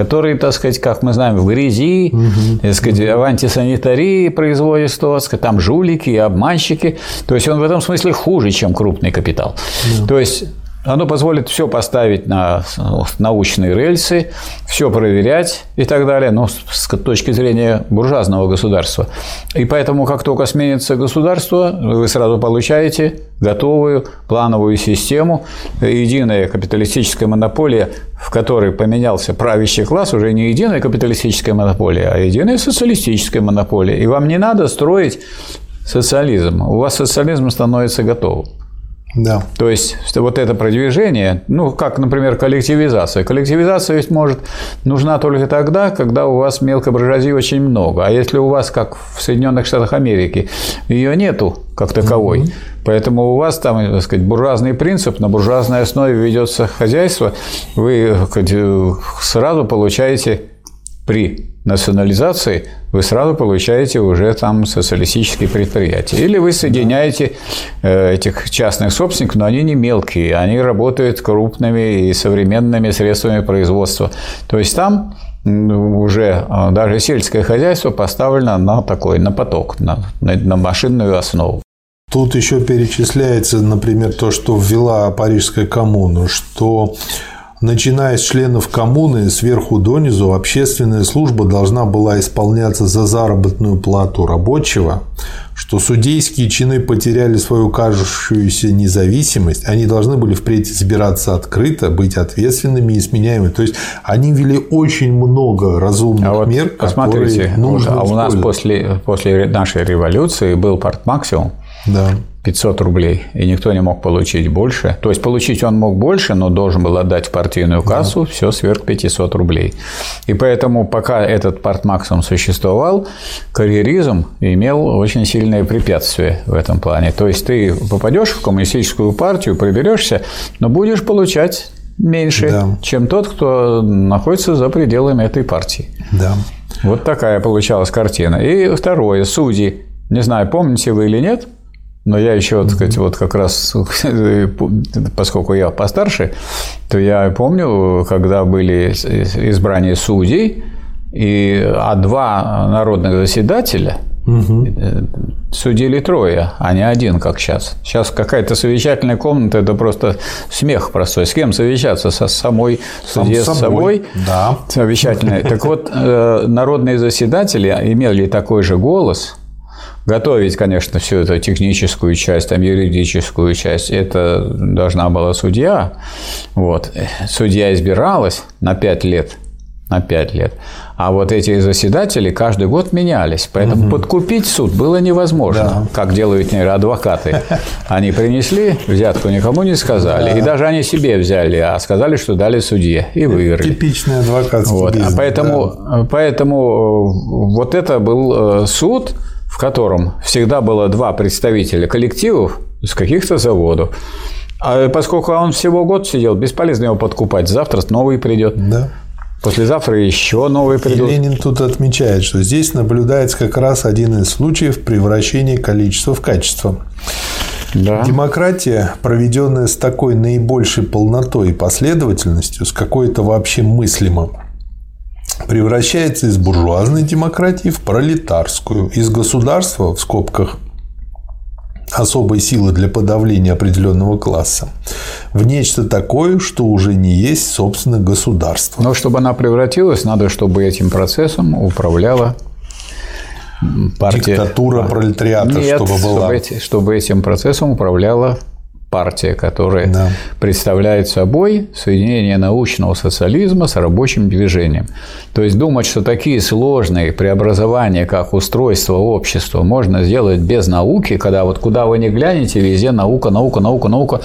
которые, так сказать, как мы знаем, в грязи, угу. так сказать, в антисанитарии производят там жулики, обманщики. То есть он в этом смысле хуже, чем крупный капитал. Да. То есть оно позволит все поставить на научные рельсы, все проверять и так далее, но с точки зрения буржуазного государства. И поэтому, как только сменится государство, вы сразу получаете готовую плановую систему, единая капиталистическая монополия, в которой поменялся правящий класс, уже не единая капиталистическая монополия, а единая социалистическая монополия. И вам не надо строить социализм. У вас социализм становится готовым. Да. То есть вот это продвижение, ну, как, например, коллективизация. Коллективизация ведь может нужна только тогда, когда у вас мелкобуржуазии очень много. А если у вас, как в Соединенных Штатах Америки, ее нету как таковой, mm-hmm. поэтому у вас там, так сказать, буржуазный принцип, на буржуазной основе ведется хозяйство, вы сразу получаете при национализации вы сразу получаете уже там социалистические предприятия. Или вы соединяете э, этих частных собственников, но они не мелкие, они работают крупными и современными средствами производства. То есть там уже э, даже сельское хозяйство поставлено на такой, на поток, на, на машинную основу. Тут еще перечисляется, например, то, что ввела Парижская коммуна, что Начиная с членов коммуны сверху донизу, общественная служба должна была исполняться за заработную плату рабочего, что судейские чины потеряли свою кажущуюся независимость, они должны были впредь избираться открыто, быть ответственными и сменяемыми. То есть они ввели очень много разумных а вот мер, которые нужно А у нас после, после нашей революции был парт максимум. Да. 500 рублей, и никто не мог получить больше. То есть получить он мог больше, но должен был отдать в партийную кассу да. все сверх 500 рублей. И поэтому, пока этот партмаксимум существовал, карьеризм имел очень сильное препятствие в этом плане. То есть ты попадешь в коммунистическую партию, приберешься, но будешь получать меньше, да. чем тот, кто находится за пределами этой партии. Да. Вот такая получалась картина. И второе, судьи. Не знаю, помните вы или нет, Но я еще, так сказать, вот как раз, поскольку я постарше, то я помню, когда были избрания судей, и, а два народных заседателя угу. судили трое, а не один, как сейчас. Сейчас какая-то совещательная комната – это просто смех простой. С кем совещаться? Со самой судьей, с собой? Да. Совещательная. Так вот, э, народные заседатели имели такой же голос – Готовить, конечно, всю эту техническую часть, там, юридическую часть, это должна была судья. Вот. Судья избиралась на 5 лет. На 5 лет. А вот эти заседатели каждый год менялись. Поэтому угу. подкупить суд было невозможно, да. как делают адвокаты. Они принесли, взятку никому не сказали. Да. И даже они себе взяли, а сказали, что дали судье. И выиграли. Типичный адвокатский вот. бизнес. А поэтому, да. поэтому вот это был э, суд, котором всегда было два представителя коллективов с каких-то заводов. А поскольку он всего год сидел, бесполезно его подкупать. Завтра новый придет. Да. Послезавтра еще новый придут. И Ленин тут отмечает, что здесь наблюдается как раз один из случаев превращения количества в качество. Да. Демократия, проведенная с такой наибольшей полнотой и последовательностью, с какой-то вообще мыслимым, превращается из буржуазной демократии в пролетарскую, из государства, в скобках, особой силы для подавления определенного класса, в нечто такое, что уже не есть, собственно, государство. Но чтобы она превратилась, надо, чтобы этим процессом управляла партия. Диктатура пролетариата, Нет, чтобы была. Чтобы, чтобы этим процессом управляла партия, которая да. представляет собой соединение научного социализма с рабочим движением. То есть думать, что такие сложные преобразования, как устройство общества, можно сделать без науки, когда вот куда вы ни глянете, везде наука, наука, наука, наука,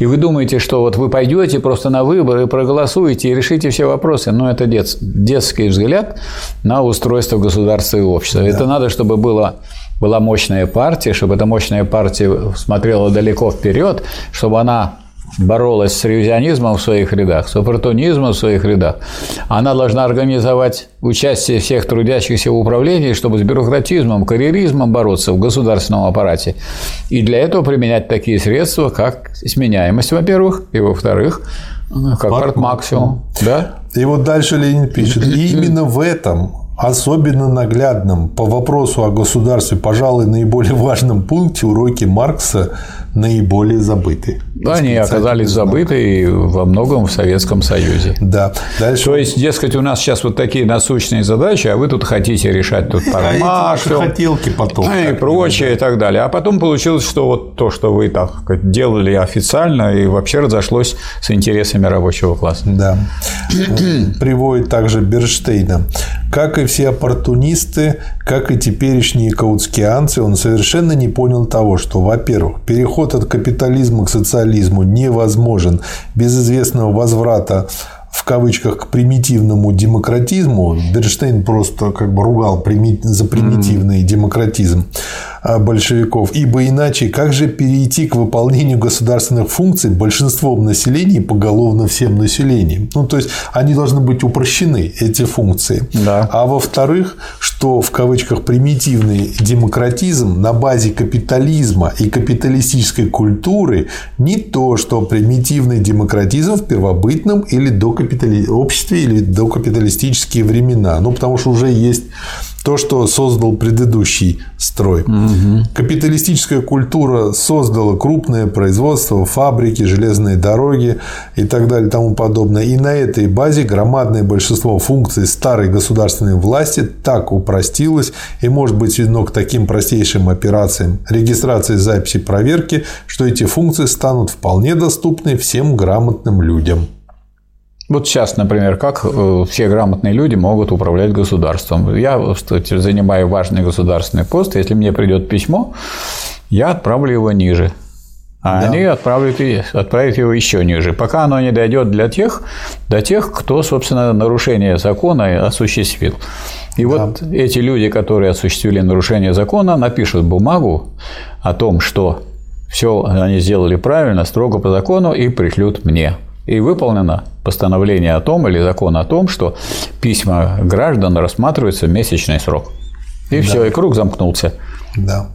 и вы думаете, что вот вы пойдете просто на выборы, проголосуете и решите все вопросы, но это дет, детский взгляд на устройство государства и общества. Да. Это надо, чтобы было была мощная партия, чтобы эта мощная партия смотрела далеко вперед, чтобы она боролась с ревизионизмом в своих рядах, с оппортунизмом в своих рядах. Она должна организовать участие всех трудящихся в управлении, чтобы с бюрократизмом, карьеризмом бороться в государственном аппарате. И для этого применять такие средства, как сменяемость, во-первых, и, во-вторых, как партмаксимум. Да? И вот дальше Ленин пишет, и именно в этом Особенно наглядным по вопросу о государстве, пожалуй, наиболее важном пункте уроки Маркса наиболее забыты. Да, они оказались забыты во многом в Советском Союзе. Да. Дальше... То есть, дескать, у нас сейчас вот такие насущные задачи, а вы тут хотите решать тут формацию, хотелки потом. И прочее, и так далее. А потом получилось, что вот то, что вы так делали официально, и вообще разошлось с интересами рабочего класса. Да. Приводит также Берштейна. Как и все оппортунисты, как и теперешние каутскианцы, он совершенно не понял того, что, во-первых, переход от капитализма к социализму невозможен. Без известного возврата в кавычках к примитивному демократизму. Берштейн просто как бы ругал за примитивный mm-hmm. демократизм. А, большевиков, ибо иначе как же перейти к выполнению государственных функций большинством населения поголовно всем населением? Ну, то есть, они должны быть упрощены, эти функции. Да. А во-вторых, что в кавычках примитивный демократизм на базе капитализма и капиталистической культуры не то, что примитивный демократизм в первобытном или до капитали... обществе или до капиталистические времена. Ну, потому что уже есть то, что создал предыдущий строй. Угу. Капиталистическая культура создала крупное производство, фабрики, железные дороги и так далее и тому подобное. И на этой базе громадное большинство функций старой государственной власти так упростилось и может быть сведено к таким простейшим операциям регистрации, записи, проверки, что эти функции станут вполне доступны всем грамотным людям. Вот сейчас, например, как э, все грамотные люди могут управлять государством. Я кстати, занимаю важный государственный пост. Если мне придет письмо, я отправлю его ниже. А да. они отправят, отправят его еще ниже, пока оно не дойдет для тех, до тех, кто, собственно, нарушение закона осуществил. И да. вот эти люди, которые осуществили нарушение закона, напишут бумагу о том, что все они сделали правильно, строго по закону, и пришлют мне и выполнено постановление о том или закон о том, что письма граждан рассматриваются в месячный срок. И да. все, и круг замкнулся. Да.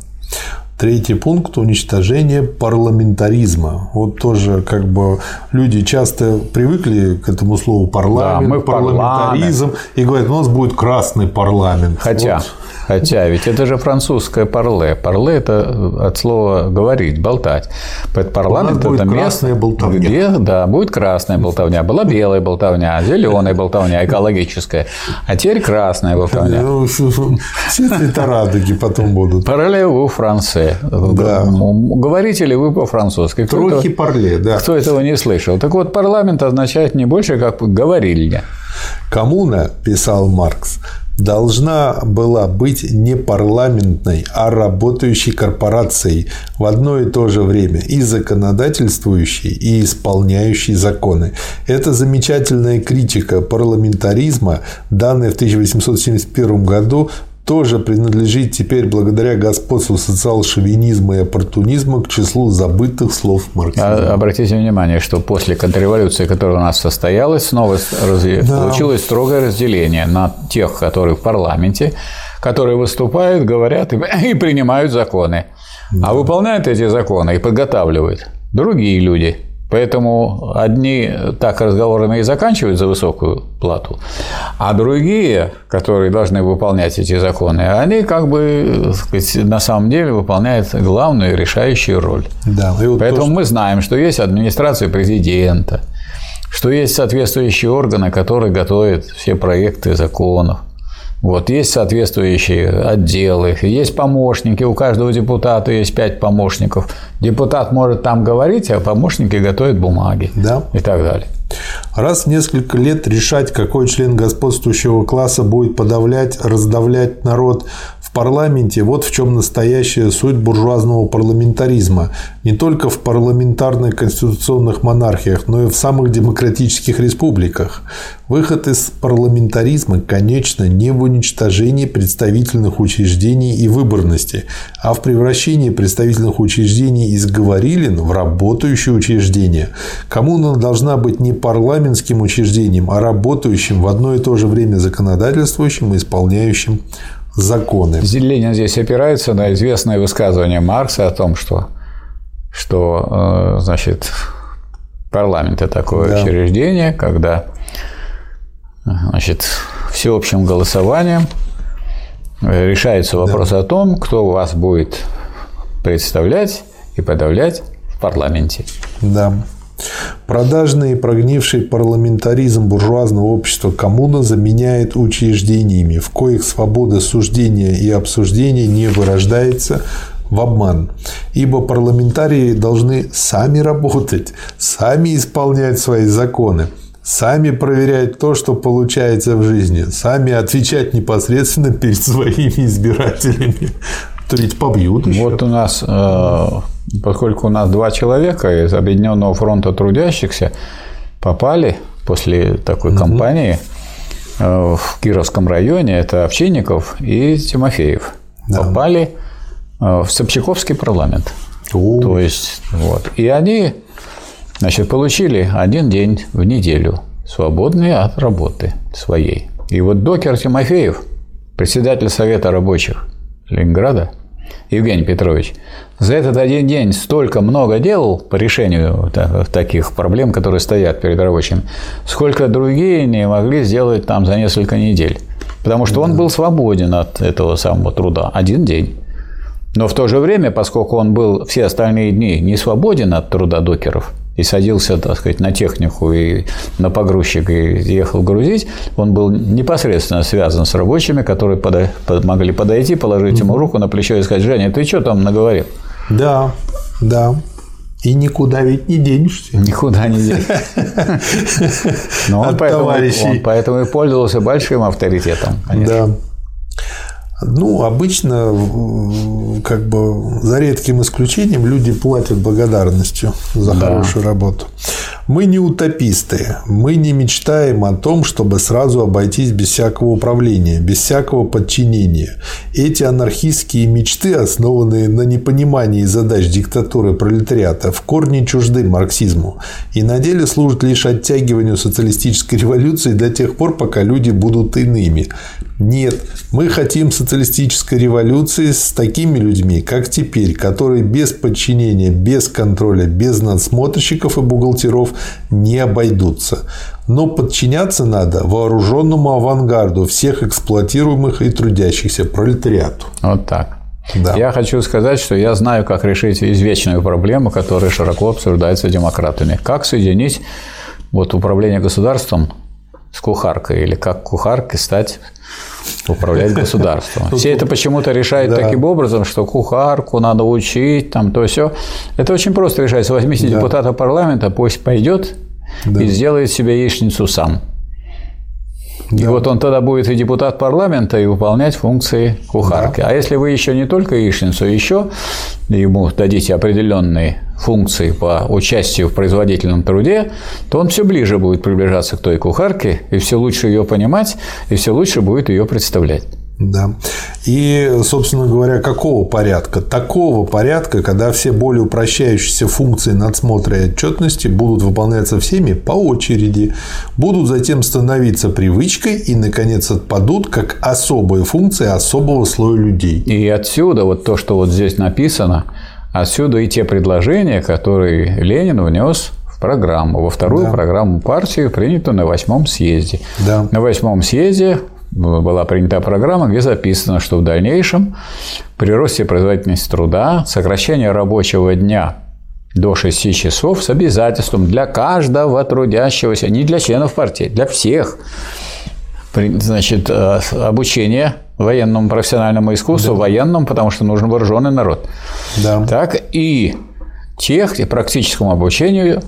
Третий пункт – уничтожение парламентаризма. Вот тоже как бы люди часто привыкли к этому слову парламент, Да, мы парламентаризм, и говорят, у нас будет красный парламент. Хотя, Вот. Хотя, ведь это же французское парле. Парле – это от слова говорить, болтать. Поэтому парламент будет это красная место, болтовня. где, да, будет красная болтовня. Была белая болтовня, зеленая болтовня, экологическая. А теперь красная болтовня. Ну, Все цвета радуги потом будут. Параллель у Франции. Да. Говорите ли вы по-французски? Трохи парле, да. Кто этого не слышал? Так вот, парламент означает не больше, как говорильня. Коммуна, писал Маркс, должна была быть не парламентной, а работающей корпорацией в одно и то же время и законодательствующей, и исполняющей законы. Это замечательная критика парламентаризма, данная в 1871 году, тоже принадлежит теперь благодаря господству социал-шовинизма и оппортунизма к числу забытых слов марксизма. А- Обратите внимание, что после контрреволюции, которая у нас состоялась, снова разде- Да. получилось строгое разделение на тех, которые в парламенте, которые выступают, говорят и, и принимают законы. А выполняют эти законы и подготавливают другие люди. Поэтому одни так разговорами и заканчивают за высокую плату, а другие, которые должны выполнять эти законы, они как бы сказать, на самом деле выполняют главную решающую роль. Да, вот то, Поэтому что- мы знаем, что есть администрация президента, что есть соответствующие органы, которые готовят все проекты законов. Вот, есть соответствующие отделы, есть помощники, у каждого депутата есть пять помощников. Депутат может там говорить, а помощники готовят бумаги Да. и так далее. Раз в несколько лет решать, какой член господствующего класса будет подавлять, раздавлять народ парламенте, вот в чем настоящая суть буржуазного парламентаризма. Не только в парламентарных конституционных монархиях, но и в самых демократических республиках. Выход из парламентаризма, конечно, не в уничтожении представительных учреждений и выборности, а в превращении представительных учреждений из говорилин в работающие учреждения. Коммуна должна быть не парламентским учреждением, а работающим в одно и то же время законодательствующим и исполняющим законы. Ленин здесь опирается на известное высказывание Маркса о том, что, что э, значит, парламент – это такое Да. учреждение, когда значит, всеобщим голосованием э, решается вопрос о том, кто вас будет представлять и подавлять в парламенте. Да. Продажный и прогнивший парламентаризм буржуазного общества коммуна заменяет учреждениями, в коих свобода суждения и обсуждения не вырождается в обман. Ибо парламентарии должны сами работать, сами исполнять свои законы, сами проверять то, что получается в жизни, сами отвечать непосредственно перед своими избирателями. То ведь побьют еще. Вот у нас, э, поскольку у нас два человека из Объединенного фронта трудящихся попали после такой кампании э, в Кировском районе, это Овчинников и Тимофеев, попали э, в Собчаковский парламент. О. То есть, вот. И они, значит, получили один день в неделю, свободный от работы своей. И вот докер Тимофеев, председатель Совета рабочих Ленинграда, Евгений Петрович, за этот один день столько много делал по решению та- таких проблем, которые стоят перед рабочими, сколько другие не могли сделать там за несколько недель. Потому что он был свободен от этого самого труда. Один день. Но в то же время, поскольку он был все остальные дни не свободен от труда докеров и садился, так сказать, на технику и на погрузчик и ехал грузить, он был непосредственно связан с рабочими, которые пода- под- могли подойти, положить ему руку на плечо и сказать, Женя, ты что там наговорил? Да, да. И никуда ведь не денешься. Никуда не денешь. Но он поэтому, он поэтому и пользовался большим авторитетом. конечно. Да. Ну, обычно, как бы, за редким исключением, люди платят благодарностью за Да. хорошую работу. Мы не утописты. Мы не мечтаем о том, чтобы сразу обойтись без всякого управления, без всякого подчинения. Эти анархистские мечты, основанные на непонимании задач диктатуры пролетариата, в корне чужды марксизму и на деле служат лишь оттягиванию социалистической революции до тех пор, пока люди будут иными. Нет, мы хотим социалистической революции с такими людьми, как теперь, которые без подчинения, без контроля, без надсмотрщиков и бухгалтеров не обойдутся. Но подчиняться надо вооруженному авангарду всех эксплуатируемых и трудящихся пролетариату. Вот так. Да. Я хочу сказать, что я знаю, как решить извечную проблему, которая широко обсуждается демократами. Как соединить вот управление государством с кухаркой или как кухаркой стать управлять государством. Все это почему-то решают таким образом, что кухарку надо учить, там то все. Это очень просто решается. Возьмите депутата парламента, пусть пойдет и сделает себе яичницу сам. И вот он тогда будет и депутат парламента, и выполнять функции кухарки. Да. А если вы еще не только яичницу, еще ему дадите определенные функции по участию в производительном труде, то он все ближе будет приближаться к той кухарке, и все лучше ее понимать, и все лучше будет ее представлять. Да. И, собственно говоря, какого порядка? Такого порядка, когда все более упрощающиеся функции надсмотра и отчетности будут выполняться всеми по очереди, будут затем становиться привычкой и, наконец, отпадут как особые функции особого слоя людей. И отсюда вот то, что вот здесь написано, отсюда и те предложения, которые Ленин внес в программу, во вторую да. программу партии, принятую на восьмом съезде. Да. На восьмом съезде была принята программа, где записано, что в дальнейшем при росте производительности труда, сокращение рабочего дня до 6 часов с обязательством для каждого трудящегося, не для членов партии, для всех, значит, э, обучение военному профессиональному искусству, да. военному, потому что нужен вооруженный народ. Да. Так и тех, практическому обучению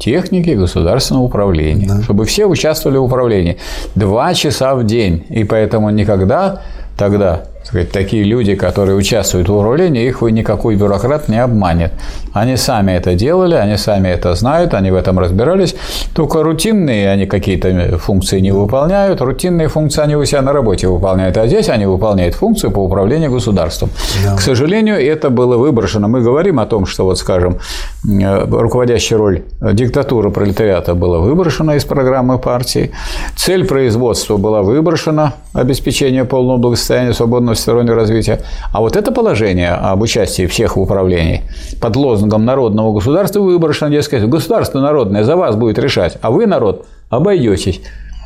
техники государственного управления, да. чтобы все участвовали в управлении. Два часа в день. И поэтому никогда тогда сказать, такие люди, которые участвуют в управлении, их никакой бюрократ не обманет. Они сами это делали, они сами это знают, они в этом разбирались. Только рутинные они какие-то функции не выполняют, рутинные функции они у себя на работе выполняют, а здесь они выполняют функцию по управлению государством. Да. К сожалению, это было выброшено. Мы говорим о том, что, вот, скажем, руководящая роль диктатуры пролетариата была выброшена из программы партии, цель производства была выброшена, обеспечение полного благосостояния свободного всестороннего развития. А вот это положение об участии всех в управлении под лозунгом народного государства выброшено, дескать, государство народное за вас будет решать, а вы, народ, обойдетесь.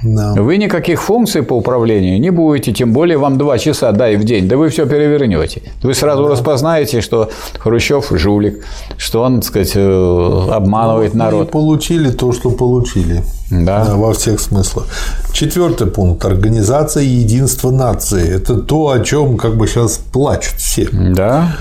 Да. Вы никаких функций по управлению не будете, тем более вам два часа дай в день, да вы все перевернете. Вы сразу да. распознаете, что Хрущев жулик, что он, так сказать, э, обманывает ну, народ. получили то, что получили. Да. да. Во всех смыслах. Четвертый пункт. Организация единства нации. Это то, о чем как бы сейчас плачут все. Да.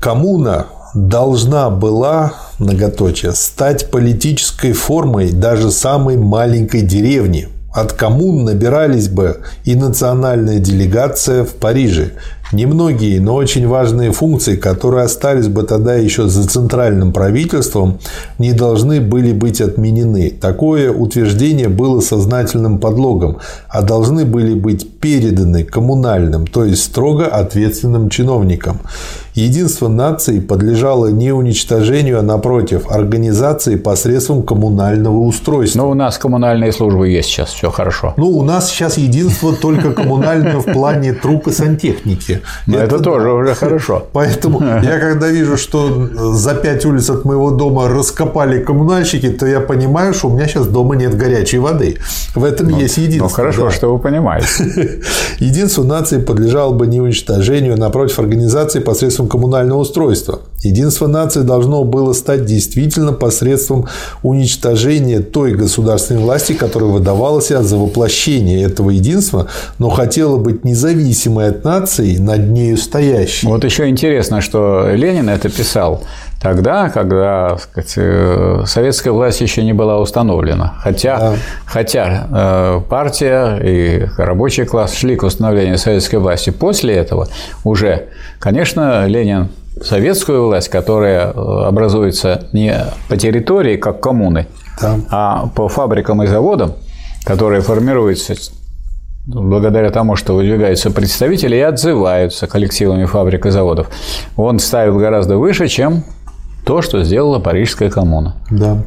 Коммуна должна была, многоточие, стать политической формой даже самой маленькой деревни. От коммун набирались бы и национальная делегация в Париже, Немногие, но очень важные функции, которые остались бы тогда еще за центральным правительством, не должны были быть отменены. Такое утверждение было сознательным подлогом, а должны были быть переданы коммунальным, то есть строго ответственным чиновникам. Единство нации подлежало не уничтожению, а напротив, организации посредством коммунального устройства. Но у нас коммунальные службы есть сейчас, все хорошо. Ну, у нас сейчас единство только коммунальное в плане труп и сантехники. Но это, это тоже уже хорошо. Поэтому я когда вижу, что за пять улиц от моего дома раскопали коммунальщики, то я понимаю, что у меня сейчас дома нет горячей воды. В этом ну, есть единство. Ну хорошо, да. что вы понимаете. Единство нации подлежало бы не уничтожению, напротив организации посредством коммунального устройства. Единство нации должно было стать действительно посредством уничтожения той государственной власти, которая выдавала себя за воплощение этого единства, но хотела быть независимой от нации, над нею стоящий. Вот еще интересно, что Ленин это писал тогда, когда сказать, э, советская власть еще не была установлена. Хотя, да. хотя э, партия и рабочий класс шли к установлению советской власти. После этого уже, конечно, Ленин советскую власть, которая э, образуется не по территории, как коммуны, да. а по фабрикам и заводам, которые формируются благодаря тому, что выдвигаются представители и отзываются коллективами фабрик и заводов, он ставит гораздо выше, чем то, что сделала Парижская коммуна. Да.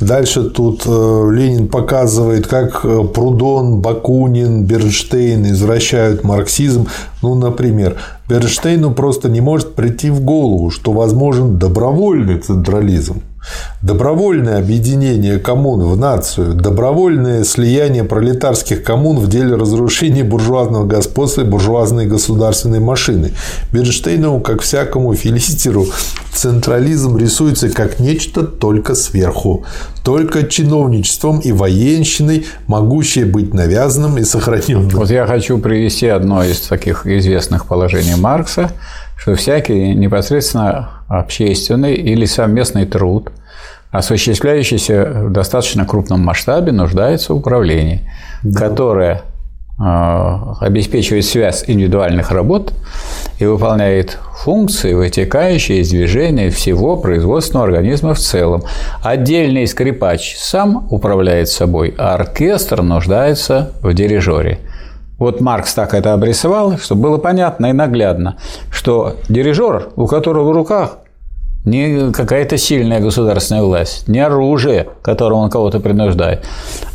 Дальше тут э, Ленин показывает, как э, Прудон, Бакунин, Бернштейн извращают марксизм. Ну, например, Бернштейну просто не может прийти в голову, что возможен добровольный централизм. Добровольное объединение коммун в нацию, добровольное слияние пролетарских коммун в деле разрушения буржуазного господства и буржуазной государственной машины. Бернштейну, как всякому филистеру, централизм рисуется как нечто только сверху, только чиновничеством и военщиной, могущее быть навязанным и сохраненным. Вот я хочу привести одно из таких известных положений Маркса, что всякий непосредственно общественный или совместный труд, осуществляющийся в достаточно крупном масштабе, нуждается в управлении, да. которое а, обеспечивает связь индивидуальных работ и выполняет функции, вытекающие из движения всего производственного организма в целом. Отдельный скрипач сам управляет собой, а оркестр нуждается в дирижере. Вот Маркс так это обрисовал, чтобы было понятно и наглядно, что дирижер, у которого в руках не какая-то сильная государственная власть, не оружие, которым он кого-то принуждает,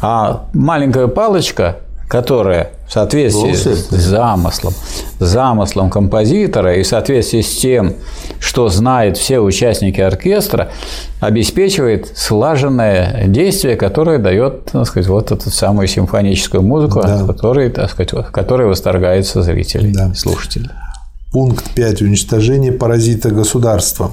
а маленькая палочка, которая в соответствии с замыслом, замыслом композитора и в соответствии с тем, что знают все участники оркестра, обеспечивает слаженное действие, которое дает, так сказать, вот эту самую симфоническую музыку, да. которой, так сказать, которой восторгаются зрители, да. слушатели. Пункт 5. Уничтожение паразита государства.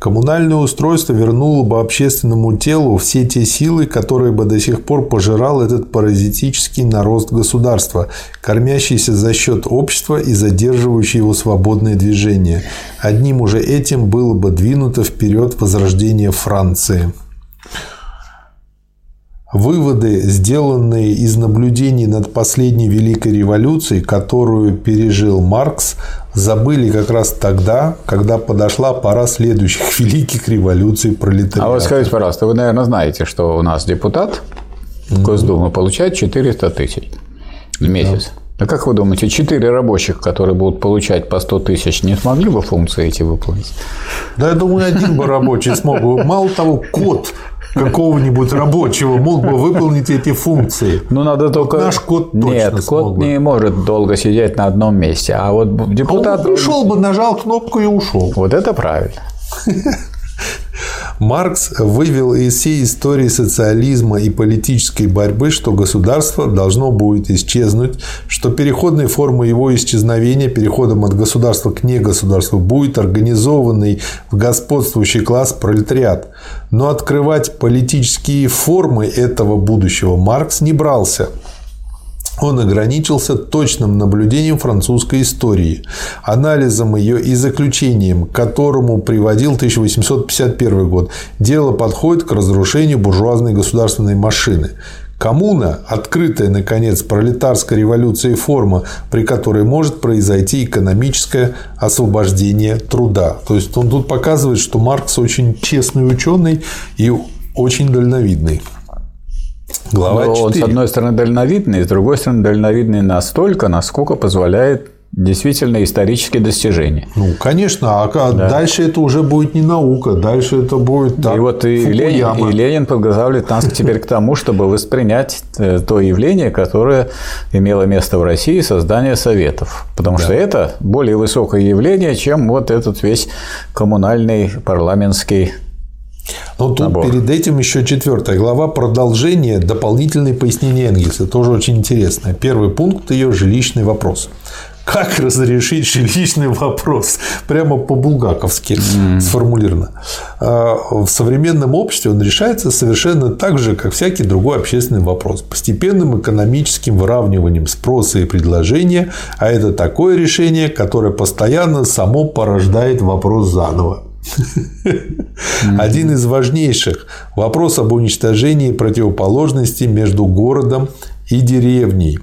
Коммунальное устройство вернуло бы общественному телу все те силы, которые бы до сих пор пожирал этот паразитический нарост государства, кормящийся за счет общества и задерживающий его свободное движение. Одним уже этим было бы двинуто вперед возрождение Франции. Выводы, сделанные из наблюдений над последней Великой революцией, которую пережил Маркс, забыли как раз тогда, когда подошла пора следующих великих революций пролетариата. А вот скажите, пожалуйста, вы, наверное, знаете, что у нас депутат в Госдуму получает 400 тысяч в месяц. Да. А как вы думаете, четыре рабочих, которые будут получать по 100 тысяч, не смогли бы функции эти выполнить? Да, я думаю, один бы рабочий смог бы. Мало того, код какого-нибудь рабочего мог бы выполнить эти функции. Ну, надо только... Вот наш код точно Нет, код бы. не может долго сидеть на одном месте. А вот депутат... А он пришел бы, нажал кнопку и ушел. Вот это правильно. Маркс вывел из всей истории социализма и политической борьбы, что государство должно будет исчезнуть, что переходной формой его исчезновения, переходом от государства к негосударству, будет организованный в господствующий класс пролетариат. Но открывать политические формы этого будущего Маркс не брался он ограничился точным наблюдением французской истории, анализом ее и заключением, к которому приводил 1851 год. Дело подходит к разрушению буржуазной государственной машины. Коммуна – открытая, наконец, пролетарской революцией форма, при которой может произойти экономическое освобождение труда. То есть он тут показывает, что Маркс очень честный ученый и очень дальновидный. Глава Но 4. Он, с одной стороны, дальновидный, с другой стороны, дальновидный настолько, насколько позволяет действительно исторические достижения. Ну, конечно, а да. дальше это уже будет не наука, дальше это будет так, И вот и Ленин, и Ленин подготавливает нас теперь к тому, чтобы воспринять э, то явление, которое имело место в России, создание советов. Потому да. что это более высокое явление, чем вот этот весь коммунальный парламентский но тут набор. перед этим еще четвертая глава продолжение, дополнительные пояснения Энгельса. Тоже очень интересное. Первый пункт ее жилищный вопрос. Как разрешить жилищный вопрос? Прямо по-булгаковски mm. сформулировано. А, в современном обществе он решается совершенно так же, как всякий другой общественный вопрос. Постепенным экономическим выравниванием спроса и предложения, а это такое решение, которое постоянно само порождает вопрос заново. Один из важнейших – вопрос об уничтожении противоположности между городом и деревней.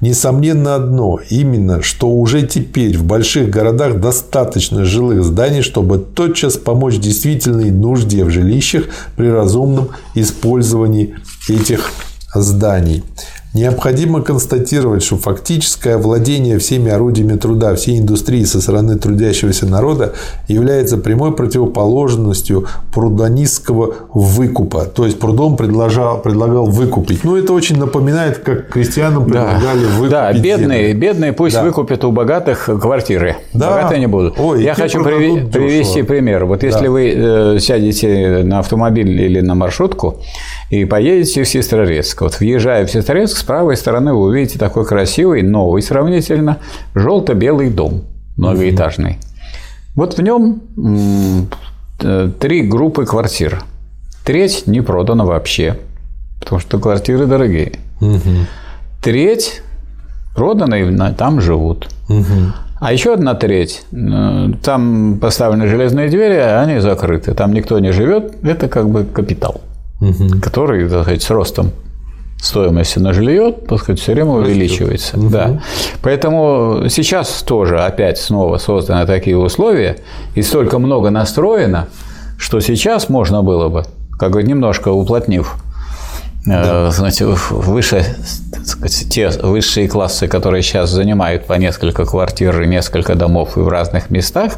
Несомненно одно, именно, что уже теперь в больших городах достаточно жилых зданий, чтобы тотчас помочь действительной нужде в жилищах при разумном использовании этих зданий. Необходимо констатировать, что фактическое владение всеми орудиями труда всей индустрии со стороны трудящегося народа является прямой противоположностью прудонистского выкупа. То есть Прудон предлагал, предлагал выкупить. Ну, это очень напоминает, как крестьянам предлагали да. выкупить Да, бедные, землю. бедные пусть да. выкупят у богатых квартиры. Да. Богатые не будут. Ой, Я хочу приви- привести пример. Вот если да. вы э, сядете на автомобиль или на маршрутку и поедете в Сестрорецк. Вот въезжая в Сестрорецк, с правой стороны вы увидите такой красивый, новый сравнительно, желто-белый дом многоэтажный. Вот в нем э, три группы квартир. Треть не продана вообще, потому что квартиры дорогие. Треть проданы, и там живут. А еще одна треть, э, там поставлены железные двери, а они закрыты. Там никто не живет, это как бы капитал угу. который, так сказать, с ростом стоимости на жилье, так сказать, все время увеличивается. Угу. Да. Поэтому сейчас тоже опять снова созданы такие условия, и столько много настроено, что сейчас можно было бы, как бы немножко уплотнив э, да. знаете, выше, сказать, те высшие классы, которые сейчас занимают по несколько квартир и несколько домов и в разных местах,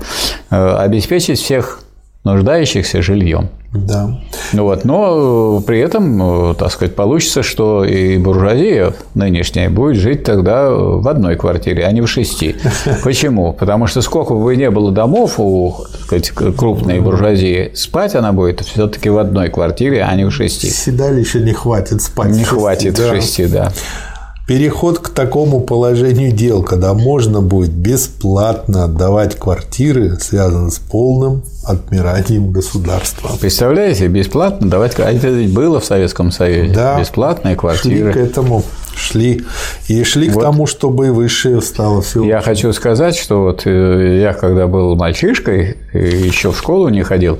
э, обеспечить всех нуждающихся жильем. Да. Ну вот, но при этом, так сказать, получится, что и буржуазия нынешняя будет жить тогда в одной квартире, а не в шести. Почему? Потому что сколько бы не было домов у сказать, крупной буржуазии, спать она будет все-таки в одной квартире, а не в шести. Седалища не хватит спать. Не в шести, хватит да. в шести, да. Переход к такому положению дел, когда можно будет бесплатно отдавать квартиры, связан с полным отмиранием государства. Представляете, бесплатно давать А это ведь было в Советском Союзе. Да, бесплатные квартиры. Шли к этому, шли. И шли вот. к тому, чтобы и высшее стало все. Я хочу сказать, что вот э, я когда был мальчишкой, еще в школу не ходил,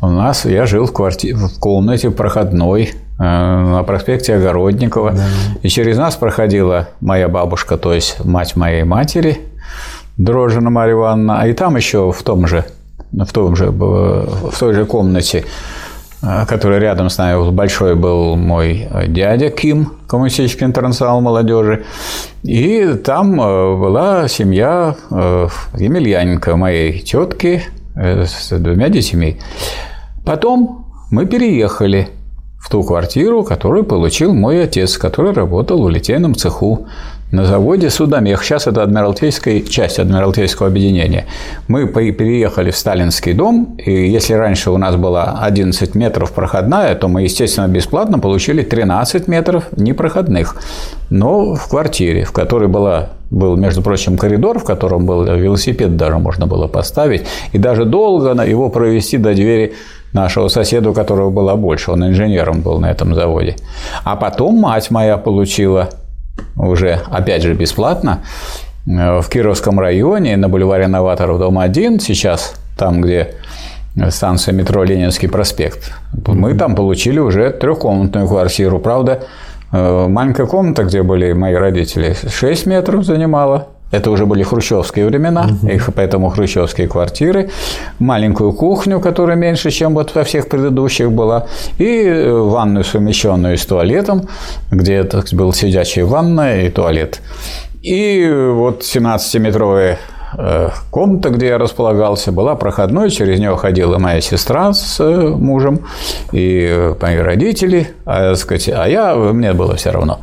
у нас я жил в, квартире, в комнате проходной Э, на проспекте Огородникова. Да. И через нас проходила моя бабушка, то есть мать моей матери, Дрожжина Марья Ивановна. И там еще в том же, в, том же, в той же комнате, э, которая рядом с нами большой был мой дядя Ким, коммунистический интернационал молодежи. И там э, была семья Емельяненко, моей тетки с двумя детьми. Потом мы переехали – в ту квартиру, которую получил мой отец, который работал в литейном цеху на заводе Судомех. Сейчас это Адмиралтейская часть Адмиралтейского объединения. Мы переехали в Сталинский дом, и если раньше у нас было 11 метров проходная, то мы, естественно, бесплатно получили 13 метров непроходных, но в квартире, в которой была был, между прочим, коридор, в котором был велосипед даже можно было поставить, и даже долго его провести до двери нашего соседа, у которого была больше, он инженером был на этом заводе. А потом мать моя получила уже, опять же, бесплатно э, в Кировском районе на бульваре Новаторов, дом 1, сейчас там, где станция метро Ленинский проспект. Мы там получили уже трехкомнатную квартиру. Правда, э, маленькая комната, где были мои родители, 6 метров занимала. Это уже были хрущевские времена, угу. их поэтому хрущевские квартиры, маленькую кухню, которая меньше, чем вот во всех предыдущих была, и э, ванную, совмещенную с туалетом, где так, был сидячая ванная и туалет. И вот 17-метровая э, комната, где я располагался, была проходной, через нее ходила моя сестра с э, мужем и мои родители, а, сказать, а я, мне было все равно.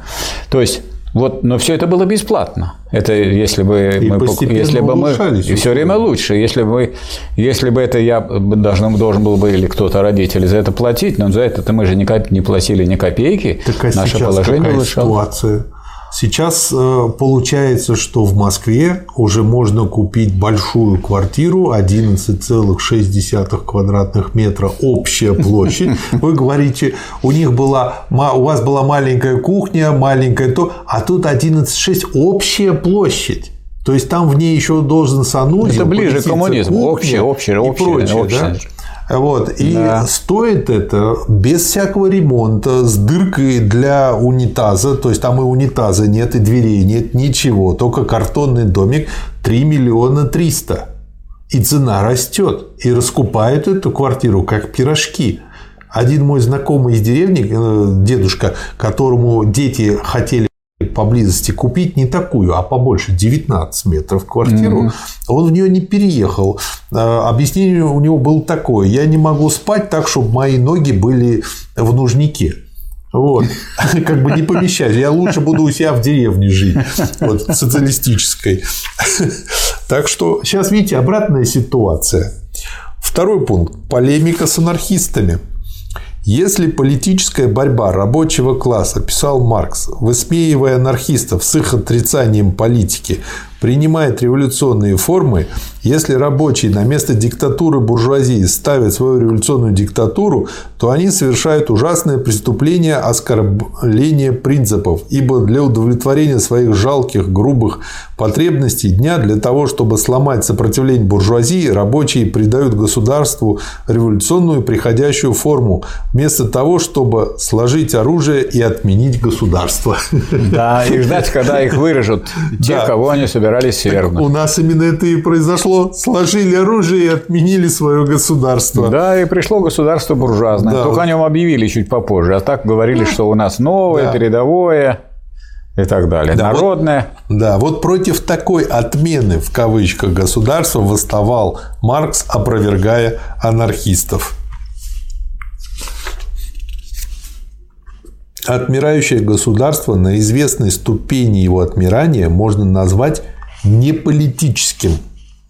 То есть вот, но все это было бесплатно. Это если бы и мы, если бы мы, и все время лучше. Если бы, если бы это я должен, должен был бы или кто-то родители за это платить, но за это мы же не, не платили ни копейки. Так, а Наше положение ситуация? Сейчас э, получается, что в Москве уже можно купить большую квартиру 11,6 квадратных метра общая площадь. Вы говорите, у них была, у вас была маленькая кухня, маленькая то, а тут 11,6 общая площадь. То есть там в ней еще должен санузел. Это ближе к коммунизму. Общее, общее, общее, общее. Да? Вот. И да. стоит это без всякого ремонта, с дыркой для унитаза. То есть там и унитаза нет, и дверей нет, ничего. Только картонный домик 3 миллиона 300. И цена растет. И раскупают эту квартиру как пирожки. Один мой знакомый из деревни, э, дедушка, которому дети хотели поблизости купить не такую, а побольше, 19 метров квартиру, mm-hmm. он в нее не переехал. А, объяснение у него было такое. Я не могу спать так, чтобы мои ноги были в нужнике. Вот. Как бы не помещать. Я лучше буду у себя в деревне жить. Вот, социалистической. Так что сейчас, видите, обратная ситуация. Второй пункт. Полемика с анархистами. Если политическая борьба рабочего класса, писал Маркс, высмеивая анархистов с их отрицанием политики, принимает революционные формы, если рабочие на место диктатуры буржуазии ставят свою революционную диктатуру, то они совершают ужасное преступление оскорбления принципов, ибо для удовлетворения своих жалких, грубых потребностей дня, для того, чтобы сломать сопротивление буржуазии, рабочие придают государству революционную приходящую форму, вместо того, чтобы сложить оружие и отменить государство. Да, и ждать, когда их вырежут те, да. кого они собирались свергнуть. У нас именно это и произошло. Сложили оружие и отменили свое государство. Да, и пришло государство буржуазное. Да. Только о нем объявили чуть попозже. А так говорили, что у нас новое, да. передовое и так далее. Да, Народное. Вот, да, вот против такой отмены в кавычках государства восставал Маркс, опровергая анархистов. Отмирающее государство на известной ступени его отмирания можно назвать неполитическим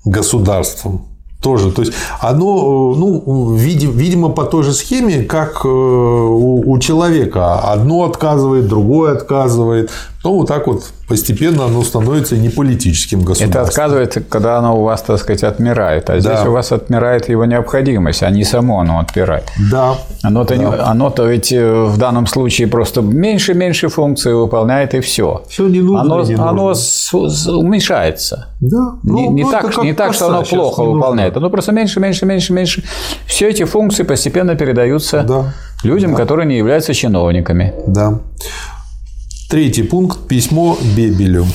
государством. Тоже. То есть оно, ну, видимо, по той же схеме, как э, у человека. Одно отказывает, другое отказывает. Ну, вот так вот постепенно оно становится не политическим государством. Это отказывается, когда оно у вас, так сказать, отмирает. А здесь да. у вас отмирает его необходимость, а не само оно отмирает. Да. Оно-то, да. Не, оно-то ведь э, в данном случае просто меньше-меньше функций выполняет, и все. Все не нужно. Оно, не оно с, с, уменьшается. Да. Не, ну, не, ну, так, не так, что оно плохо выполняет. Оно просто меньше, меньше, меньше, меньше. Все эти функции постепенно передаются да. людям, да. которые не являются чиновниками. Да. Третий пункт. Письмо Бебелю.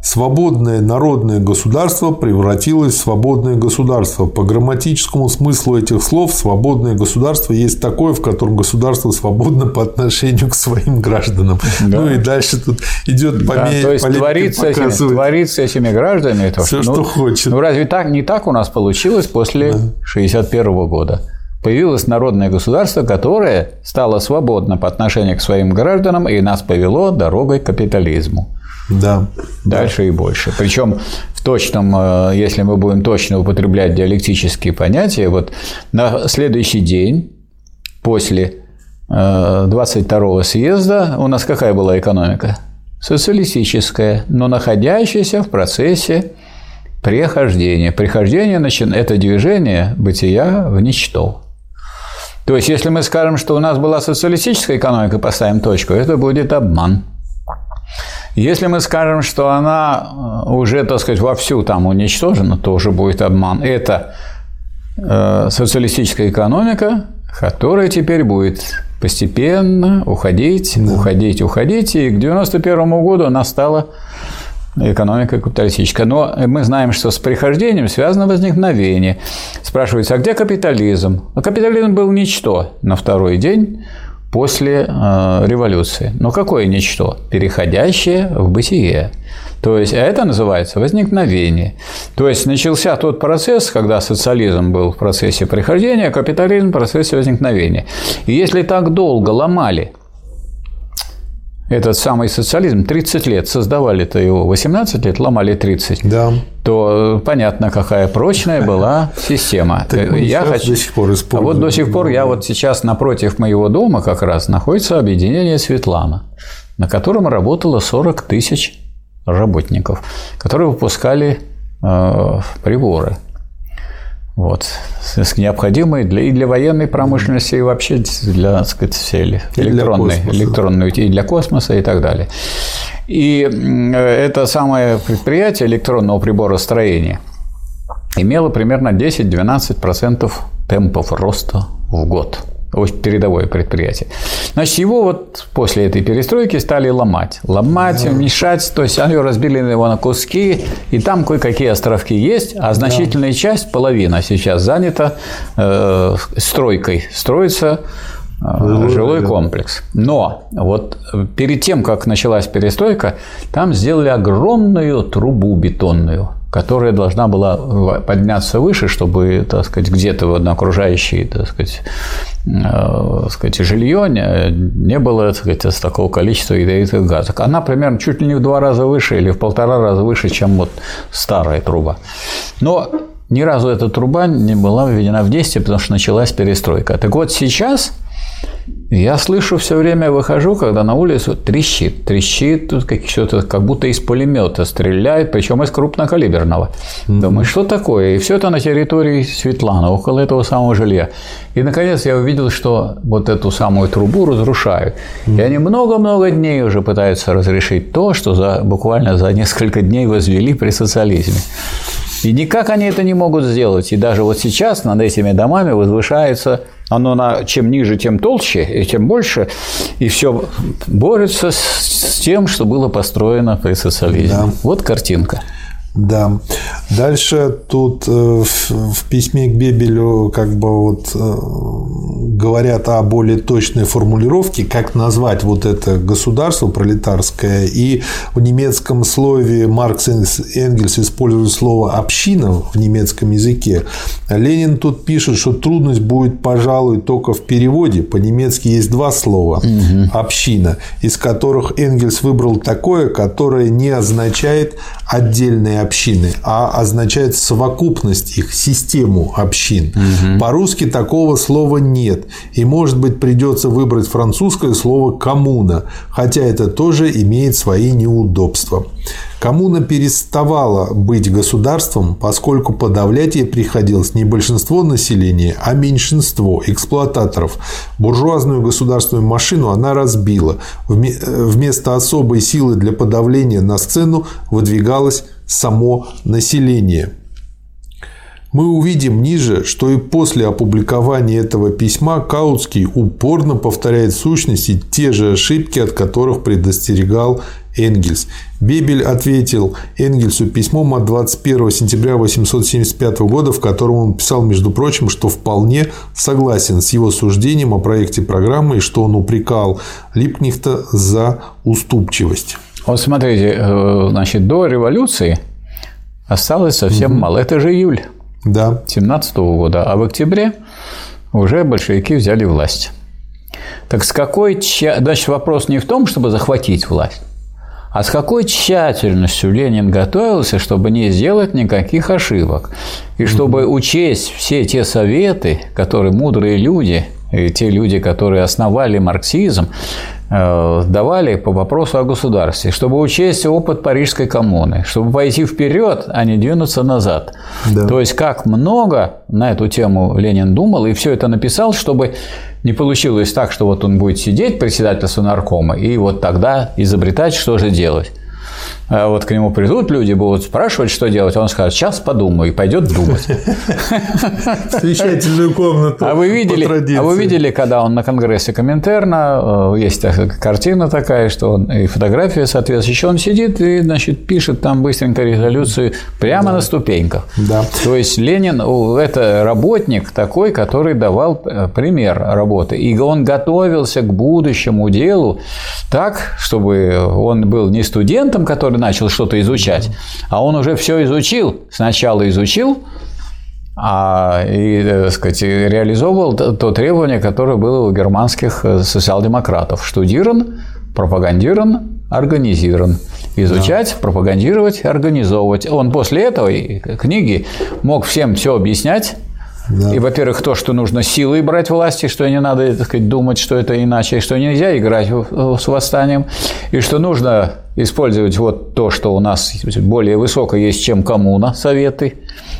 Свободное народное государство превратилось в свободное государство. По грамматическому смыслу этих слов свободное государство есть такое, в котором государство свободно по отношению к своим гражданам. Да. Ну и дальше тут идет да, помея, То есть творится этими, творится этими гражданами это все, ну, что хочет. Ну разве так не так у нас получилось после 1961 да. года? Появилось народное государство, которое стало свободно по отношению к своим гражданам и нас повело дорогой к капитализму. Да. Дальше да. и больше. Причем в точном, э, если мы будем точно употреблять диалектические понятия, вот на следующий день после 22-го э, съезда у нас какая была экономика? Социалистическая, но находящаяся в процессе прихождения. Прихождение – это движение бытия в ничто. То есть, если мы скажем, что у нас была социалистическая экономика, поставим точку, это будет обман. Если мы скажем, что она э, уже, так сказать, вовсю там уничтожена, тоже будет обман. Это э, социалистическая экономика, которая теперь будет постепенно уходить, да. уходить, уходить. И к 1991 году она стала экономика капиталистическая. Но мы знаем, что с прихождением связано возникновение. Спрашивается, а где капитализм? А капитализм был ничто на второй день после э, революции. Но какое ничто? Переходящее в бытие. То есть, а это называется возникновение. То есть, начался тот процесс, когда социализм был в процессе прихождения, а капитализм в процессе возникновения. И если так долго ломали этот самый социализм 30 лет создавали-то его, 18 лет ломали 30, да. то понятно, какая прочная была система. Я хочу... до сих пор А вот до сих пор я вот сейчас напротив моего дома как раз находится объединение Светлана. на котором работало 40 тысяч работников, которые выпускали э, приборы. Вот. Необходимые для, и для военной промышленности, и вообще для, так сказать, всей электронной, и электронной, и для космоса и так далее. И это самое предприятие электронного приборостроения имело примерно 10-12% темпов роста в год передовое предприятие. Значит, его вот после этой перестройки стали ломать. Ломать, да. мешать, то есть они разбили его на куски, и там кое-какие островки есть, а значительная да. часть, половина сейчас занята э, стройкой. Строится э, жилой, жилой да. комплекс. Но вот перед тем, как началась перестройка, там сделали огромную трубу бетонную которая должна была подняться выше, чтобы, так сказать, где-то на окружающей, так сказать, э, сказать, жилье не было так сказать, такого количества ядовитых газов. Она примерно чуть ли не в два раза выше или в полтора раза выше, чем вот старая труба. Но ни разу эта труба не была введена в действие, потому что началась перестройка. Так вот сейчас я слышу все время, выхожу, когда на улицу трещит, трещит, тут как, что-то как будто из пулемета стреляет, причем из крупнокалиберного. Mm-hmm. Думаю, что такое? И все это на территории Светлана, около этого самого жилья. И, наконец, я увидел, что вот эту самую трубу разрушают. Mm-hmm. И они много-много дней уже пытаются разрешить то, что за, буквально за несколько дней возвели при социализме. И никак они это не могут сделать. И даже вот сейчас над этими домами возвышается оно на, чем ниже, тем толще, и тем больше, и все борется с, с тем, что было построено при социализме. Да. Вот картинка. Да. Дальше тут э, в письме к Бебелю как бы вот э, говорят о более точной формулировке, как назвать вот это государство пролетарское. И в немецком слове Маркс и Энгельс используют слово «община» в немецком языке. Ленин тут пишет, что трудность будет, пожалуй, только в переводе. По-немецки есть два слова «община», из которых Энгельс выбрал такое, которое не означает отдельные общины, а означает совокупность их, систему общин. Угу. По-русски такого слова нет. И, может быть, придется выбрать французское слово «коммуна», хотя это тоже имеет свои неудобства. Коммуна переставала быть государством, поскольку подавлять ей приходилось не большинство населения, а меньшинство эксплуататоров. Буржуазную государственную машину она разбила. Вместо особой силы для подавления на сцену выдвигалось само население. Мы увидим ниже, что и после опубликования этого письма Каутский упорно повторяет в сущности те же ошибки, от которых предостерегал Энгельс. Бебель ответил Энгельсу письмом от 21 сентября 1875 года, в котором он писал, между прочим, что вполне согласен с его суждением о проекте программы и что он упрекал Липкнехта за уступчивость. Вот смотрите, э, значит, до революции осталось совсем угу. мало. Это же июль да. 17 года, а в октябре уже большевики взяли власть. Так с какой... Значит, вопрос не в том, чтобы захватить власть, а с какой тщательностью Ленин готовился, чтобы не сделать никаких ошибок. И чтобы учесть все те советы, которые мудрые люди, и те люди, которые основали марксизм, Э, давали по вопросу о государстве, чтобы учесть опыт Парижской коммуны, чтобы пойти вперед, а не двинуться назад. Да. То есть, как много на эту тему Ленин думал и все это написал, чтобы не получилось так, что вот он будет сидеть, председательство наркома, и вот тогда изобретать, что же делать. А вот к нему придут люди, будут спрашивать, что делать, он скажет, сейчас подумаю, и пойдет думать. Совещательную комнату. А вы видели, а вы видели, когда он на конгрессе Коминтерна, э, есть картина такая, что он и фотография соответствующая, он сидит и, значит, пишет там быстренько резолюцию прямо да. на ступеньках. Да. То есть Ленин – это работник такой, который давал э, пример работы, и он готовился к будущему делу так, чтобы он был не студентом, который который начал что-то изучать, а он уже все изучил, сначала изучил, а, и, э, так сказать, реализовывал то требование, которое было у германских э, социал-демократов. Штудирован, пропагандирован, организирован. Изучать, да. пропагандировать, организовывать. Он после этого книги мог всем все объяснять, Да. И, во-первых, то, что нужно силой брать власти, что не надо, так сказать, думать, что это иначе, что нельзя играть с восстанием, и что нужно использовать вот то, что у нас более высоко есть, чем коммуна, советы.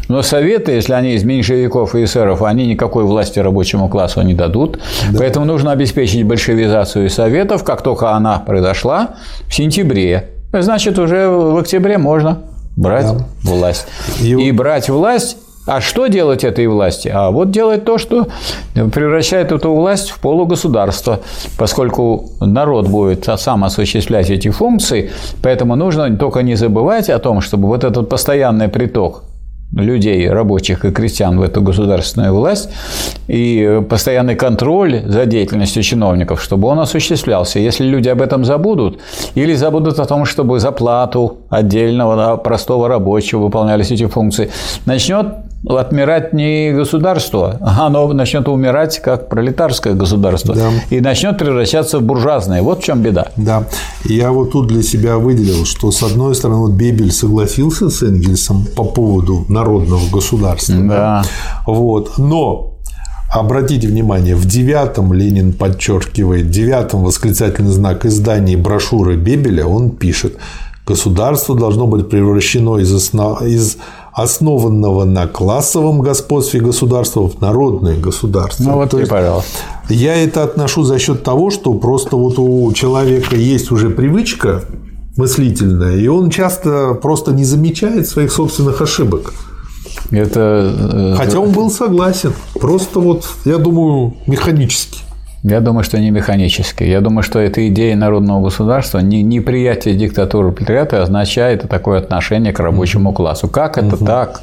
Но советы, если они из меньшевиков и эсеров, они никакой власти рабочему классу не дадут. Да. Поэтому нужно обеспечить большевизацию советов, как только она произошла в сентябре. Значит, уже в октябре можно брать да. власть. И... и брать власть а что делать этой власти? А вот делать то, что превращает эту власть в полугосударство, поскольку народ будет сам осуществлять эти функции, поэтому нужно только не забывать о том, чтобы вот этот постоянный приток людей, рабочих и крестьян в эту государственную власть и постоянный контроль за деятельностью чиновников, чтобы он осуществлялся. Если люди об этом забудут или забудут о том, чтобы за плату отдельного простого рабочего выполнялись эти функции, начнет отмирать не государство, оно начнет умирать как пролетарское государство да. и начнет превращаться в буржуазное. Вот в чем беда. Да. Я вот тут для себя выделил, что с одной стороны вот Бебель согласился с Энгельсом по поводу народного государства. Да. да. Вот. Но Обратите внимание, в девятом Ленин подчеркивает, девятом восклицательный знак издания брошюры Бебеля, он пишет, государство должно быть превращено из, основ... из основанного на классовом господстве государства в народное государство. Ну вот То и пожалуйста. Я это отношу за счет того, что просто вот у человека есть уже привычка мыслительная, и он часто просто не замечает своих собственных ошибок. Это... Э, Хотя он был согласен. Просто вот, я думаю, механически. Я думаю, что не механически. Я думаю, что эта идея народного государства, не, неприятие диктатуры пролетариата означает такое отношение к рабочему классу. Как это так?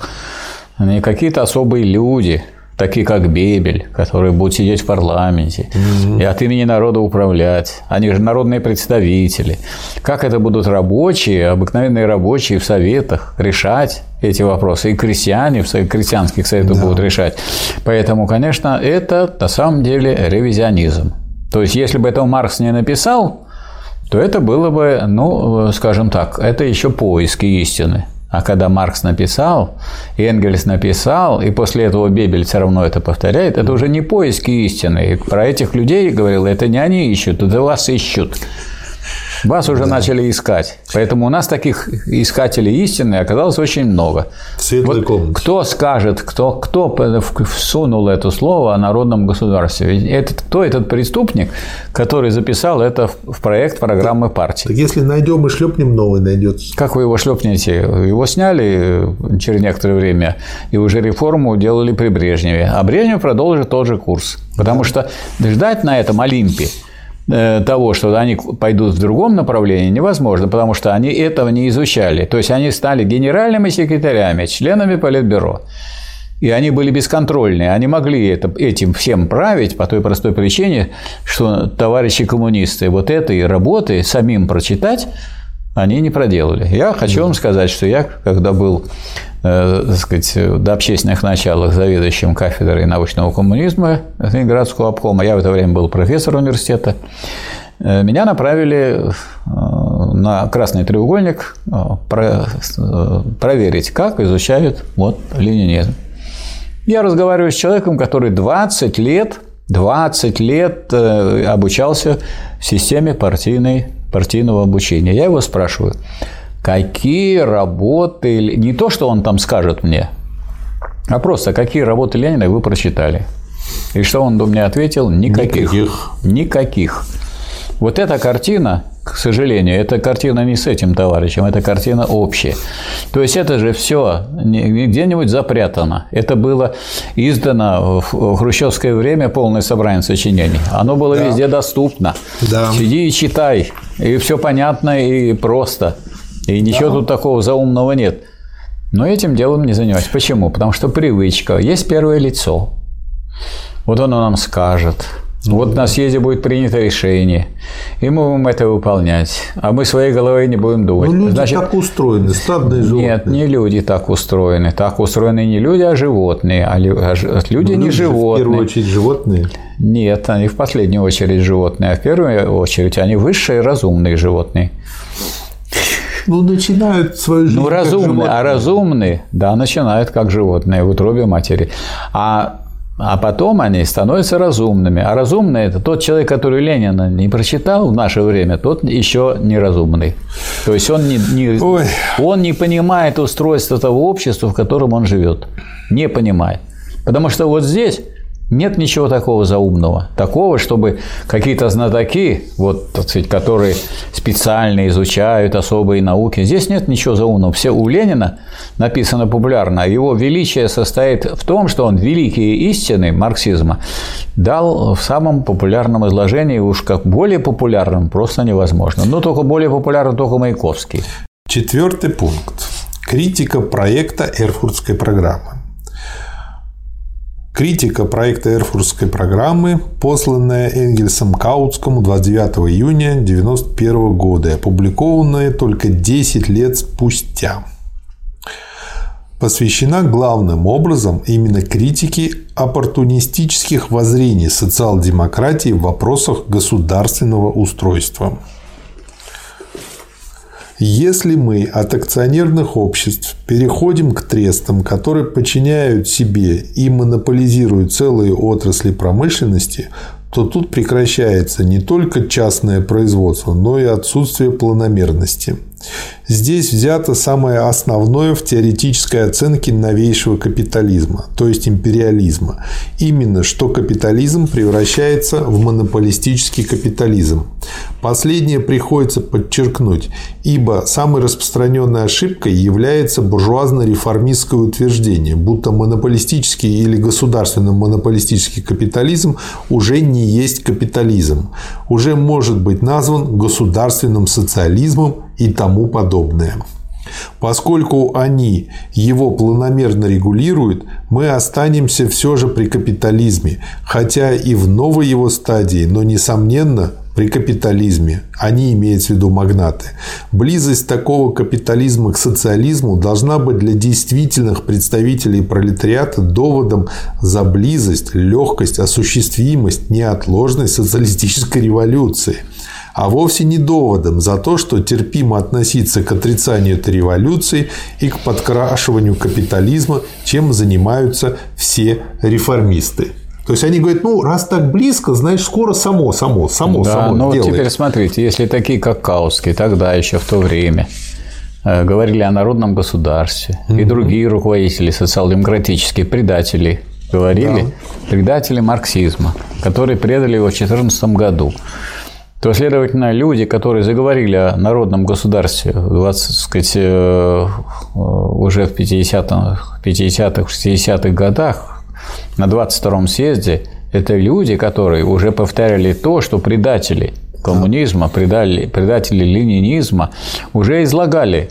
Они какие-то особые люди, такие как Бебель, которые будут сидеть в парламенте угу. и от имени народа управлять. Они же народные представители. Как это будут рабочие, обыкновенные рабочие в советах решать эти вопросы? И крестьяне в крестьянских советах да. будут решать. Поэтому, конечно, это на самом деле ревизионизм. То есть, если бы это Маркс не написал, то это было бы, ну, скажем так, это еще поиски истины. А когда Маркс написал, Энгельс написал, и после этого Бебель все равно это повторяет, это уже не поиски истины. И про этих людей говорил, это не они ищут, это вас ищут. Вас уже да. начали искать. Поэтому у нас таких искателей истины оказалось очень много. Светлой вот комнате. Кто скажет, кто, кто всунул это слово о народном государстве? Этот, кто этот преступник, который записал это в проект программы партии? Так если найдем и шлепнем, новый найдется. Как вы его шлепнете? Его сняли через некоторое время, и уже реформу делали при Брежневе. А Брежнев продолжит тот же курс. Потому что ждать на этом Олимпе того, что они пойдут в другом направлении, невозможно, потому что они этого не изучали. То есть они стали генеральными секретарями, членами Политбюро. И они были бесконтрольные. Они могли это, этим всем править по той простой причине, что товарищи коммунисты вот этой работы самим прочитать они не проделали. Я хочу вам сказать, что я, когда был Э, так сказать, до общественных началах заведующим кафедрой научного коммунизма Ленинградского обкома. Я в это время был профессор университета. Э, меня направили э, на красный треугольник проверить, как изучают вот ленинизм. Я разговариваю с человеком, который 20 лет, 20 лет обучался в системе партийной, партийного обучения. Я его спрашиваю, какие работы, не то, что он там скажет мне, а просто какие работы Ленина вы прочитали. И что он мне ответил? Никаких. Никаких. Никаких. Вот эта картина, к сожалению, эта картина не с этим товарищем, это картина общая. То есть это же все где-нибудь запрятано. Это было издано в хрущевское время полное собрание сочинений. Оно было да. везде доступно. Да. Сиди и читай, и все понятно и просто. И ничего да. тут такого заумного нет. Но этим делом не занимаюсь. Почему? Потому что привычка. Есть первое лицо. Вот оно нам скажет. Вот на съезде будет принято решение, и мы будем это выполнять, а мы своей головой не будем думать. Ну, люди Значит, так устроены, стадные животные. Нет, не люди так устроены. Так устроены не люди, а животные. А, а люди ну, не люди животные. В первую очередь животные? Нет, они в последнюю очередь животные, а в первую очередь они высшие разумные животные. Ну, начинают свою жизнь Ну, разумные, а разумные, да, начинают как животные в утробе матери. А, а потом они становятся разумными. А разумный – это тот человек, который Ленина не прочитал в наше время, тот еще неразумный. То есть он не, не- Ой. он не понимает устройство того общества, в котором он живет. Не понимает. Потому что вот здесь нет ничего такого заумного. Такого, чтобы какие-то знатоки, вот, так сказать, которые специально изучают особые науки, здесь нет ничего заумного. Все у Ленина написано популярно. а Его величие состоит в том, что он великие истины марксизма дал в самом популярном изложении, уж как более популярным просто невозможно. Ну, только более популярен только Маяковский. Четвертый пункт. Критика проекта Эрфуртской программы. Критика проекта Эрфуртской программы, посланная Энгельсом Каутскому 29 июня 1991 года опубликованная только 10 лет спустя, посвящена главным образом именно критике оппортунистических воззрений социал-демократии в вопросах государственного устройства. Если мы от акционерных обществ переходим к трестам, которые подчиняют себе и монополизируют целые отрасли промышленности, то тут прекращается не только частное производство, но и отсутствие планомерности. Здесь взято самое основное в теоретической оценке новейшего капитализма, то есть империализма. Именно что капитализм превращается в монополистический капитализм. Последнее приходится подчеркнуть, ибо самой распространенной ошибкой является буржуазно-реформистское утверждение, будто монополистический или государственно-монополистический капитализм уже не есть капитализм, уже может быть назван государственным социализмом и тому подобное. Поскольку они его планомерно регулируют, мы останемся все же при капитализме, хотя и в новой его стадии, но, несомненно, при капитализме. Они имеют в виду магнаты. Близость такого капитализма к социализму должна быть для действительных представителей пролетариата доводом за близость, легкость, осуществимость, неотложность социалистической революции а вовсе не доводом за то, что терпимо относиться к отрицанию этой революции и к подкрашиванию капитализма, чем занимаются все реформисты. То есть они говорят, ну, раз так близко, значит, скоро само, само, само, Да, само ну вот делает. теперь смотрите, если такие, как Каутский, тогда еще в то время э, говорили о народном государстве, и другие руководители социал-демократические предатели говорили, предатели марксизма, которые предали его в 2014 году, то, следовательно, люди, которые заговорили о народном государстве, в 20, сказать, э, уже в 50-х, 50-х, 60-х годах, на 22-м съезде, это люди, которые уже повторяли то, что предатели коммунизма, предали, предатели ленинизма уже излагали.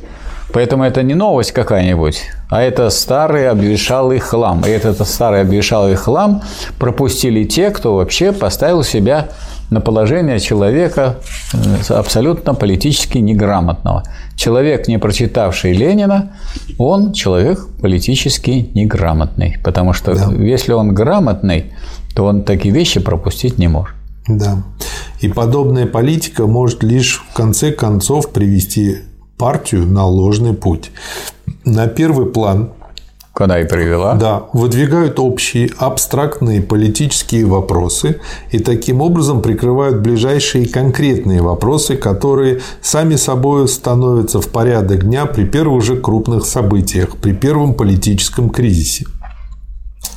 Поэтому это не новость какая-нибудь, а это старый обветшалый хлам. И этот старый обветшалый хлам пропустили те, кто вообще поставил себя на положение человека э, абсолютно политически неграмотного. Человек, не прочитавший Ленина, он человек политически неграмотный. Потому что если он грамотный, то он такие вещи пропустить не может. Да. И подобная политика может лишь в конце концов привести партию на ложный путь. На первый план Когда и привела. да, выдвигают общие абстрактные политические вопросы и таким образом прикрывают ближайшие конкретные вопросы, которые сами собой становятся в порядок дня при первых же крупных событиях, при первом политическом кризисе.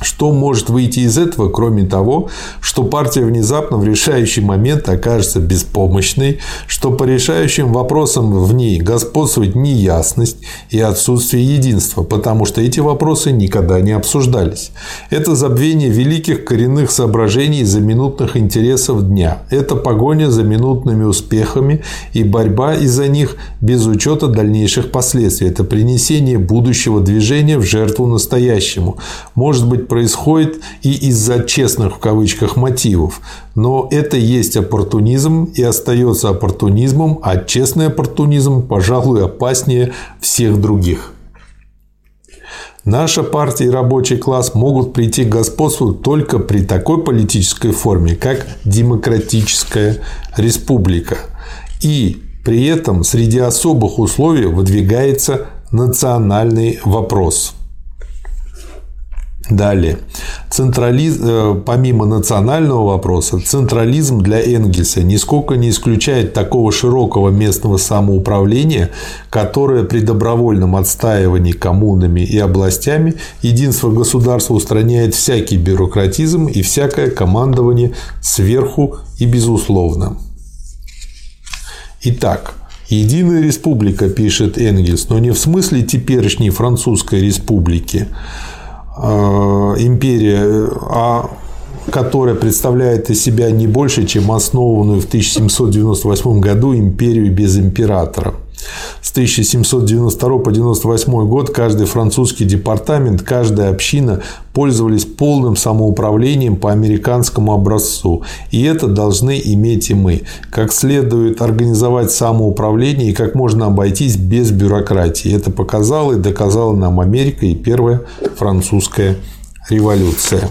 Что может выйти из этого, кроме того, что партия внезапно в решающий момент окажется беспомощной, что по решающим вопросам в ней господствует неясность и отсутствие единства, потому что эти вопросы никогда не обсуждались. Это забвение великих коренных соображений за минутных интересов дня. Это погоня за минутными успехами и борьба из-за них без учета дальнейших последствий. Это принесение будущего движения в жертву настоящему. Может быть, происходит и из-за честных в кавычках мотивов. Но это есть оппортунизм и остается оппортунизмом, а честный оппортунизм, пожалуй, опаснее всех других. Наша партия и рабочий класс могут прийти к господству только при такой политической форме, как демократическая республика. И При этом среди особых условий выдвигается национальный вопрос. Далее. Централиз... Э, помимо национального вопроса, централизм для Энгельса нисколько не исключает такого широкого местного самоуправления, которое при добровольном отстаивании коммунами и областями единство государства устраняет всякий бюрократизм и всякое командование сверху и безусловно. Итак, Единая республика, пишет Энгельс, но не в смысле теперешней французской республики, империя, а которая представляет из себя не больше, чем основанную в 1798 году империю без императора – с 1792 по 1998 год каждый французский департамент, каждая община пользовались полным самоуправлением по американскому образцу. И это должны иметь и мы. Как следует организовать самоуправление и как можно обойтись без бюрократии. Это показала и доказала нам Америка и первая французская революция.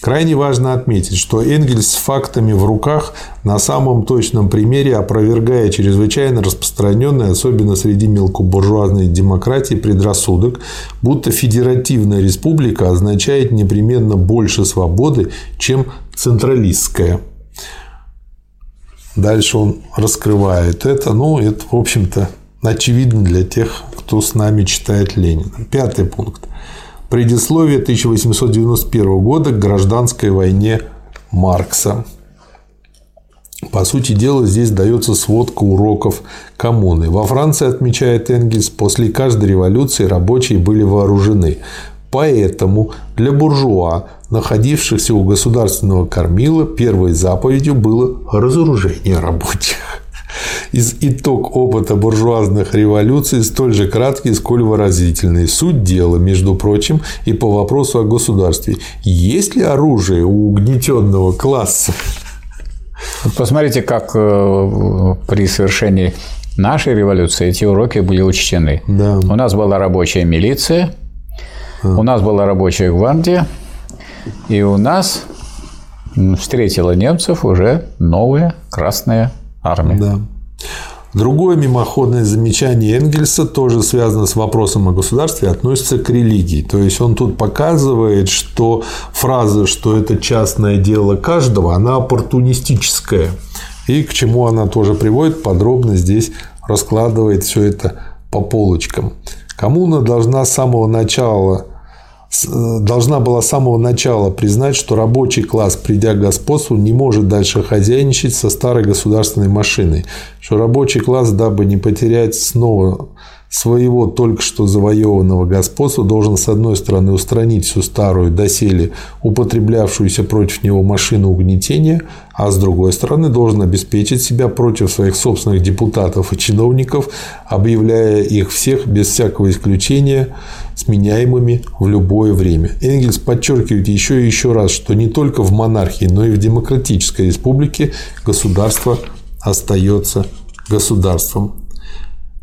Крайне важно отметить, что Энгельс с фактами в руках на самом точном примере опровергая чрезвычайно распространенный, особенно среди мелкобуржуазной демократии, предрассудок, будто федеративная республика означает непременно больше свободы, чем централистская. Дальше он раскрывает это. Ну, это, в общем-то, очевидно для тех, кто с нами читает Ленина. Пятый пункт. Предисловие 1891 года к гражданской войне Маркса. По сути дела, здесь дается сводка уроков коммуны. Во Франции, отмечает Энгельс, после каждой революции рабочие были вооружены. Поэтому для буржуа, находившихся у государственного кормила, первой заповедью было разоружение рабочих из итог опыта буржуазных революций столь же краткий, сколь выразительный. Суть дела, между прочим, и по вопросу о государстве. Есть ли оружие у угнетенного класса? Посмотрите, как э, при совершении нашей революции эти уроки были учтены. Да. У нас была рабочая милиция, а. у нас была рабочая гвардия, и у нас встретила немцев уже новая Красная Армия. Да. Другое мимоходное замечание Энгельса тоже связано с вопросом о государстве, относится к религии. То есть он тут показывает, что фраза, что это частное дело каждого, она оппортунистическая. И к чему она тоже приводит, подробно здесь раскладывает все это по полочкам. Коммуна должна с самого начала должна была с самого начала признать, что рабочий класс, придя к господству, не может дальше хозяйничать со старой государственной машиной, что рабочий класс, дабы не потерять снова своего только что завоеванного господства должен, с одной стороны, устранить всю старую, доселе употреблявшуюся против него машину угнетения, а с другой стороны, должен обеспечить себя против своих собственных депутатов и чиновников, объявляя их всех без всякого исключения сменяемыми в любое время. Энгельс подчеркивает еще и еще раз, что не только в монархии, но и в демократической республике государство остается государством.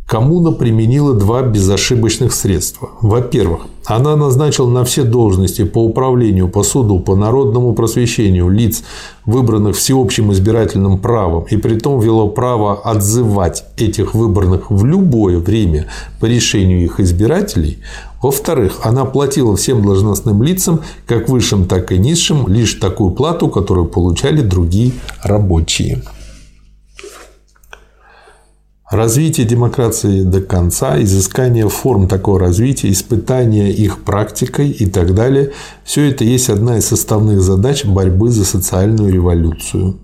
Коммуна применила два безошибочных средства. Во-первых, она назначила на все должности по управлению, по суду, по народному просвещению лиц, выбранных всеобщим избирательным правом, и при том ввела право отзывать этих выбранных в любое время по решению их избирателей. Во-вторых, она платила всем должностным лицам, как высшим, так и низшим, лишь такую плату, которую получали другие рабочие. Развитие демократии до конца, изыскание форм такого развития, испытание их практикой и так далее – все это есть одна из составных задач борьбы за социальную революцию.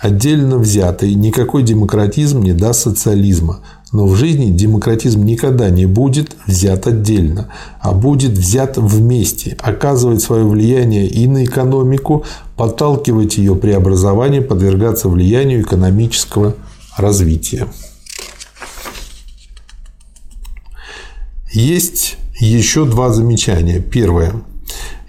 Отдельно взятый никакой демократизм не даст социализма, но в жизни демократизм никогда не будет взят отдельно, а будет взят вместе, оказывать свое влияние и на экономику, подталкивать ее преобразование, подвергаться влиянию экономического развития. Есть еще два замечания. Первое.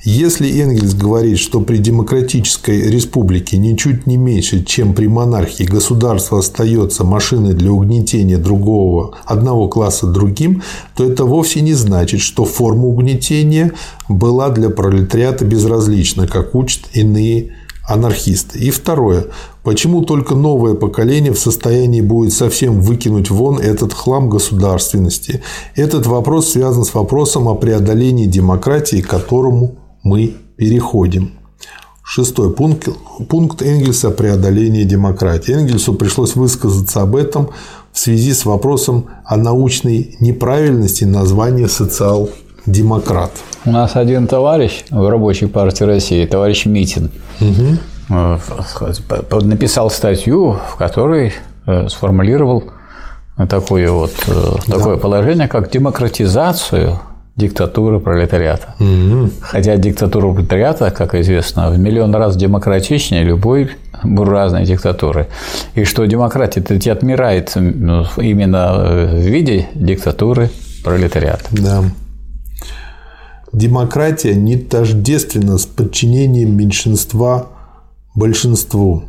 Если Энгельс говорит, что при демократической республике ничуть не меньше, чем при монархии, государство остается машиной для угнетения другого, одного класса другим, то это вовсе не значит, что форма угнетения была для пролетариата безразлична, как учат иные анархисты. И второе. Почему только новое поколение в состоянии будет совсем выкинуть вон этот хлам государственности? Этот вопрос связан с вопросом о преодолении демократии, к которому мы переходим. Шестой пункт, пункт Энгельса – преодоление демократии. Энгельсу пришлось высказаться об этом в связи с вопросом о научной неправильности названия социал-демократ. У нас один товарищ в рабочей партии России, товарищ Митин, угу. Написал статью, в которой э, сформулировал такое вот да. такое положение, как демократизацию диктатуры пролетариата. Угу. Хотя диктатура пролетариата, как известно, в миллион раз демократичнее любой буржуазной диктатуры. И что демократия таки отмирает именно в виде диктатуры пролетариата. Да. Демократия не тождественна с подчинением меньшинства большинству.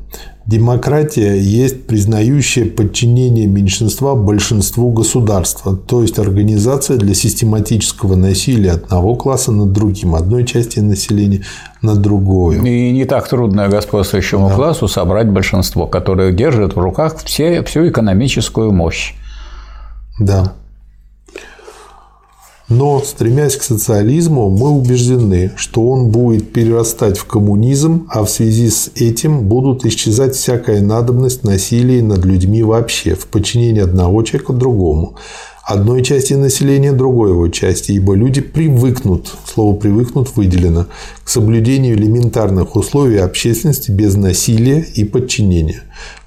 Демократия есть признающее подчинение меньшинства большинству государства, то есть организация для систематического насилия одного класса над другим, одной части населения над другой. И не так трудно господствующему да. классу собрать большинство, которое держит в руках все, всю экономическую мощь. Да. Но, стремясь к социализму, мы убеждены, что он будет перерастать в коммунизм, а в связи с этим будут исчезать всякая надобность насилия над людьми вообще, в подчинении одного человека другому, одной части населения другой его части, ибо люди привыкнут, слово «привыкнут» выделено, к соблюдению элементарных условий общественности без насилия и подчинения.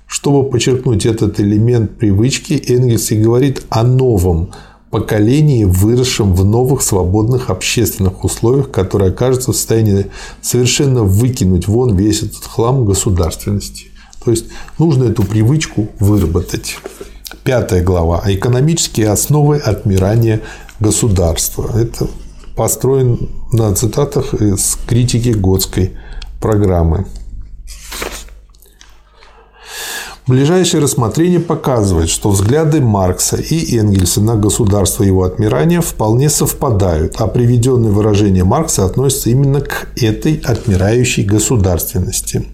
Чтобы подчеркнуть этот элемент привычки, Энгельс и говорит о новом – поколении, выросшем в новых свободных общественных условиях, которые окажутся в состоянии совершенно выкинуть вон весь этот хлам государственности. То есть нужно эту привычку выработать. Пятая глава. Экономические основы отмирания государства. Это построен на цитатах из критики Готской программы. Ближайшее рассмотрение показывает, что взгляды Маркса и Энгельса на государство его отмирания вполне совпадают, а приведенные выражения Маркса относятся именно к этой отмирающей государственности.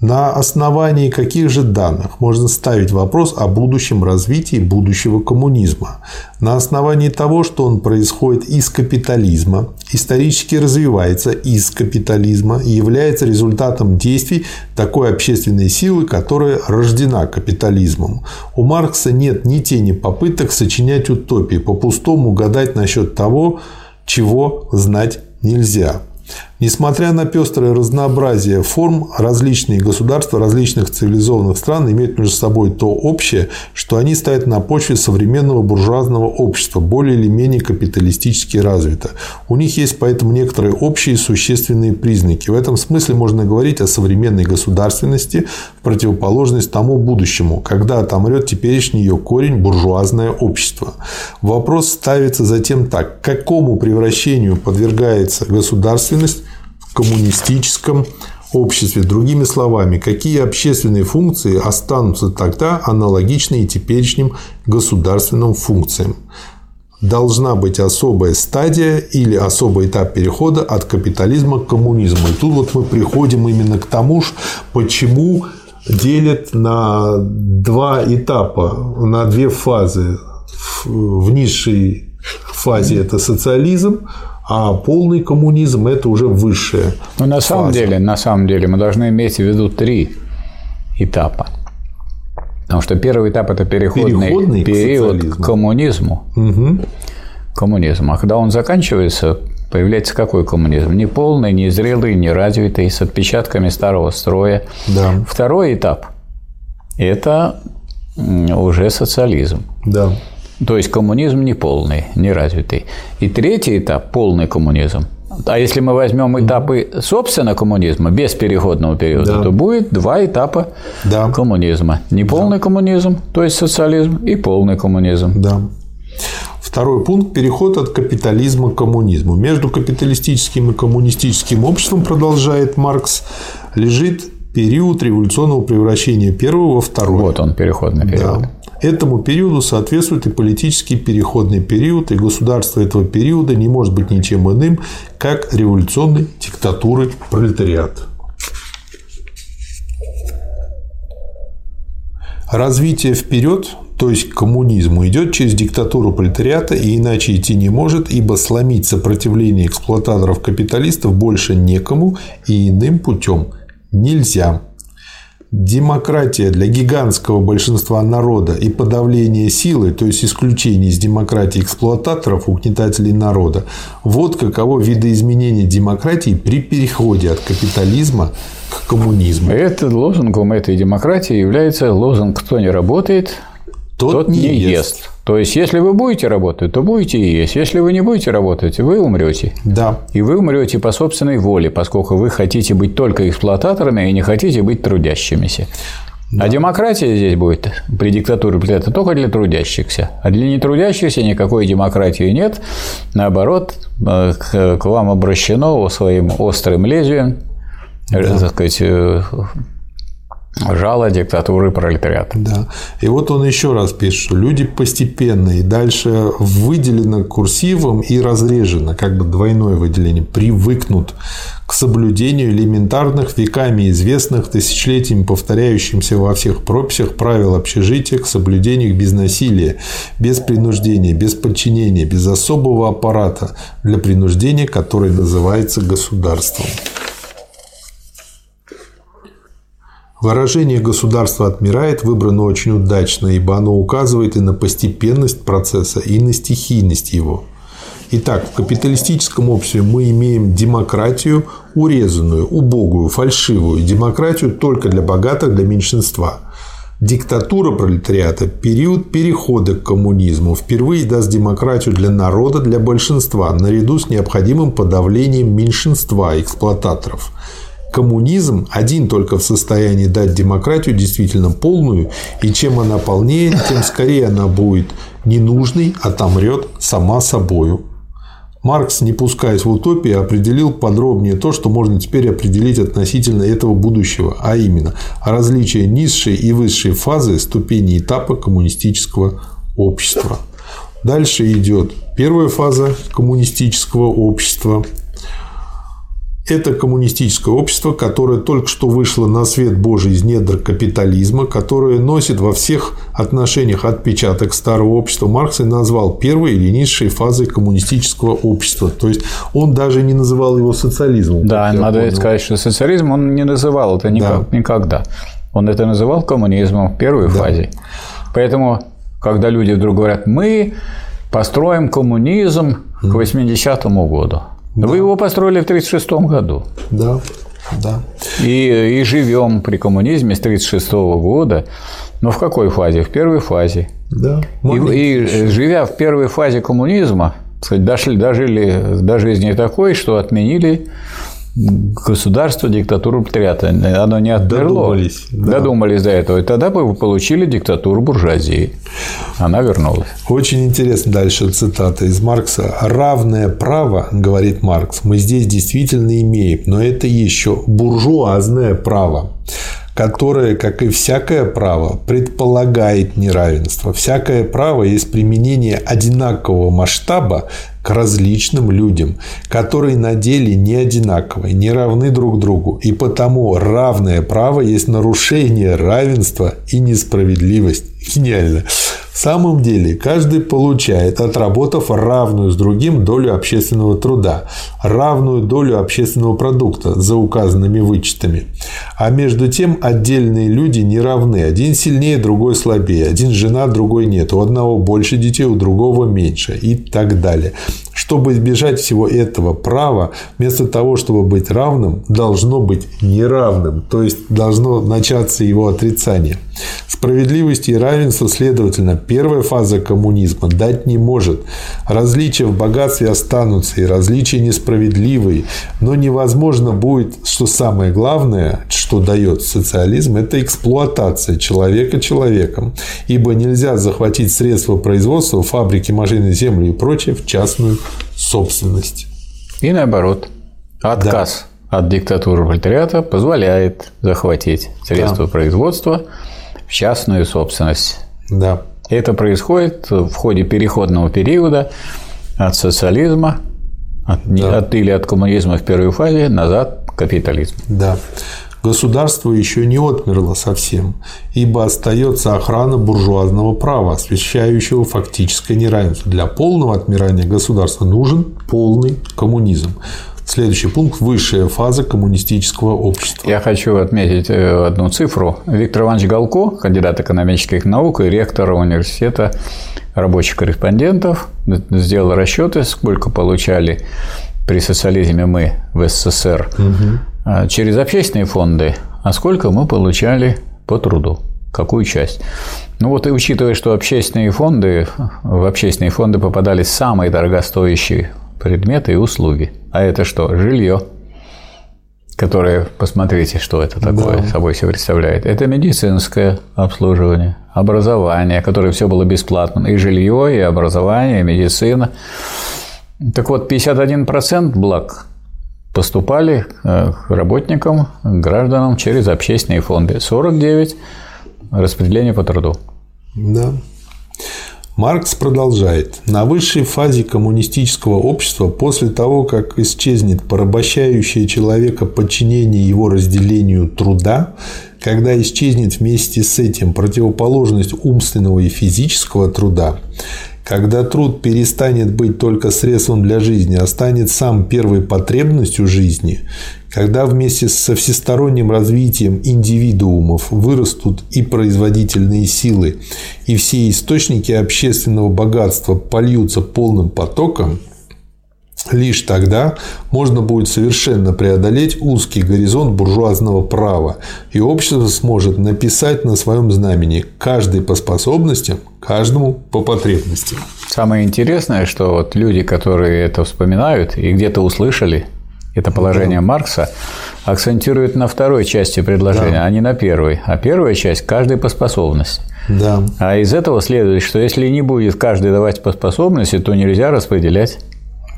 На основании каких же данных можно ставить вопрос о будущем развитии будущего коммунизма? На основании того, что он происходит из капитализма, исторически развивается из капитализма и является результатом действий такой общественной силы, которая рождена капитализмом. У Маркса нет ни тени попыток сочинять утопии, по-пустому гадать насчет того, чего знать нельзя. Несмотря на пестрое разнообразие форм, различные государства различных цивилизованных стран имеют между собой то общее, что они стоят на почве современного буржуазного общества, более или менее капиталистически развито. У них есть поэтому некоторые общие существенные признаки. В этом смысле можно говорить о современной государственности в противоположность тому будущему, когда отомрет теперешний ее корень буржуазное общество. Вопрос ставится затем так. Какому превращению подвергается государственность коммунистическом обществе. Другими словами, какие общественные функции останутся тогда аналогичные теперешним государственным функциям. Должна быть особая стадия или особый этап перехода от капитализма к коммунизму. И тут вот мы приходим именно к тому, почему делят на два этапа, на две фазы. В низшей фазе это социализм, а полный коммунизм – это уже высшее. Ну, на самом деле, на самом деле, мы должны иметь в виду три этапа. Потому что первый этап – это переходный, переходный период к, к коммунизму. Угу. Коммунизм. А когда он заканчивается, появляется какой коммунизм? Не полный, не зрелый, не развитый, с отпечатками старого строя. Да. Второй этап – это уже социализм. Да. То есть коммунизм не полный, не развитый. И третий этап – полный коммунизм. А если мы возьмем этапы, собственно, коммунизма без переходного периода, да. то будет два этапа да. коммунизма. Неполный да. коммунизм, то есть социализм, и полный коммунизм. Да. Второй пункт – переход от капитализма к коммунизму. Между капиталистическим и коммунистическим обществом, продолжает Маркс, лежит период революционного превращения первого во второй. Вот он, переходный период. Да. Этому периоду соответствует и политический переходный период, и государство этого периода не может быть ничем иным, как революционной диктатурой пролетариата. Развитие вперед, то есть к коммунизму, идет через диктатуру пролетариата и иначе идти не может, ибо сломить сопротивление эксплуататоров-капиталистов больше некому и иным путем нельзя. Демократия для гигантского большинства народа и подавление силы, то есть исключение из демократии эксплуататоров, угнетателей народа, вот каково видоизменение демократии при переходе от капитализма к коммунизму. Это лозунгом этой демократии является лозунг «Кто не работает, тот, тот не, не ест. ест». То есть, если вы будете работать, то будете и есть. Если вы не будете работать, вы умрете. Да. И вы умрете по собственной воле, поскольку вы хотите быть только эксплуататорами и не хотите быть трудящимися. Да. А демократия здесь будет при диктатуре это только для трудящихся. А для нетрудящихся никакой демократии нет. Наоборот, э, к вам обращено своим острым лезвием да. так сказать, э, жало диктатуры пролетариата. Да. И вот он еще раз пишет, что люди постепенно и дальше выделено курсивом и разрежено, как бы двойное выделение, привыкнут к соблюдению элементарных веками известных, тысячелетиями повторяющимся во всех прописях правил общежития, к соблюдению без насилия, без принуждения, без подчинения, без особого аппарата для принуждения, который называется государством. Выражение «государство отмирает» выбрано очень удачно, ибо оно указывает и на постепенность процесса, и на стихийность его. Итак, в капиталистическом обществе мы имеем демократию урезанную, убогую, фальшивую, демократию только для богатых, для меньшинства. Диктатура пролетариата – период перехода к коммунизму, впервые даст демократию для народа, для большинства, наряду с необходимым подавлением меньшинства эксплуататоров – коммунизм один только в состоянии дать демократию действительно полную, и чем она полнее, тем скорее она будет ненужной, отомрет сама собою. Маркс, не пускаясь в утопию, определил подробнее то, что можно теперь определить относительно этого будущего, а именно различие низшей и высшей фазы ступени этапа коммунистического общества. Дальше идет первая фаза коммунистического общества, это коммунистическое общество, которое только что вышло на свет Божий из недр капитализма, которое носит во всех отношениях отпечаток старого общества. Маркс и назвал первой или низшей фазой коммунистического общества. То есть он даже не называл его социализмом. Да, надо понял. сказать, что социализм он не называл это никак, да. никогда. Он это называл коммунизмом в первой да. фазе. Поэтому, когда люди вдруг говорят, мы построим коммунизм к 80-му году. Да. Вы его построили в 1936 году. Да, да. И, и живем при коммунизме с 1936 года. Но в какой фазе? В первой фазе. Да. И, и живя в первой фазе коммунизма, дошли, дожили до жизни такой, что отменили государство диктатуру пролетариата. Оно не отмерло. Додумались. Да. Додумались до этого. И тогда бы вы получили диктатуру буржуазии. Она вернулась. Очень интересно дальше цитата из Маркса. «Равное право, — говорит Маркс, — мы здесь действительно имеем, но это еще буржуазное право которое, как и всякое право, предполагает неравенство. Всякое право есть применение одинакового масштаба к различным людям, которые на деле не одинаковые, не равны друг другу, и потому равное право есть нарушение равенства и несправедливость. Гениально. В самом деле, каждый получает, отработав равную с другим долю общественного труда, равную долю общественного продукта за указанными вычетами. А между тем отдельные люди не равны. Один сильнее, другой слабее. Один жена, другой нет. У одного больше детей, у другого меньше. И так далее. Чтобы избежать всего этого права, вместо того, чтобы быть равным, должно быть неравным. То есть должно начаться его отрицание. Справедливости и равенства, следовательно, первая фаза коммунизма дать не может. Различия в богатстве останутся, и различия несправедливые. Но невозможно будет, что самое главное, что дает социализм, это эксплуатация человека человеком. Ибо нельзя захватить средства производства, фабрики, машины, землю и прочее в частную собственность. И наоборот, отказ да. от диктатуры пролетариата позволяет захватить средства да. производства в частную собственность. Да. Это происходит в ходе переходного периода от социализма от, да. от, или от коммунизма в первой фазе назад к капитализму. Да. Государство еще не отмерло совсем, ибо остается охрана буржуазного права, освещающего фактическое неравенство. Для полного отмирания государства нужен полный коммунизм. Следующий пункт – высшая фаза коммунистического общества. Я хочу отметить э, одну цифру. Виктор Иванович Галко, кандидат экономических наук и ректор университета рабочих корреспондентов, сделал расчеты, сколько получали при социализме мы в СССР угу. Через общественные фонды, а сколько мы получали по труду какую часть. Ну вот и учитывая, что общественные фонды, в общественные фонды попадались самые дорогостоящие предметы и услуги. А это что? Жилье, которое, посмотрите, что это такое да. собой себе представляет. Это медицинское обслуживание, образование, которое все было бесплатным. И жилье, и образование, и медицина. Так вот, 51% благ поступали э, работникам, гражданам через общественные фонды. 49 – распределение по труду. Да. Маркс продолжает. На высшей фазе коммунистического общества, после того, как исчезнет порабощающее человека подчинение его разделению труда, когда исчезнет вместе с этим противоположность умственного и физического труда, когда труд перестанет быть только средством для жизни, а станет сам первой потребностью жизни, когда вместе со всесторонним развитием индивидуумов вырастут и производительные силы, и все источники общественного богатства польются полным потоком, Лишь тогда можно будет совершенно преодолеть узкий горизонт буржуазного права, и общество сможет написать на своем знамени каждый по способностям, каждому по потребностям. Самое интересное, что вот люди, которые это вспоминают и где-то услышали это положение да. Маркса, акцентируют на второй части предложения, да. а не на первой. А первая часть – каждый по способности. Да. А из этого следует, что если не будет каждый давать по способности, то нельзя распределять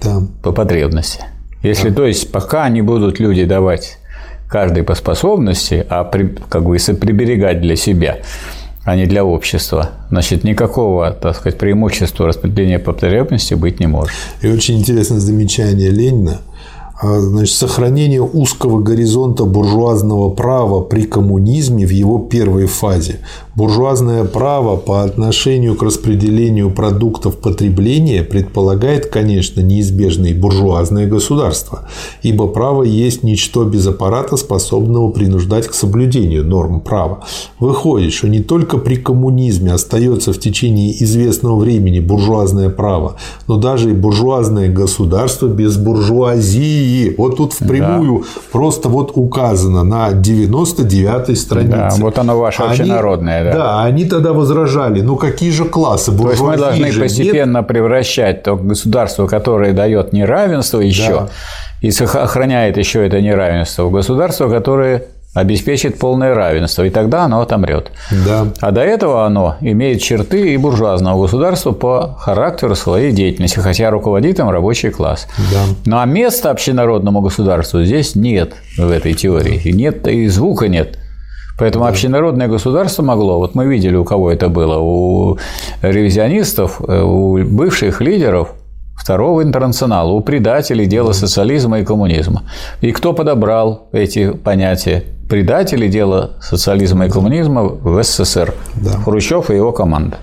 да. по потребности. Если, да. то есть, пока не будут люди давать каждый по способности, а при, как бы приберегать для себя, а не для общества, значит, никакого, так сказать, преимущества распределения по потребности быть не может. И очень интересное замечание Ленина – а, значит, сохранение узкого горизонта буржуазного права при коммунизме в его первой фазе. Буржуазное право по отношению к распределению продуктов потребления предполагает, конечно, неизбежное буржуазное государство, ибо право есть ничто без аппарата, способного принуждать к соблюдению норм права. Выходит, что не только при коммунизме остается в течение известного времени буржуазное право, но даже и буржуазное государство без буржуазии. Вот тут впрямую да. просто вот указано на 99-й странице. Да, вот оно ваше они, общенародное. Да. да, они тогда возражали, ну какие же классы? То есть мы должны же постепенно нет? превращать то государство, которое дает неравенство еще, да. и охраняет еще это неравенство, в государство, которое обеспечит полное равенство, и тогда оно отомрет. Да. А до этого оно имеет черты и буржуазного государства по характеру своей деятельности, хотя руководит им рабочий класс. Да. Ну а места общенародному государству здесь нет в этой теории. И нет, и звука нет. Поэтому да. общенародное государство могло, вот мы видели, у кого это было, у ревизионистов, э, у бывших лидеров второго интернационала, у предателей дела социализма и коммунизма. И кто подобрал эти понятия? предатели дела социализма и коммунизма в СССР. Да. Хрущев и его команда.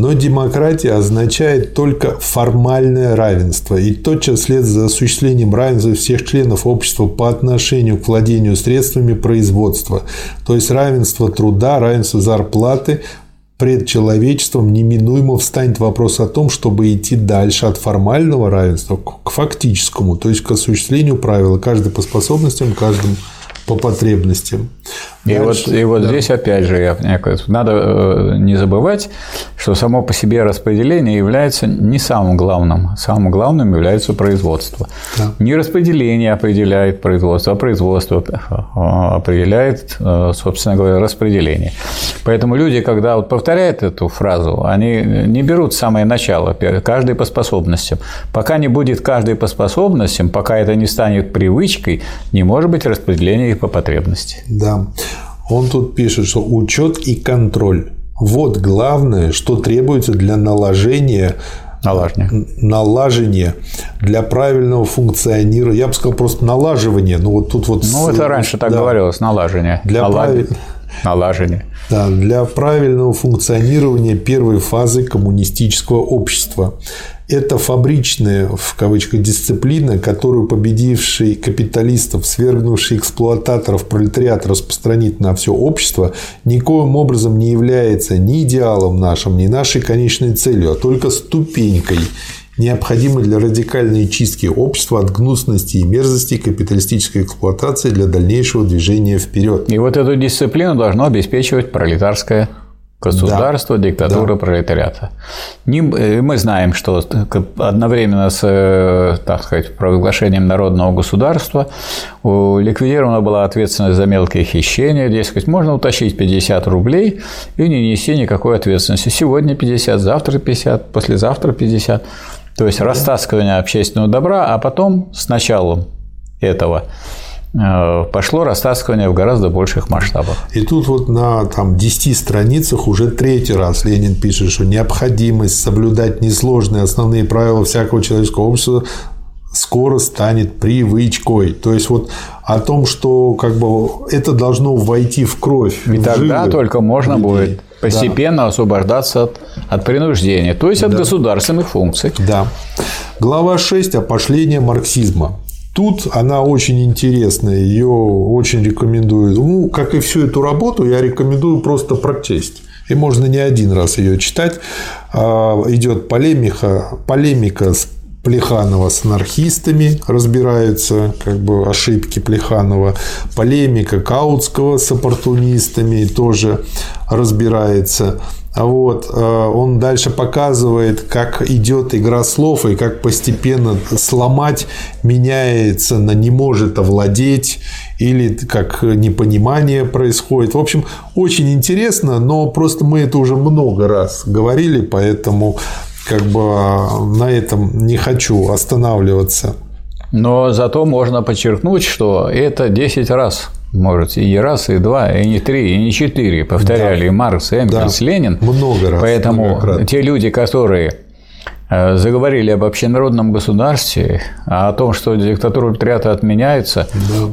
Но демократия означает только формальное равенство. И тотчас вслед за осуществлением равенства всех членов общества по отношению к владению средствами производства. То есть равенство труда, равенство зарплаты, пред человечеством неминуемо встанет вопрос о том, чтобы идти дальше от формального равенства к фактическому, то есть к осуществлению правила, каждый по способностям, каждому по потребностям. И вот, и вот да. здесь опять же я, надо э, не забывать, что само по себе распределение является не самым главным. Самым главным является производство. Да. Не распределение определяет производство, а производство э, определяет, э, собственно говоря, распределение. Поэтому люди, когда вот повторяют эту фразу, они не берут самое начало, каждый по способностям. Пока не будет каждый по способностям, пока это не станет привычкой, не может быть распределения по потребности. Да. Он тут пишет, что учет и контроль. Вот главное, что требуется для наложения Налаживание. налаживание для правильного функционирования. Я бы сказал просто налаживание. Ну, вот тут вот... Ну, это раньше так да. говорилось, налаживание. Для Налади- правиль- Налаживание. Да, для правильного функционирования первой фазы коммунистического общества. Это фабричная, в кавычках, дисциплина, которую победивший капиталистов, свергнувший эксплуататоров, пролетариат распространит на все общество, никоим образом не является ни идеалом нашим, ни нашей конечной целью, а только ступенькой, необходимой для радикальной чистки общества от гнусности и мерзости капиталистической эксплуатации для дальнейшего движения вперед. И вот эту дисциплину должно обеспечивать пролетарское государство, диктатура пролетариата. Не- э, Мы знаем, что к- одновременно с, э, так сказать, провозглашением народного государства ликвидирована была ответственность за мелкие хищения. Дескать, можно утащить 50 рублей и не нести никакой ответственности. Сегодня 50, завтра 50, послезавтра 50. То есть растаскивание общественного добра, а потом с началом этого э, пошло растаскивание в гораздо больших масштабах. И тут вот на там, 10 страницах уже третий раз Ленин пишет, что необходимость соблюдать несложные основные правила всякого человеческого общества скоро станет привычкой. То есть вот о том, что как бы это должно войти в кровь. И в тогда жилы только можно людей. будет постепенно освобождаться от, от принуждения, то есть от государственных функций. Да. Глава 6 «Опошление марксизма». Тут она очень интересная, ее очень рекомендую. Ну, как и всю эту работу, я рекомендую просто прочесть. И можно не один раз ее читать. А, Идет полемика, полемика с Плеханова с анархистами разбираются, как бы ошибки Плеханова, полемика Каутского с оппортунистами тоже разбирается. А вот э, он дальше показывает, как идет игра слов и как постепенно сломать меняется на не может овладеть или как непонимание происходит. В общем, очень интересно, но просто мы это уже много раз говорили, поэтому как бы на этом не хочу останавливаться. Но зато можно подчеркнуть, что это 10 раз может, и не раз, и два, и не три, и не четыре повторяли и Маркс, Энгельс, Да. Ленин. Много раз, Поэтому многократно. те люди, которые э, заговорили об общенародном государстве, а о том, что диктатура пролетариата отменяется,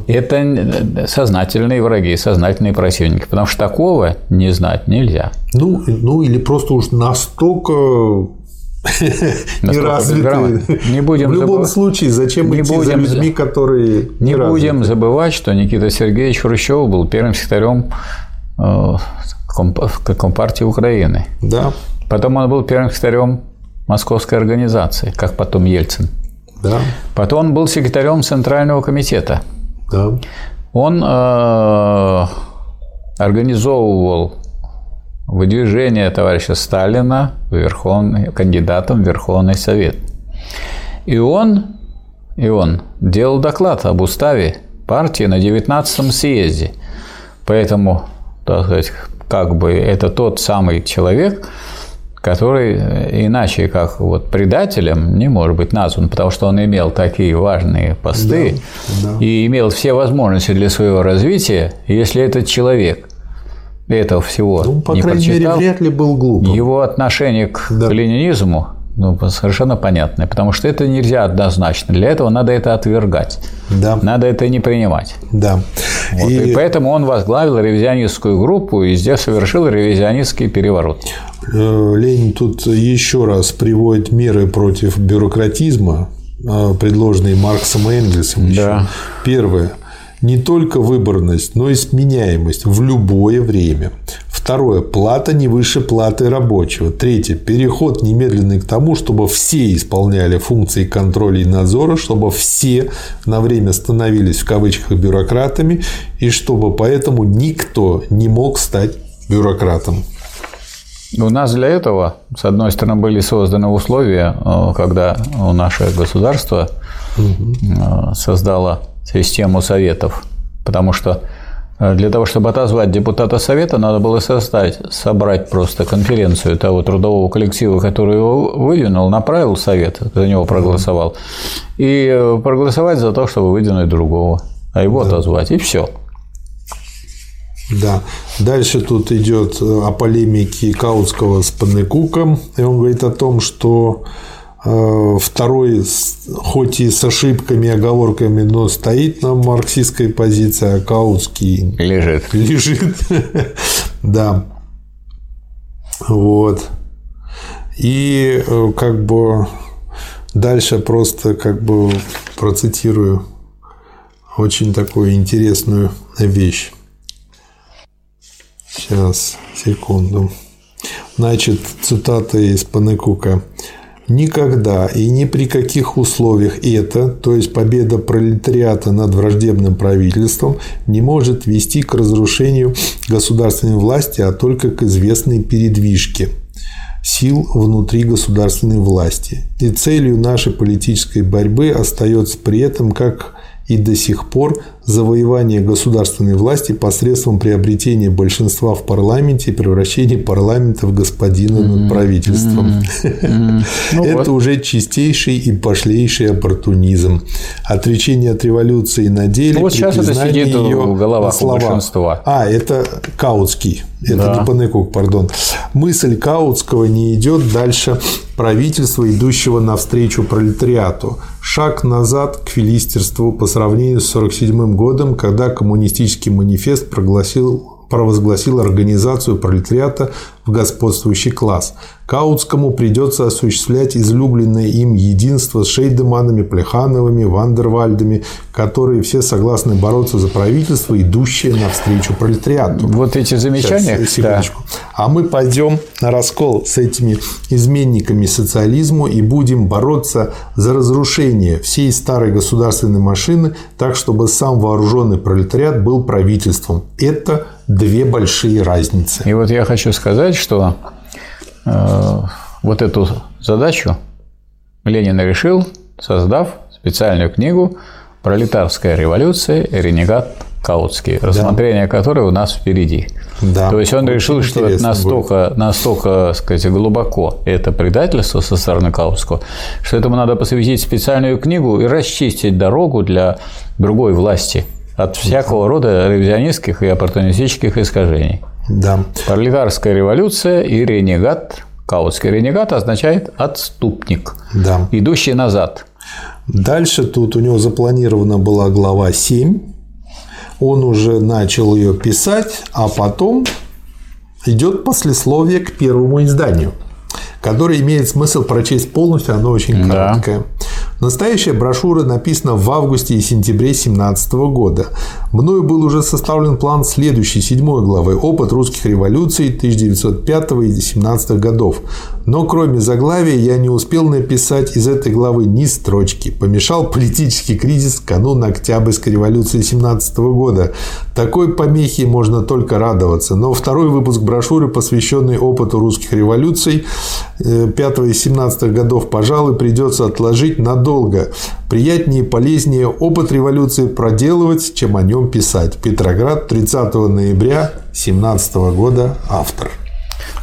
это сознательные враги, сознательные противники, потому что такого не знать нельзя. Ну, ну или просто уж настолько неразвитые. Не будем В любом забывать- случае, зачем не идти за будем- людьми, которые Не развиты? будем забывать, что Никита Сергеевич Хрущев был первым секретарем э, Комп- Компартии Украины. Да, Потом он был первым секретарем Московской организации, как потом Ельцин. да, Потом он был секретарем Центрального комитета. да. Он э, организовывал выдвижение товарища Сталина Верховный, кандидатом в Верховный Совет. И он, и он делал доклад об уставе партии на 19 съезде. Поэтому, так сказать, как бы это тот самый человек, который иначе как вот предателем не может быть назван, потому что он имел такие важные посты Да, да. и имел все возможности для своего развития, если этот человек этого всего Ну, по не крайней мере, прочитал, вряд ли был глупым. его отношение к Да. ленинизму ну, совершенно понятное, потому что это нельзя однозначно. Для этого надо это отвергать. Да, Надо это не принимать. да. Вот. И... поэтому он возглавил ревизионистскую группу и здесь совершил ревизионистский переворот. Э, Ленин тут еще раз приводит меры против бюрократизма, э, предложенные Марксом и Энгельсом. еще. Да. Первое. Не только выборность, но и сменяемость в любое время. Второе. Плата не выше платы рабочего. Третье. Переход немедленный к тому, чтобы все исполняли функции контроля и надзора, чтобы все на время становились в кавычках бюрократами, и чтобы поэтому никто не мог стать бюрократом. У нас для этого, с одной стороны, были созданы условия, э, когда наше государство э, создало систему советов, потому что э, для того, чтобы отозвать депутата совета, надо было создать, собрать просто конференцию того трудового коллектива, который его выдвинул, направил в совет, за него проголосовал, и э, проголосовать за то, чтобы выдвинуть другого, а его отозвать, и все. Да. Дальше тут идет о полемике Каутского с Панекуком. И он говорит о том, что Э, второй, хоть и с ошибками, оговорками, но стоит на марксистской позиции, а Каутский лежит. Лежит, да. Вот. И э, как бы дальше просто как бы процитирую очень такую интересную вещь. Сейчас, секунду. Значит, цитата из Панекука. Никогда и ни при каких условиях это, то есть победа пролетариата над враждебным правительством, не может вести к разрушению государственной власти, а только к известной передвижке сил внутри государственной власти. И целью нашей политической борьбы остается при этом как и до сих пор завоевание государственной власти посредством приобретения большинства в парламенте и превращения парламента в господина над правительством. Ну Это уже чистейший и пошлейший оппортунизм. Отречение от революции на деле. Ну, вот сейчас это сидит в головах большинства. А, это Каутский. Это да. пардон. Мысль Каутского не идет дальше правительства, идущего навстречу пролетариату. Шаг назад к филистерству по сравнению с 1947 годом, когда коммунистический манифест прогласил провозгласил организацию пролетариата в господствующий класс. Каутскому придется осуществлять излюбленное им единство с Шейдеманами, Плехановыми, Вандервальдами, которые все согласны бороться за правительство, идущее навстречу пролетариату. Вот эти замечания. Сейчас, да. А мы пойдем на раскол с этими изменниками социализму и будем бороться за разрушение всей старой государственной машины, так чтобы сам вооруженный пролетариат был правительством. Это две большие разницы. И вот я хочу сказать, что э, вот эту задачу Ленин решил, создав специальную книгу «Пролетарская революция. Ренегат Каутский», рассмотрение да. которой у нас впереди. Да. То есть он решил, что это настолько, настолько сказать, глубоко это предательство со стороны Каутского, что этому надо посвятить специальную книгу и расчистить дорогу для другой власти – от всякого рода ревизионистских и оппортунистических искажений. Да. Пролетарская революция и ренегат. Каутский ренегат означает отступник, да. идущий назад. Дальше тут у него запланирована была глава 7. Он уже начал ее писать, а потом идет послесловие к первому изданию, которое имеет смысл прочесть полностью, оно очень короткое. Да. Настоящая брошюра написана в августе и сентябре 2017 года. Мною был уже составлен план следующей, седьмой главы «Опыт русских революций 1905 и 17 годов». Но кроме заглавия я не успел написать из этой главы ни строчки. Помешал политический кризис канун Октябрьской революции 17 года. Такой помехи можно только радоваться. Но второй выпуск брошюры, посвященный опыту русских революций 5 и 17 годов, пожалуй, придется отложить на надолго. Приятнее и полезнее опыт революции проделывать, чем о нем писать. Петроград, 30 ноября 17 года, автор.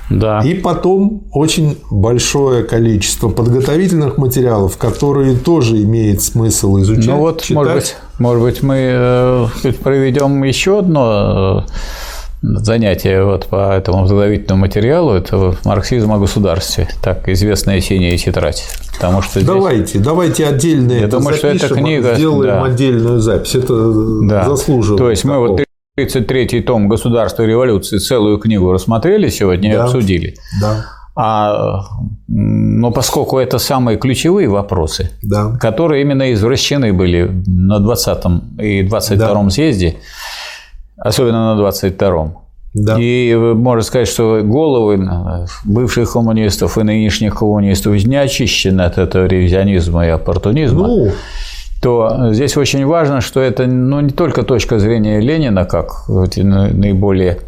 Да. И потом очень большое количество подготовительных материалов, которые тоже имеет смысл изучать. Ну вот, читать. может быть, может быть, мы э, проведем еще одно э, занятие вот по этому заготовительному материалу. Это марксизм о государстве, так известная синяя тетрадь. Потому что здесь... Давайте, давайте отдельные. Я думаю, что эта книга... Сделаем да. отдельную запись. Это да. заслуживает. То есть мы вот 33-й том «Государство и революции» целую книгу рассмотрели сегодня да. и обсудили. Да. А, но поскольку это самые ключевые вопросы, да. которые именно извращены были на 20-м и 22-м да. съезде, особенно на 22-м, да. И можно сказать, что головы бывших коммунистов и нынешних коммунистов не очищены от этого ревизионизма и оппортунизма. Ну, то здесь очень важно, что это ну, не только точка зрения Ленина, как наиболее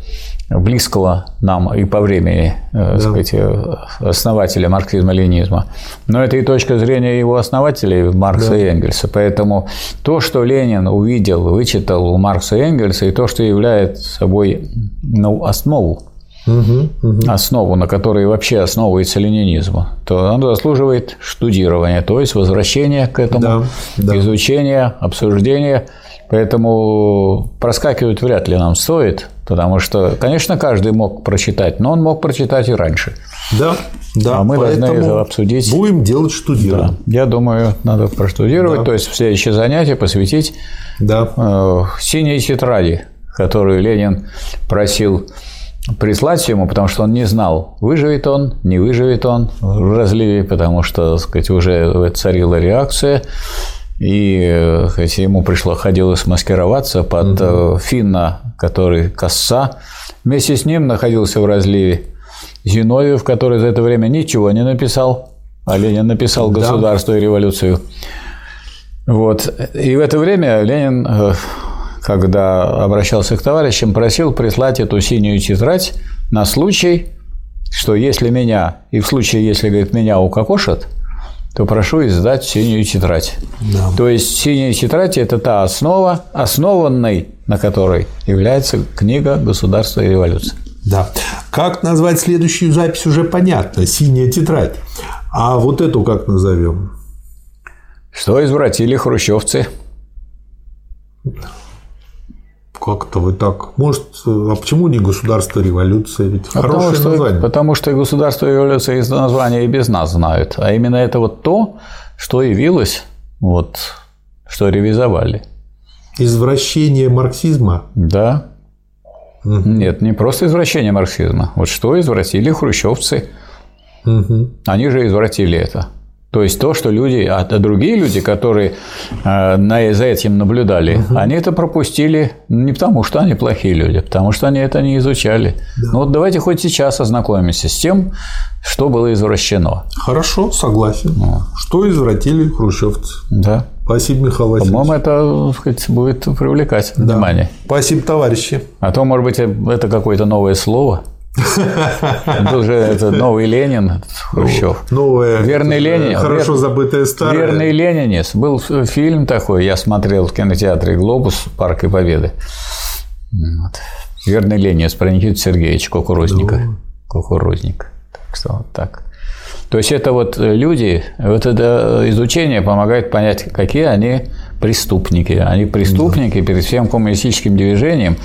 близкого нам и по времени э, да. сказать, э, основателя марксизма-ленизма, но это и точка зрения его основателей Маркса да. и Энгельса. Поэтому то, что Ленин увидел, вычитал у Маркса и Энгельса, и то, что является собой ну, основу, угу, угу. основу, на которой вообще основывается ленинизм, то оно заслуживает штудирования, то есть возвращения к этому, да, да. изучения, обсуждения. Поэтому проскакивать вряд ли нам стоит, потому что, конечно, каждый мог прочитать, но он мог прочитать и раньше. Да, да. А мы должны это обсудить. Будем делать штудирование. Да. Я думаю, надо проштудировать, да. то есть в следующее занятие посвятить да. э, синей тетради, которую Ленин просил прислать ему, потому что он не знал, выживет он, не выживет он в разливе, потому что, так сказать, уже царила реакция. И сказать, ему пришло, ходилось маскироваться под угу. Финна, который коса. Вместе с ним находился в разливе Зиновьев, который за это время ничего не написал, а Ленин написал «Государство да. и революцию». Вот. И в это время Ленин, э, когда обращался к товарищам, просил прислать эту синюю тетрадь на случай, что если меня, и в случае, если, говорит, меня укокошат, то прошу издать синюю тетрадь. Да. То есть синяя тетрадь – это та основа, основанной на которой является книга «Государство и революция». Да. Как назвать следующую запись уже понятно. Синяя тетрадь. А вот эту как назовем? Что извратили хрущевцы? Как-то вы так. Может, а почему не государство революция? Ведь а хорошее потому, название. Потому что государство революция из названия и без нас знают. А именно это вот то, что явилось, вот, что ревизовали. Извращение марксизма? Да. Угу. Нет, не просто извращение марксизма. Вот что извратили хрущевцы. Угу. Они же извратили это. То есть то, что люди, а другие люди, которые э, за этим наблюдали, угу. они это пропустили не потому, что они плохие люди, а потому что они это не изучали. Да. Ну вот давайте хоть сейчас ознакомимся с тем, что было извращено. Хорошо, согласен. Ну. Что извратили хрущевцы? Да. Спасибо, Михаил Васильевич. По-моему, это сказать, будет привлекать да. внимание. Спасибо, товарищи. А то, может быть, это какое-то новое слово. Был же это новый Ленин Хрущев. Новое. Верный Ленин. Хорошо вер... забытое старое. Верный Ленинец. Был фильм такой, я смотрел в кинотеатре «Глобус. Парк и Победы». Вот. Верный Ленинец про Никиту Сергеевича Кукурузника. Ну. Кукурузник. Так что вот так. То есть это вот люди, вот это изучение помогает понять, какие они преступники. Они преступники перед всем коммунистическим движением.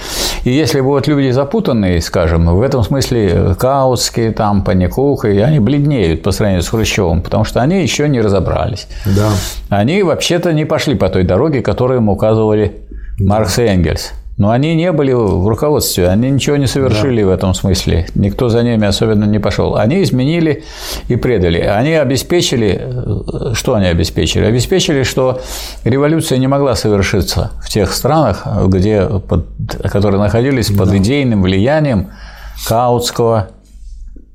И если вот люди запутанные, скажем, в этом смысле Каутские, там, Паникуха, они бледнеют по сравнению с Хрущевым, потому что они еще не разобрались. Да. Они вообще-то не пошли по той дороге, которую им указывали Маркс и Энгельс. Но они не были в руководстве, они ничего не совершили да. в этом смысле. Никто за ними особенно не пошел. Они изменили и предали. Они обеспечили, что они обеспечили? Обеспечили, что революция не могла совершиться в тех странах, где, под, которые находились под да. идейным влиянием Каутского,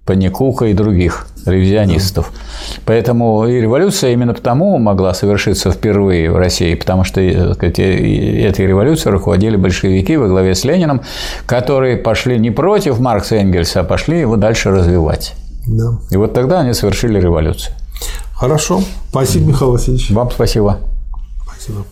Паникука и других ревизионистов. Да. Поэтому и революция именно потому могла совершиться впервые в России, потому что э, сказать, этой революцией руководили большевики во главе с Лениным, которые пошли не против Маркса и Энгельса, а пошли его дальше развивать. Да. И вот тогда они совершили революцию. Хорошо. Спасибо, Михаил Васильевич. Вам спасибо. Спасибо.